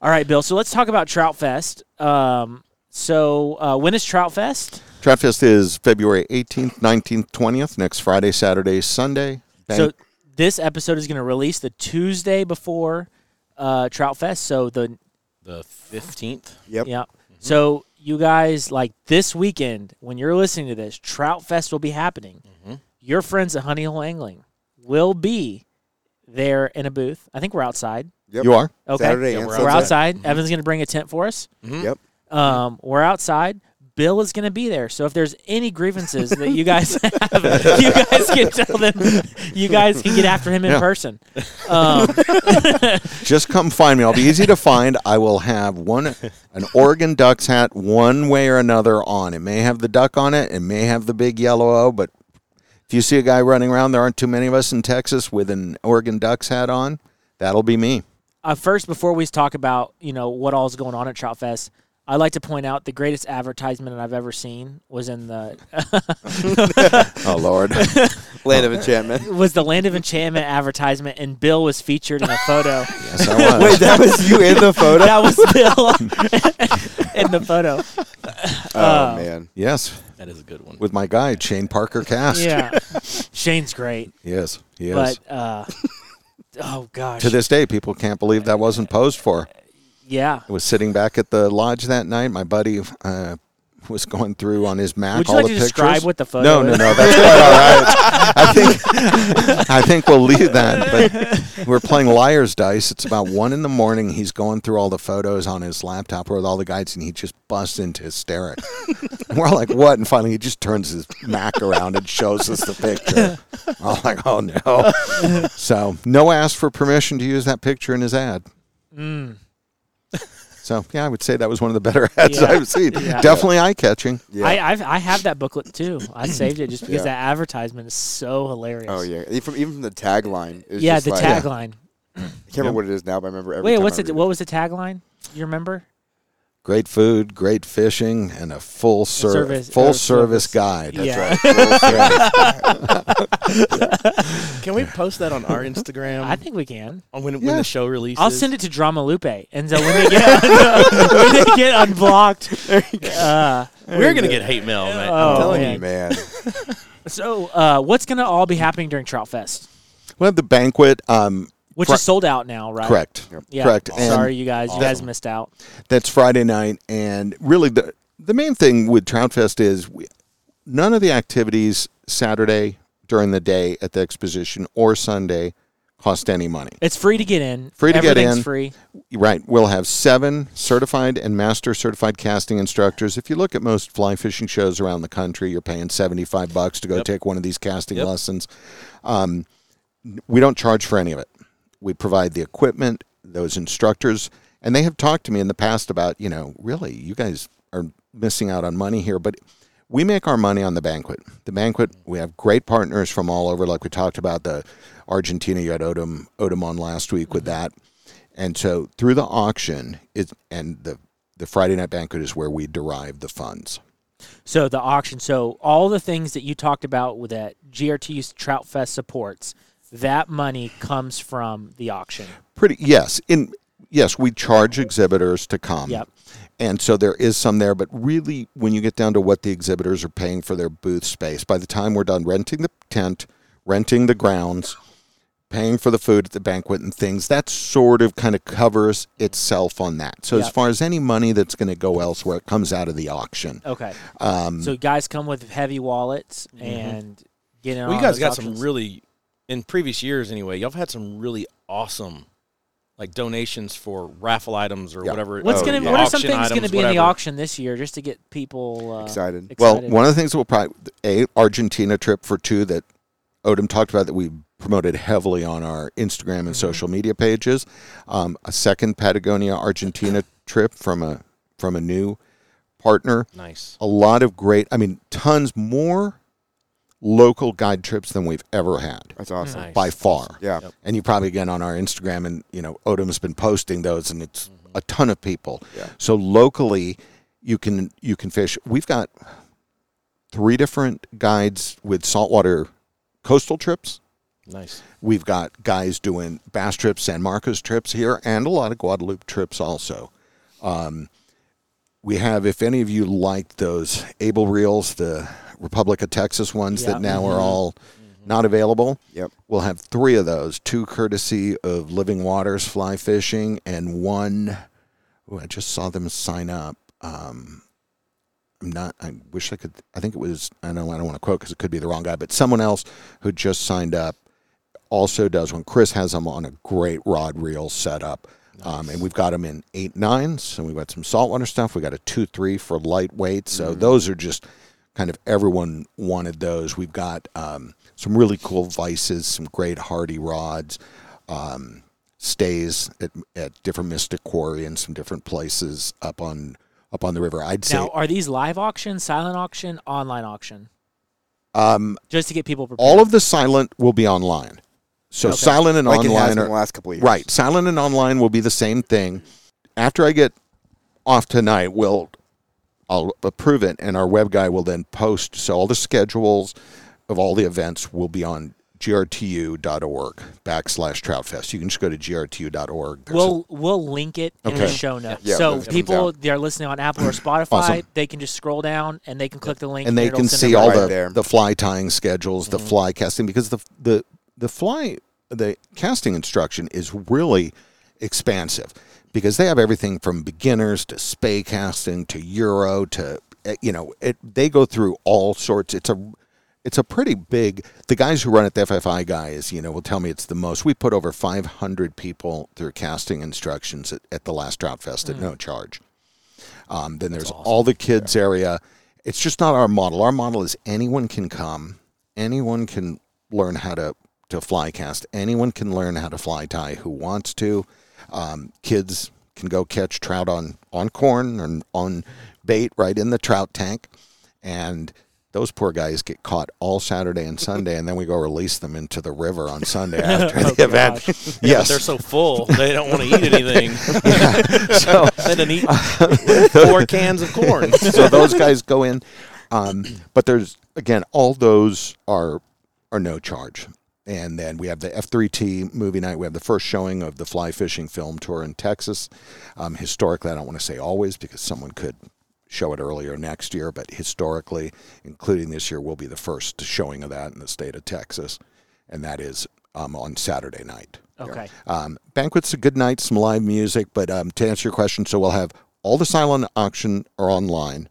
All right, Bill. So let's talk about Trout Fest. Um, so uh, when is Trout Fest? Trout Fest is February 18th, 19th, 20th, next Friday, Saturday, Sunday. So this episode is going to release the Tuesday before uh, Trout Fest. So the the fifteenth. Yep. yeah. So you guys like this weekend when you're listening to this, Trout Fest will be happening. Mhm. Your friends at Honey Hole Angling will be there in a booth. I think we're outside. Yep. you are? Okay, Saturday Yeah, we're we're Sunday. outside. Evan's going to bring a tent for us. Mhm. Yep. Um, we're outside. Bill is going to be there. So if there's any grievances that you guys have, you guys can tell them. You guys can get after him in Yeah. person. Um, Just come find me. I'll be easy to find. I will have one an Oregon Ducks hat one way or another on. It may have the duck on it. It may have the big yellow O, but if you see a guy running around, there aren't too many of us in Texas with an Oregon Ducks hat on. That'll be me. uh, first, before we talk about you know what all is going on at Trout Fest, I'd like to point out the greatest advertisement I've ever seen was in the Oh Lord. Land of Enchantment. was the Land of Enchantment advertisement, and Bill was featured in a photo. yes, I was. Wait, that was you in the photo? that was Bill in the photo. oh uh, man. yes, That is a good one. with my guy, Shane Parker Cast. Yeah, Shane's great, Yes, he is. but uh, oh gosh, to this day, people can't believe that wasn't posed for. Yeah, I was sitting back at the lodge that night. My buddy, uh, was going through on his Mac Would you all like the to pictures. describe what the photo No, no, is? no. That's quite all right. I think I think we'll leave that. But we're playing liar's dice. It's about one in the morning. He's going through all the photos on his laptop with all the guides, and he just busts into hysterics. And we're all like, "What?" And finally, he just turns his Mac around and shows us the picture. I'm like, "Oh no!" So no ask for permission to use that picture in his ad. Mm. So yeah, I would say that was one of the better ads Yeah. I've seen. Yeah. Definitely eye catching. I I've, I have that booklet too. I saved it just because Yeah. that advertisement is so hilarious. Oh yeah, even from, even from the tagline. it Yeah, just the like- tagline. I can't remember what it is now, but I remember every Wait, time what's I it? What was the tagline? You remember? Great food, great fishing, and a full ser- Service- full or service service. guide. Yeah. Can we post that on our Instagram? I think we can. On when, when the show releases. I'll send it to Drama Lupe, and so when they get when they get unblocked, uh, We're gonna get hate mail, man. Oh, I'm telling man. you. man. so uh, what's gonna all be happening during Trout Fest, We'll have the banquet. Um, which Fri- is sold out now, right? Correct. Yeah. Correct. And Sorry, you guys. You guys missed out. That's Friday night, and really the the main thing with Trout Fest is we, none of the activities Saturday during the day at the exposition or Sunday cost any money. It's free to get in. Free to get in. Free. Right. We'll have seven certified and master certified casting instructors. If you look at most fly fishing shows around the country, you're paying 75 bucks to go Yep. take one of these casting Yep. lessons. Um, we don't charge for any of it. We provide the equipment, those instructors, and they have talked to me in the past about, you know, really, you guys are missing out on money here, but we make our money on the banquet. The banquet, we have great partners from all over, like we talked about the Argentina. You had Odom, Odom on last week with that. And so through the auction is and the the Friday night banquet is where we derive the funds. So the auction. So all the things that you talked about with that GRT's Trout Fest supports, that money comes from the auction. Pretty yes, in yes, we charge exhibitors to come. Yep. And so there is some there, but really when you get down to what the exhibitors are paying for their booth space, by the time we're done renting the tent, renting the grounds, paying for the food at the banquet and things, that sort of kind of covers itself on that. So as far as any money that's going to go elsewhere, it comes out of the auction. Okay. Um, So guys come with heavy wallets and get in. Well, you guys got auctions. some really, in previous years anyway, y'all have had some really awesome, like donations for raffle items or Yeah. whatever. What's Oh, gonna? yeah. What are some auction things going to items, be in the auction this year, just to get people uh, Excited. Well, excited? one of the things that we'll probably a Argentina trip for two that Odom talked about that we promoted heavily on our Instagram and Mm-hmm. social media pages. Um, a second Patagonia Argentina trip from a from a new partner. Nice. A lot of great. I mean, tons more local guide trips than we've ever had That's awesome. Nice. by far. Yeah. Yep. And you probably get on our Instagram, and you know Odom's been posting those, and it's a ton of people. Yeah. So locally, you can you can fish. We've got three different guides with saltwater coastal trips. Nice. We've got guys doing bass trips, San Marcos trips here, and a lot of Guadalupe trips also. Um, we have, if any of you liked those Abel reels, the Republic of Texas ones Yeah. that now are all not available. Yep. We'll have three of those, two courtesy of Living Waters Fly Fishing, and one. ooh, I just saw them sign up. Um, I'm not. I wish I could. I think it was. I know. I don't want to quote because it could be the wrong guy, but someone else who just signed up also does one. Chris has them on a great rod reel setup. Um, and we've got them in eight nines, and we've got some saltwater stuff. We got a two three for lightweight. So those are just kind of everyone wanted those. We've got um, some really cool vices, some great hardy rods, um, stays at, at different Mystic Quarry and some different places up on up on the river. I'd say now, are these live auction, silent auction, online auction? um, Just to get people prepared. all of the silent will be online. So Okay. silent and Like it has online been are the last couple of years. right. Silent and online will be the same thing. After I get off tonight, we'll I'll approve it, and our web guy will then post. So all the schedules of all the events will be on grtu.org backslash troutfest. You can just go to grtu.org. There's We'll we'll link it in the show notes. Yeah, so when it comes people out. that are listening on Apple or Spotify, Awesome. they can just scroll down and they can click the link and they it'll can see them all right the, there. the fly tying schedules, the Mm-hmm. fly casting, because the the the fly the casting instruction is really expansive because they have everything from beginners to spey casting to euro to uh, you know, it, they go through all sorts. It's a it's a pretty big. The guys who run it, the FFI guys, you know, will tell me it's the most. We put over 500 people through casting instructions at, at the last Trout Fest at no charge. Um, then there's all the kids area. It's just not our model. Our model is anyone can come, anyone can learn how to to fly cast, anyone can learn how to fly tie who wants to. Um, kids can go catch trout on on corn and on bait right in the trout tank, and those poor guys get caught all Saturday and Sunday, and then we go release them into the river on Sunday after Oh, the event. gosh. Yeah, yes, they're so full they don't want to eat anything. so they didn't eat four cans of corn. so those guys go in. Um, but there's again, all those are are no charge. And then we have the F3T movie night. We have the first showing of the fly fishing film tour in Texas. Um, historically, I don't want to say always because someone could show it earlier next year, but historically, including this year, will be the first showing of that in the state of Texas, and that is um, on Saturday night. Okay. Um, banquet's a good night, some live music, but um, to answer your question, so we'll have all the silent auction are online,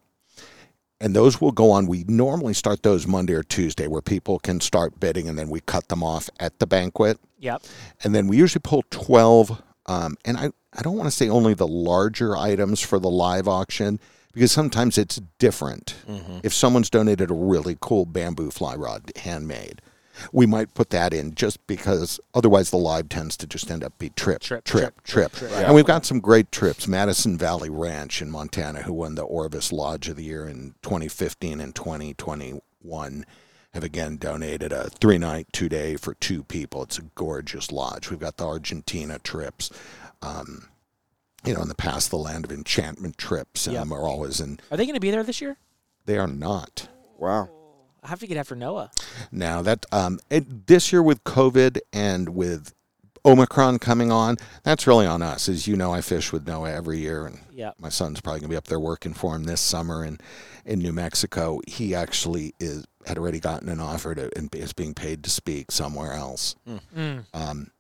and those will go on. We normally start those Monday or Tuesday, where people can start bidding, and then we cut them off at the banquet, Yep. and then we usually pull twelve. Um, and I, I don't want to say only the larger items for the live auction because sometimes it's different. If someone's donated a really cool bamboo fly rod, handmade, we might put that in just because otherwise the live tends to just end up be trip, Trip, trip, trip, trip. trip, trip. And we've got some great trips. Madison Valley Ranch in Montana, who won the Orvis Lodge of the Year in 2015 and 2021, have again donated a three night, two day for two people. It's a gorgeous lodge. We've got the Argentina trips. Um, you know, in the past, the Land of Enchantment trips Yep. um, are always in. Are they going to be there this year? They are not. Wow. I have to get after Noah. Now that um, it, this year with COVID and with Omicron coming on, that's really on us. As you know, I fish with Noah every year, and Yep. my son's probably gonna be up there working for him this summer in in New Mexico. He actually is had already gotten an offer to and is being paid to speak somewhere else. Mm. Um,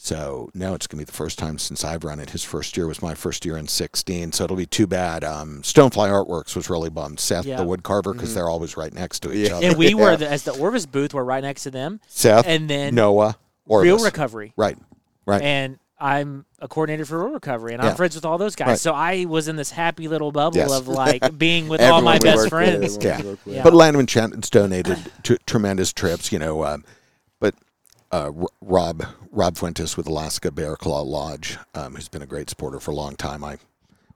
so now it's gonna be the first time since I've run it. His first year was my first year in '16, so it'll be too bad. Um, Stonefly Artworks was really bummed. Seth, Yeah. the woodcarver, because they're always right next to each Yeah. other. And we were the, as the Orvis booth. We're right next to them. Seth, and then Noah, Orvis. Reel Recovery. Right, right. And I'm a coordinator for Reel Recovery, and Yeah. I'm friends with all those guys. Right. So I was in this happy little bubble Yes. of like being with all my best friends. Yeah. Yeah. But Land of Enchantment's donated t- tremendous trips, you know. Um, but uh, R- Rob Rob Fuentes with Alaska Bear Claw Lodge, um, who's been a great supporter for a long time. I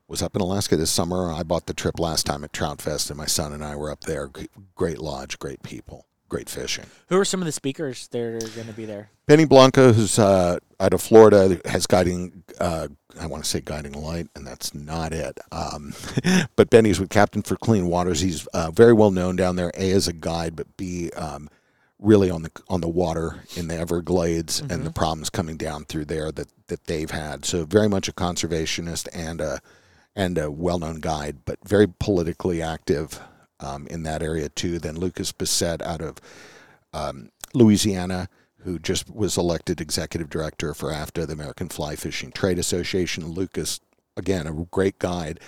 was up in Alaska this summer. I bought the trip last time at Trout Fest, and my son and I were up there. Great lodge, great people, great fishing. Who are some of the speakers that are going to be there? Benny Blanco, who's uh, out of Florida, has guiding. Uh, I want to say guiding light, and that's not it. Um, but Benny's with Captain for Clean Waters. He's uh, very well known down there. A as a guide, but B um, really on the on the water in the Everglades and the problems coming down through there that that they've had. So very much a conservationist and a and a well known guide, but very politically active um, in that area too. Then Lucas Bissett out of um, Louisiana, who just was elected executive director for AFFTA, the American Fly Fishing Trade Association. Lucas, again, a great guide,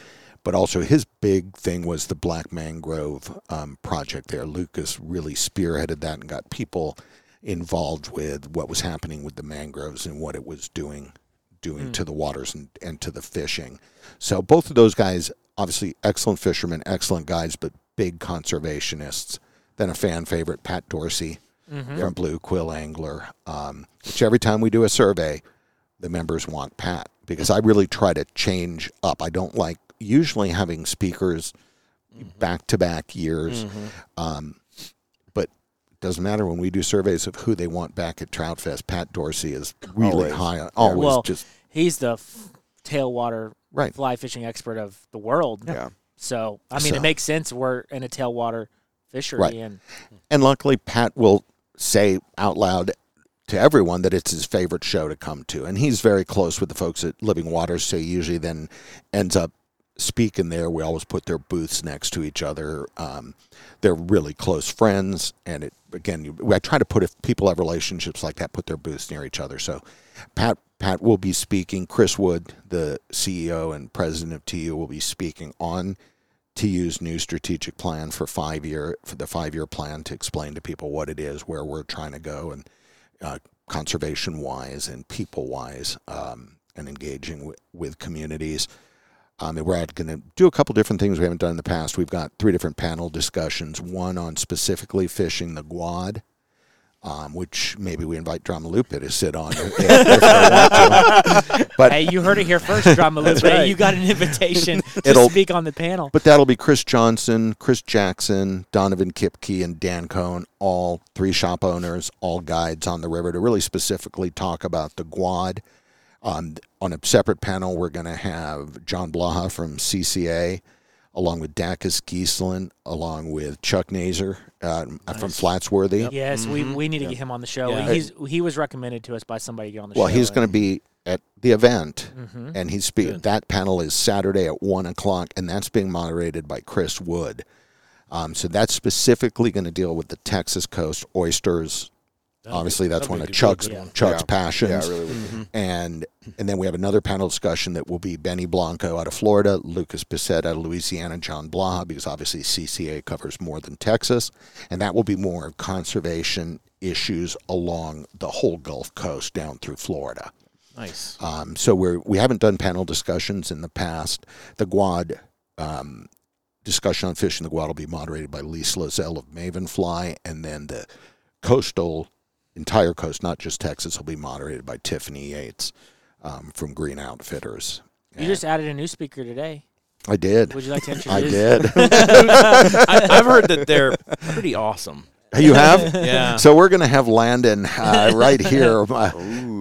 but also his big thing was the Black Mangrove um, project there. Lucas really spearheaded that and got people involved with what was happening with the mangroves and what it was doing doing to the waters and, and to the fishing. So both of those guys, obviously excellent fishermen, excellent guides, but big conservationists. Then a fan favorite, Pat Dorsey from Blue Quill Angler, um, which every time we do a survey, the members want Pat because I really try to change up. I don't like usually having speakers back to back years. Um, but it doesn't matter when we do surveys of who they want back at Trout Fest. Pat Dorsey is really Always. high on always well, just he's the f- tailwater Right. fly fishing expert of the world. Yeah. So I mean, So- it makes sense. We're in a tailwater fishery, Right. and And luckily, Pat will say out loud to everyone that it's his favorite show to come to. And he's very close with the folks at Living Waters, so he usually then ends up speaking there. We always put their booths next to each other. Um, they're really close friends. And it again, you, I try to put, if people have relationships like that, put their booths near each other. So Pat, Pat will be speaking. Chris Wood, the CEO and president of TU, will be speaking on TU's new strategic plan for five year for the five year plan to explain to people what it is, where we're trying to go, and uh, conservation wise and people wise, um, and engaging with communities. Um, and we're going to do a couple different things we haven't done in the past. We've got three different panel discussions. One on specifically fishing the Guad, um, which maybe we invite Drama Lupe to sit on if, if they want to. But hey, you heard it here first, Drama Lupe. right. You got an invitation to speak on the panel. But that'll be Chris Johnson, Chris Jackson, Donovan Kipke, and Dan Cohn, all three shop owners, all guides on the river to really specifically talk about the Guad. Um, on a separate panel, we're going to have John Blaha from CCA, along with Dacus Giesland, along with Chuck Naiser uh, from Flatsworthy. Yes, we, we need to get him on the show. Yeah. He's he was recommended to us by somebody to get on the Well, show. he's going to be at the event, Mhm. and he's spe- that panel is Saturday at one o'clock, and that's being moderated by Chris Wood. Um, so that's specifically going to deal with the Texas coast oysters. Obviously, that's that'd one be of a good- Chuck's good one. Chuck's Yeah. passions. Yeah, really would be. Mhm. And and then we have another panel discussion that will be Benny Blanco out of Florida, Lucas Bissett out of Louisiana, John Blaha, because obviously CCA covers more than Texas, and that will be more of conservation issues along the whole Gulf Coast down through Florida. Nice. Um, so we're we haven't done panel discussions in the past. The Guad um, discussion on fishing the Guad will be moderated by Lisa Lozelle of Mavenfly, and then the coastal entire coast, not just Texas, will be moderated by Tiffany Yates um, from Gruene Outfitters. you just added a new speaker today. I did. Would you like to introduce? I did. I, I've heard that they're pretty awesome. You have? Yeah. So we're going to have Landon uh, right here. Uh,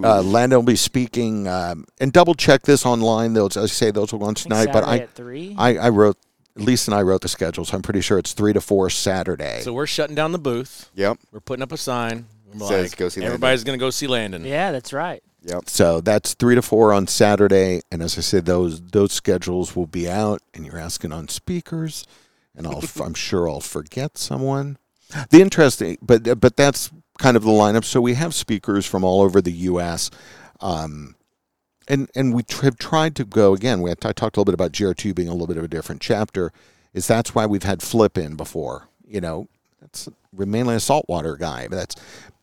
uh, Landon will be speaking, um, and double check this online. Those, as I say, those will go on tonight. But I, at three? I, I wrote, Lisa and I wrote the schedule, so I'm pretty sure it's three to four Saturday. So we're shutting down the booth. Yep. We're putting up a sign. We're Says like, go see Landon. everybody's going to go see Landon. Yeah, that's right. Yep. So that's three to four on Saturday, and as I said, those those schedules will be out. And you're asking on speakers, and I'll I'm sure I'll forget someone. The interesting, but but that's kind of the lineup. So we have speakers from all over the U.S. Um, and and we tr- have tried to go again. We had, I talked a little bit about GRTU being a little bit of a different chapter. Is that's why we've had Flip in before. You know, that's mainly a saltwater guy, but that's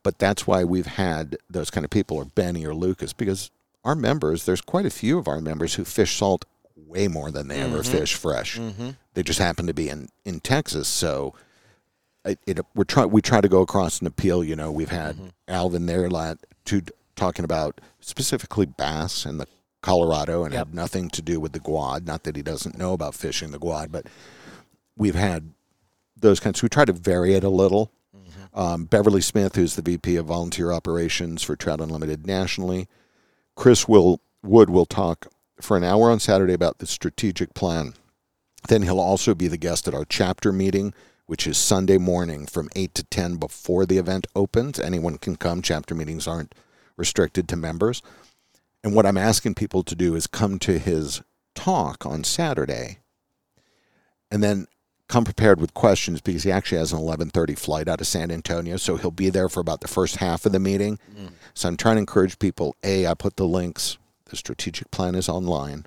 but that's why we've had those kind of people, or Benny or Lucas, because our members, there's quite a few of our members who fish salt way more than they ever Mhm. fish fresh. Mhm. They just happen to be in in Texas, so it, it we're try we try to go across and appeal. You know, we've had Alvin there lat to talking about specifically bass and the Colorado, and Yep. had nothing to do with the Guad. Not that he doesn't know about fishing the Guad, but we've had those kinds. We try to vary it a little. Um, Beverly Smith, who's the VP of Volunteer Operations for Trout Unlimited nationally, Chris will Wood will talk for an hour on Saturday about the strategic plan. Then he'll also be the guest at our chapter meeting, which is Sunday morning from 8 to 10 before the event opens. Anyone can come. Chapter meetings aren't restricted to members. And what I'm asking people to do is come to his talk on Saturday and then come prepared with questions because he actually has an 11:30 flight out of San Antonio, so he'll be there for about the first half of the meeting. Mm. So I'm trying to encourage people. A, I put the links. The strategic plan is online,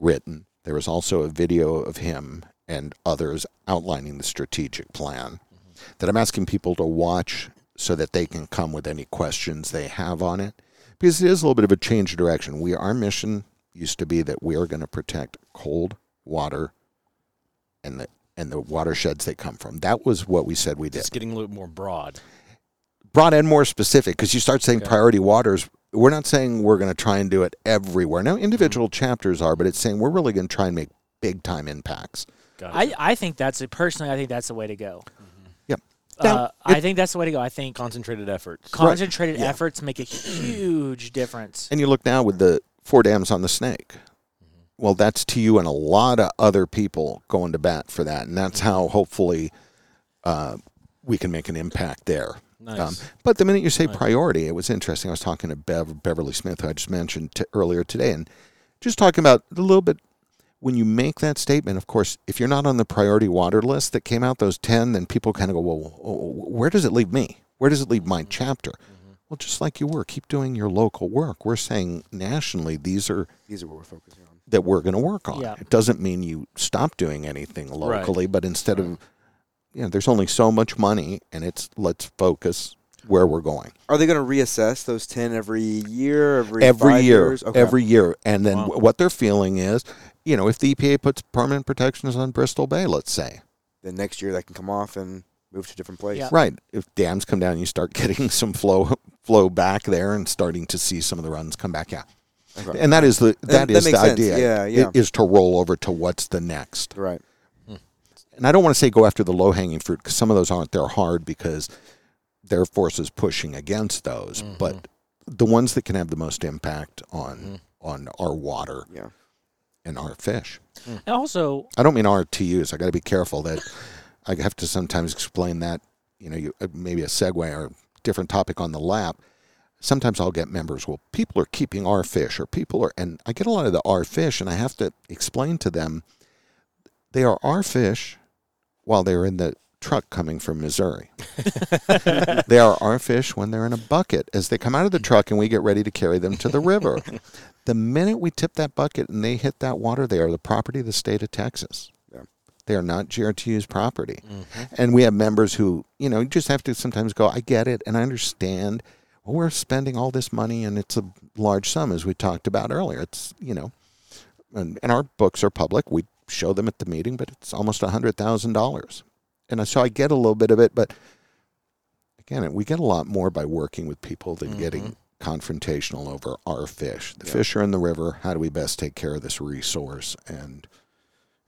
written. There is also a video of him and others outlining the strategic plan mm-hmm. that I'm asking people to watch so that they can come with any questions they have on it. Because it is a little bit of a change of direction. We our mission used to be that we are going to protect cold water and the and the watersheds they come from. That was what we said we did. It's getting a little more broad. Broad and more specific because you start saying Okay. priority waters. We're not saying we're going to try and do it everywhere. Now, individual chapters are, but it's saying we're really going to try and make big time impacts. Got I, I think that's it. personally. I think that's the way to go. Yep. Now, Uh, I think that's the way to go. I think Concentrated efforts. concentrated Yeah. efforts make a huge difference. And you look now with the four dams on the snake. Well, that's to you and a lot of other people going to bat for that, and that's how hopefully uh, we can make an impact there. Nice. Um, but the minute you say Nice. priority, it was interesting. I was talking to Bev, Beverly Smith, who I just mentioned t- earlier today, and just talking about a little bit. When you make that statement, of course, if you're not on the priority water list that came out, those 10, then people kind of go, well, where does it leave me? Where does it leave my chapter? Well, just like you were, keep doing your local work. We're saying nationally, these are These are what we're focusing on. That we're going to work on. Yeah. It doesn't mean you stop doing anything Right. locally, but instead of, you know, there's only so much money, and it's let's focus where we're going Are they going to reassess those ten every year? Every every five year, years? Okay. every year, and then Wow. wh- what they're feeling is, you know, if the EPA puts permanent protections on Bristol Bay, let's say, then next year that can come off and move to a different place. Yeah. right, if dams come down, you start getting some flow flow back there, and starting to see some of the runs come back. Yeah, Okay. and that is the that that is the sense. idea. Yeah, i- yeah. is to roll over to what's the next. right. and I don't want to say go after the low hanging fruit because some of those aren't. They're hard because there are forces pushing against those. Mm-hmm. But the ones that can have the most impact on Mm-hmm. on our water Yeah. and our fish. And also, I don't mean our to use. I got to be careful that I have to sometimes explain that. You know, you, uh, maybe a segue or different topic on the lap. Sometimes I'll get members. Well, people are keeping our fish, or people are, and I get a lot of the our fish, and I have to explain to them they are our fish while they're in the truck coming from Missouri. they are our fish when they're in a bucket as they come out of the truck and we get ready to carry them to the river. the minute we tip that bucket and they hit that water, they are the property of the state of Texas. Yeah. They are not GRTU's property. Mm-hmm. And we have members who, you know, you just have to sometimes go, I get it and I understand. Well, we're spending all this money and it's a large sum, as we talked about earlier. It's, you know, and, and our books are public. We show them at the meeting, but it's almost a hundred thousand dollars. And so I get a little bit of it, but again, we get a lot more by working with people than getting mm-hmm. confrontational over our fish. The fish are in the river. How do we best take care of this resource and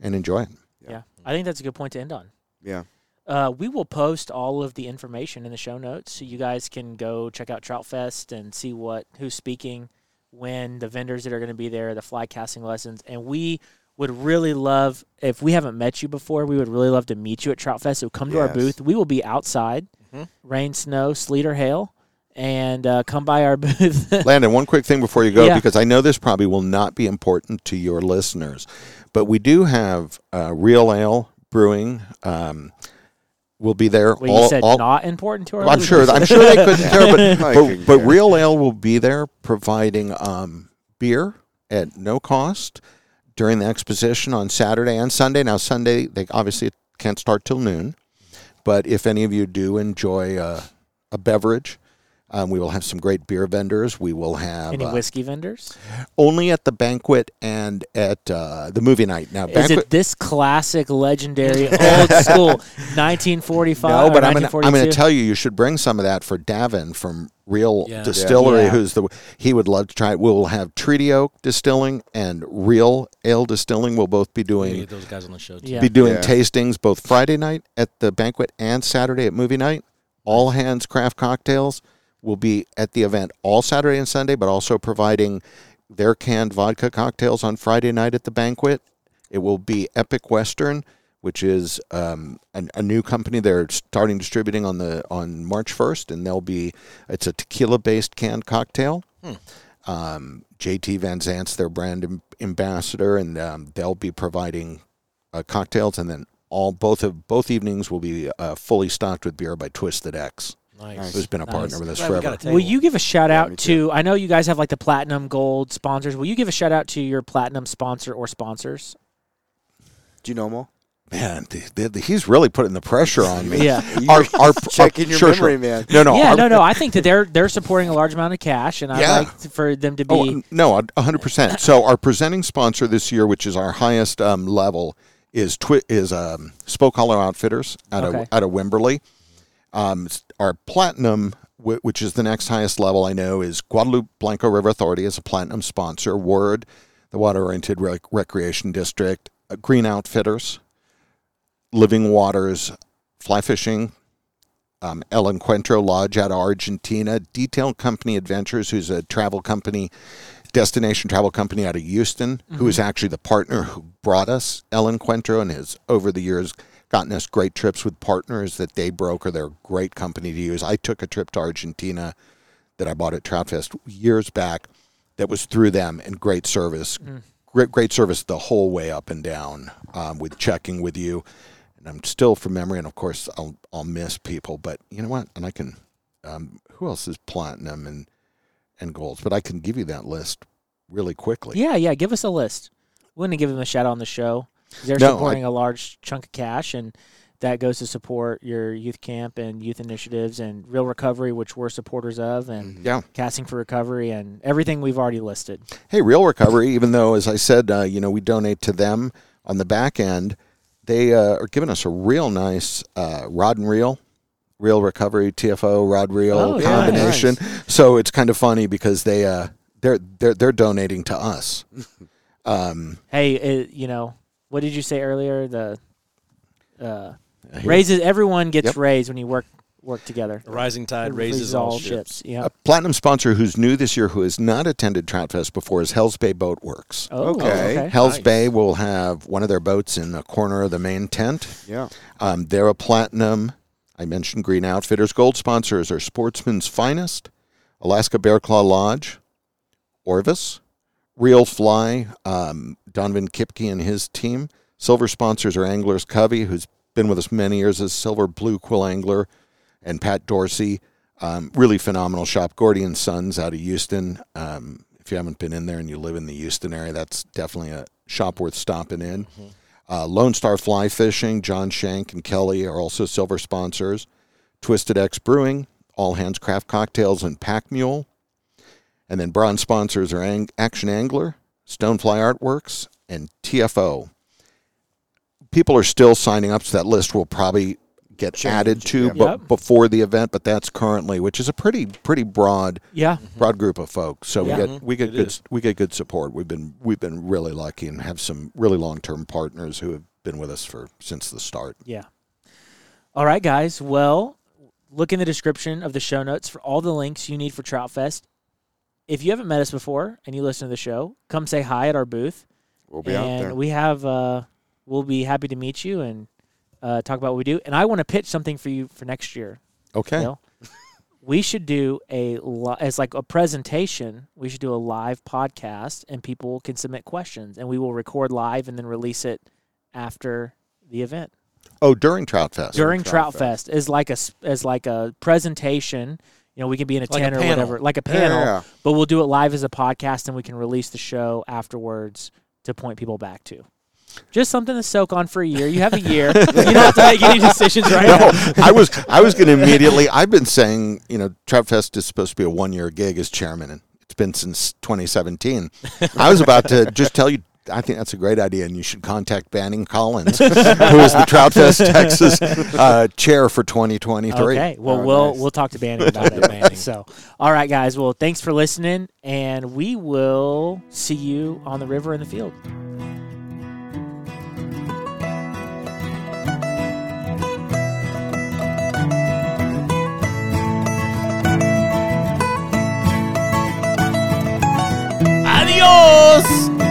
and enjoy it? yeah. I think that's a good point to end on. Yeah. Uh, we will post all of the information in the show notes, so you guys can go check out Trout Fest and see what who's speaking, when the vendors that are going to be there, the fly casting lessons, and we would really love if we haven't met you before. We would really love to meet you at Trout Fest. So come to our booth. We will be outside, rain, snow, sleet, or hail, and uh, come by our booth. Landon, one quick thing before you go, Yeah. because I know this probably will not be important to your listeners, but we do have uh, Real Ale Brewing. Um, will be there. well, you said not important to our. I'm sure. I'm sure they couldn't care, but but, but. Real Ale will be there providing um, beer at no cost during the exposition on Saturday and Sunday. Now Sunday they obviously can't start till noon, but if any of you do enjoy uh, a beverage. Um, we will have some great beer vendors. We will have Any uh, whiskey vendors? only at the banquet and at uh, the movie night. Now, Is it this classic, legendary, old school, 1945? no, but I'm going to tell you, you should bring some of that for Davin from Real Yeah. Distillery, Yeah. who's the he would love to try it. We will have Treaty Oak Distilling and Real Ale Distilling. We'll both be We doing those guys on the show too. Yeah. be doing Yeah. tastings both Friday night at the banquet and Saturday at movie night. All hands craft cocktails will be at the event all Saturday and Sunday, but also providing their canned vodka cocktails on Friday night at the banquet. It will be Epic Western, which is um, a, a new company. They're starting distributing on the on March first, and they'll be it's a tequila based canned cocktail. Um, JT Van Zant's their brand am- ambassador, and um, they'll be providing uh, cocktails, and then all both of both evenings will be uh, fully stocked with beer by Twisted X, Nice. who's been a partner Nice. with us Glad we got forever. a table. Will you give a shout Yeah, out me to? I know you guys have like the platinum, gold sponsors. Will you give a shout out to your platinum sponsor or sponsors? Do you know them all? Man, the, the, the- he's really putting the pressure on me. Yeah. You Our, our, checking your sure, memory, sure. man. No, no, yeah, our- no, no. I think that they're they're supporting a large amount of cash, and I'd Yeah. like to- for them to be. Oh, no, a hundred percent. So our presenting sponsor this year, which is our highest um, level, is Twi- is um, Spoke Hollow Outfitters out Okay. of out of Wimberley. Um, s- our platinum, which is the next highest level I know, is Guadalupe Blanco River Authority as a platinum sponsor. WORD, the Water Oriented Rec- Recreation District, uh, Gruene Outfitters, Living Waters, Fly Fishing, um, El Encuentro Lodge out of Argentina, Detail Company Adventures, who's a travel company, destination travel company out of Houston, who is actually the partner who brought us El Encuentro and has over the years gotten us great trips with partners that they broker. They're a great company to use. I took a trip to Argentina that I bought at Troutfest years back that was through them and great service. Great, great service the whole way up and down um, with checking with you. And I'm still from memory, and of course I'll I'll miss people, but you know what? And I can Um, who else is platinum and and goals, But I can give you that list really quickly. Yeah, yeah. Give us a list. We want to give them a shout out on the show. They're No, supporting a large chunk of cash, and that goes to support your youth camp and youth initiatives and Reel Recovery, which we're supporters of, and Yeah. Casting for Recovery, and everything we've already listed. Hey, Reel Recovery, even though, as I said, uh, you know, we donate to them on the back end, they uh, are giving us a real nice uh, rod and reel, Reel Recovery TFO rod reel Oh, nice. combination. So it's kind of funny because they uh, they're they're they're donating to us. Um, Hey, it, you know, what did you say earlier? The uh, raises everyone gets Yep. raised when you work work together. A rising tide It raises all ships. Yeah. a platinum sponsor who's new this year who has not attended Trout Fest before is Hell's Bay Boat Works. Oh, Okay. okay. Hell's Nice. Bay will have one of their boats in the corner of the main tent. Yeah. Um, they're a platinum. I mentioned Gruene Outfitters. Gold sponsors are Sportsman's Finest, Alaska Bear Claw Lodge, Orvis, Real Fly, um, Donovan Kipke and his team. Silver sponsors are Anglers Covey, who's been with us many years as Silver Blue Quill Angler, and Pat Dorsey. Um, really phenomenal shop. Gordy and Sons out of Houston. Um, if you haven't been in there and you live in the Houston area, that's definitely a shop worth stopping in. Uh, Lone Star Fly Fishing, John Shank and Kelly are also silver sponsors. Twisted X Brewing, All Hands Craft Cocktails, and Pack Mule. And then bronze sponsors are Ang- Action Angler, Stonefly Artworks, and TFO. People are still signing up, so that list will probably get Change, added to yeah. but Yep. before the event, but that's currently, which is a pretty pretty broad Yeah. broad group of folks. So Yeah. we get we get It good is. we get good support. We've been we've been really lucky and have some really long term partners who have been with us for since the start. Yeah. All right, guys. Well, look in the description of the show notes for all the links you need for Trout Fest. If you haven't met us before and you listen to the show, come say hi at our booth. We'll be out and there. we have uh we'll be happy to meet you and uh, talk about what we do. And I want to pitch something for you for next year. Okay. Bill. we should do a li- as like a presentation. We should do a live podcast, and people can submit questions, and we will record live and then release it after the event Oh, during Trout Fest. during Trout Trout Fest is like a s- as like a presentation. You know, we can be in a Like a tent or panel. whatever, like a panel. Yeah. But we'll do it live as a podcast, and we can release the show afterwards to point people back to. Just something to soak on for a year. You have a year. you don't have to make any decisions right no, now. I was I was going to immediately. I've been saying, you know, Trout Fest is supposed to be a one year gig as chairman, and it's been since 2017. I was about to just tell you. I think that's a great idea, and you should contact Banning Collins, who is the Trout Fest Texas uh, chair for 2023. Okay. Well, Oh, we'll nice. we'll talk to Banning about it. Banning. So, all right, guys. Well, thanks for listening, and we will see you on the river in the field. Adiós.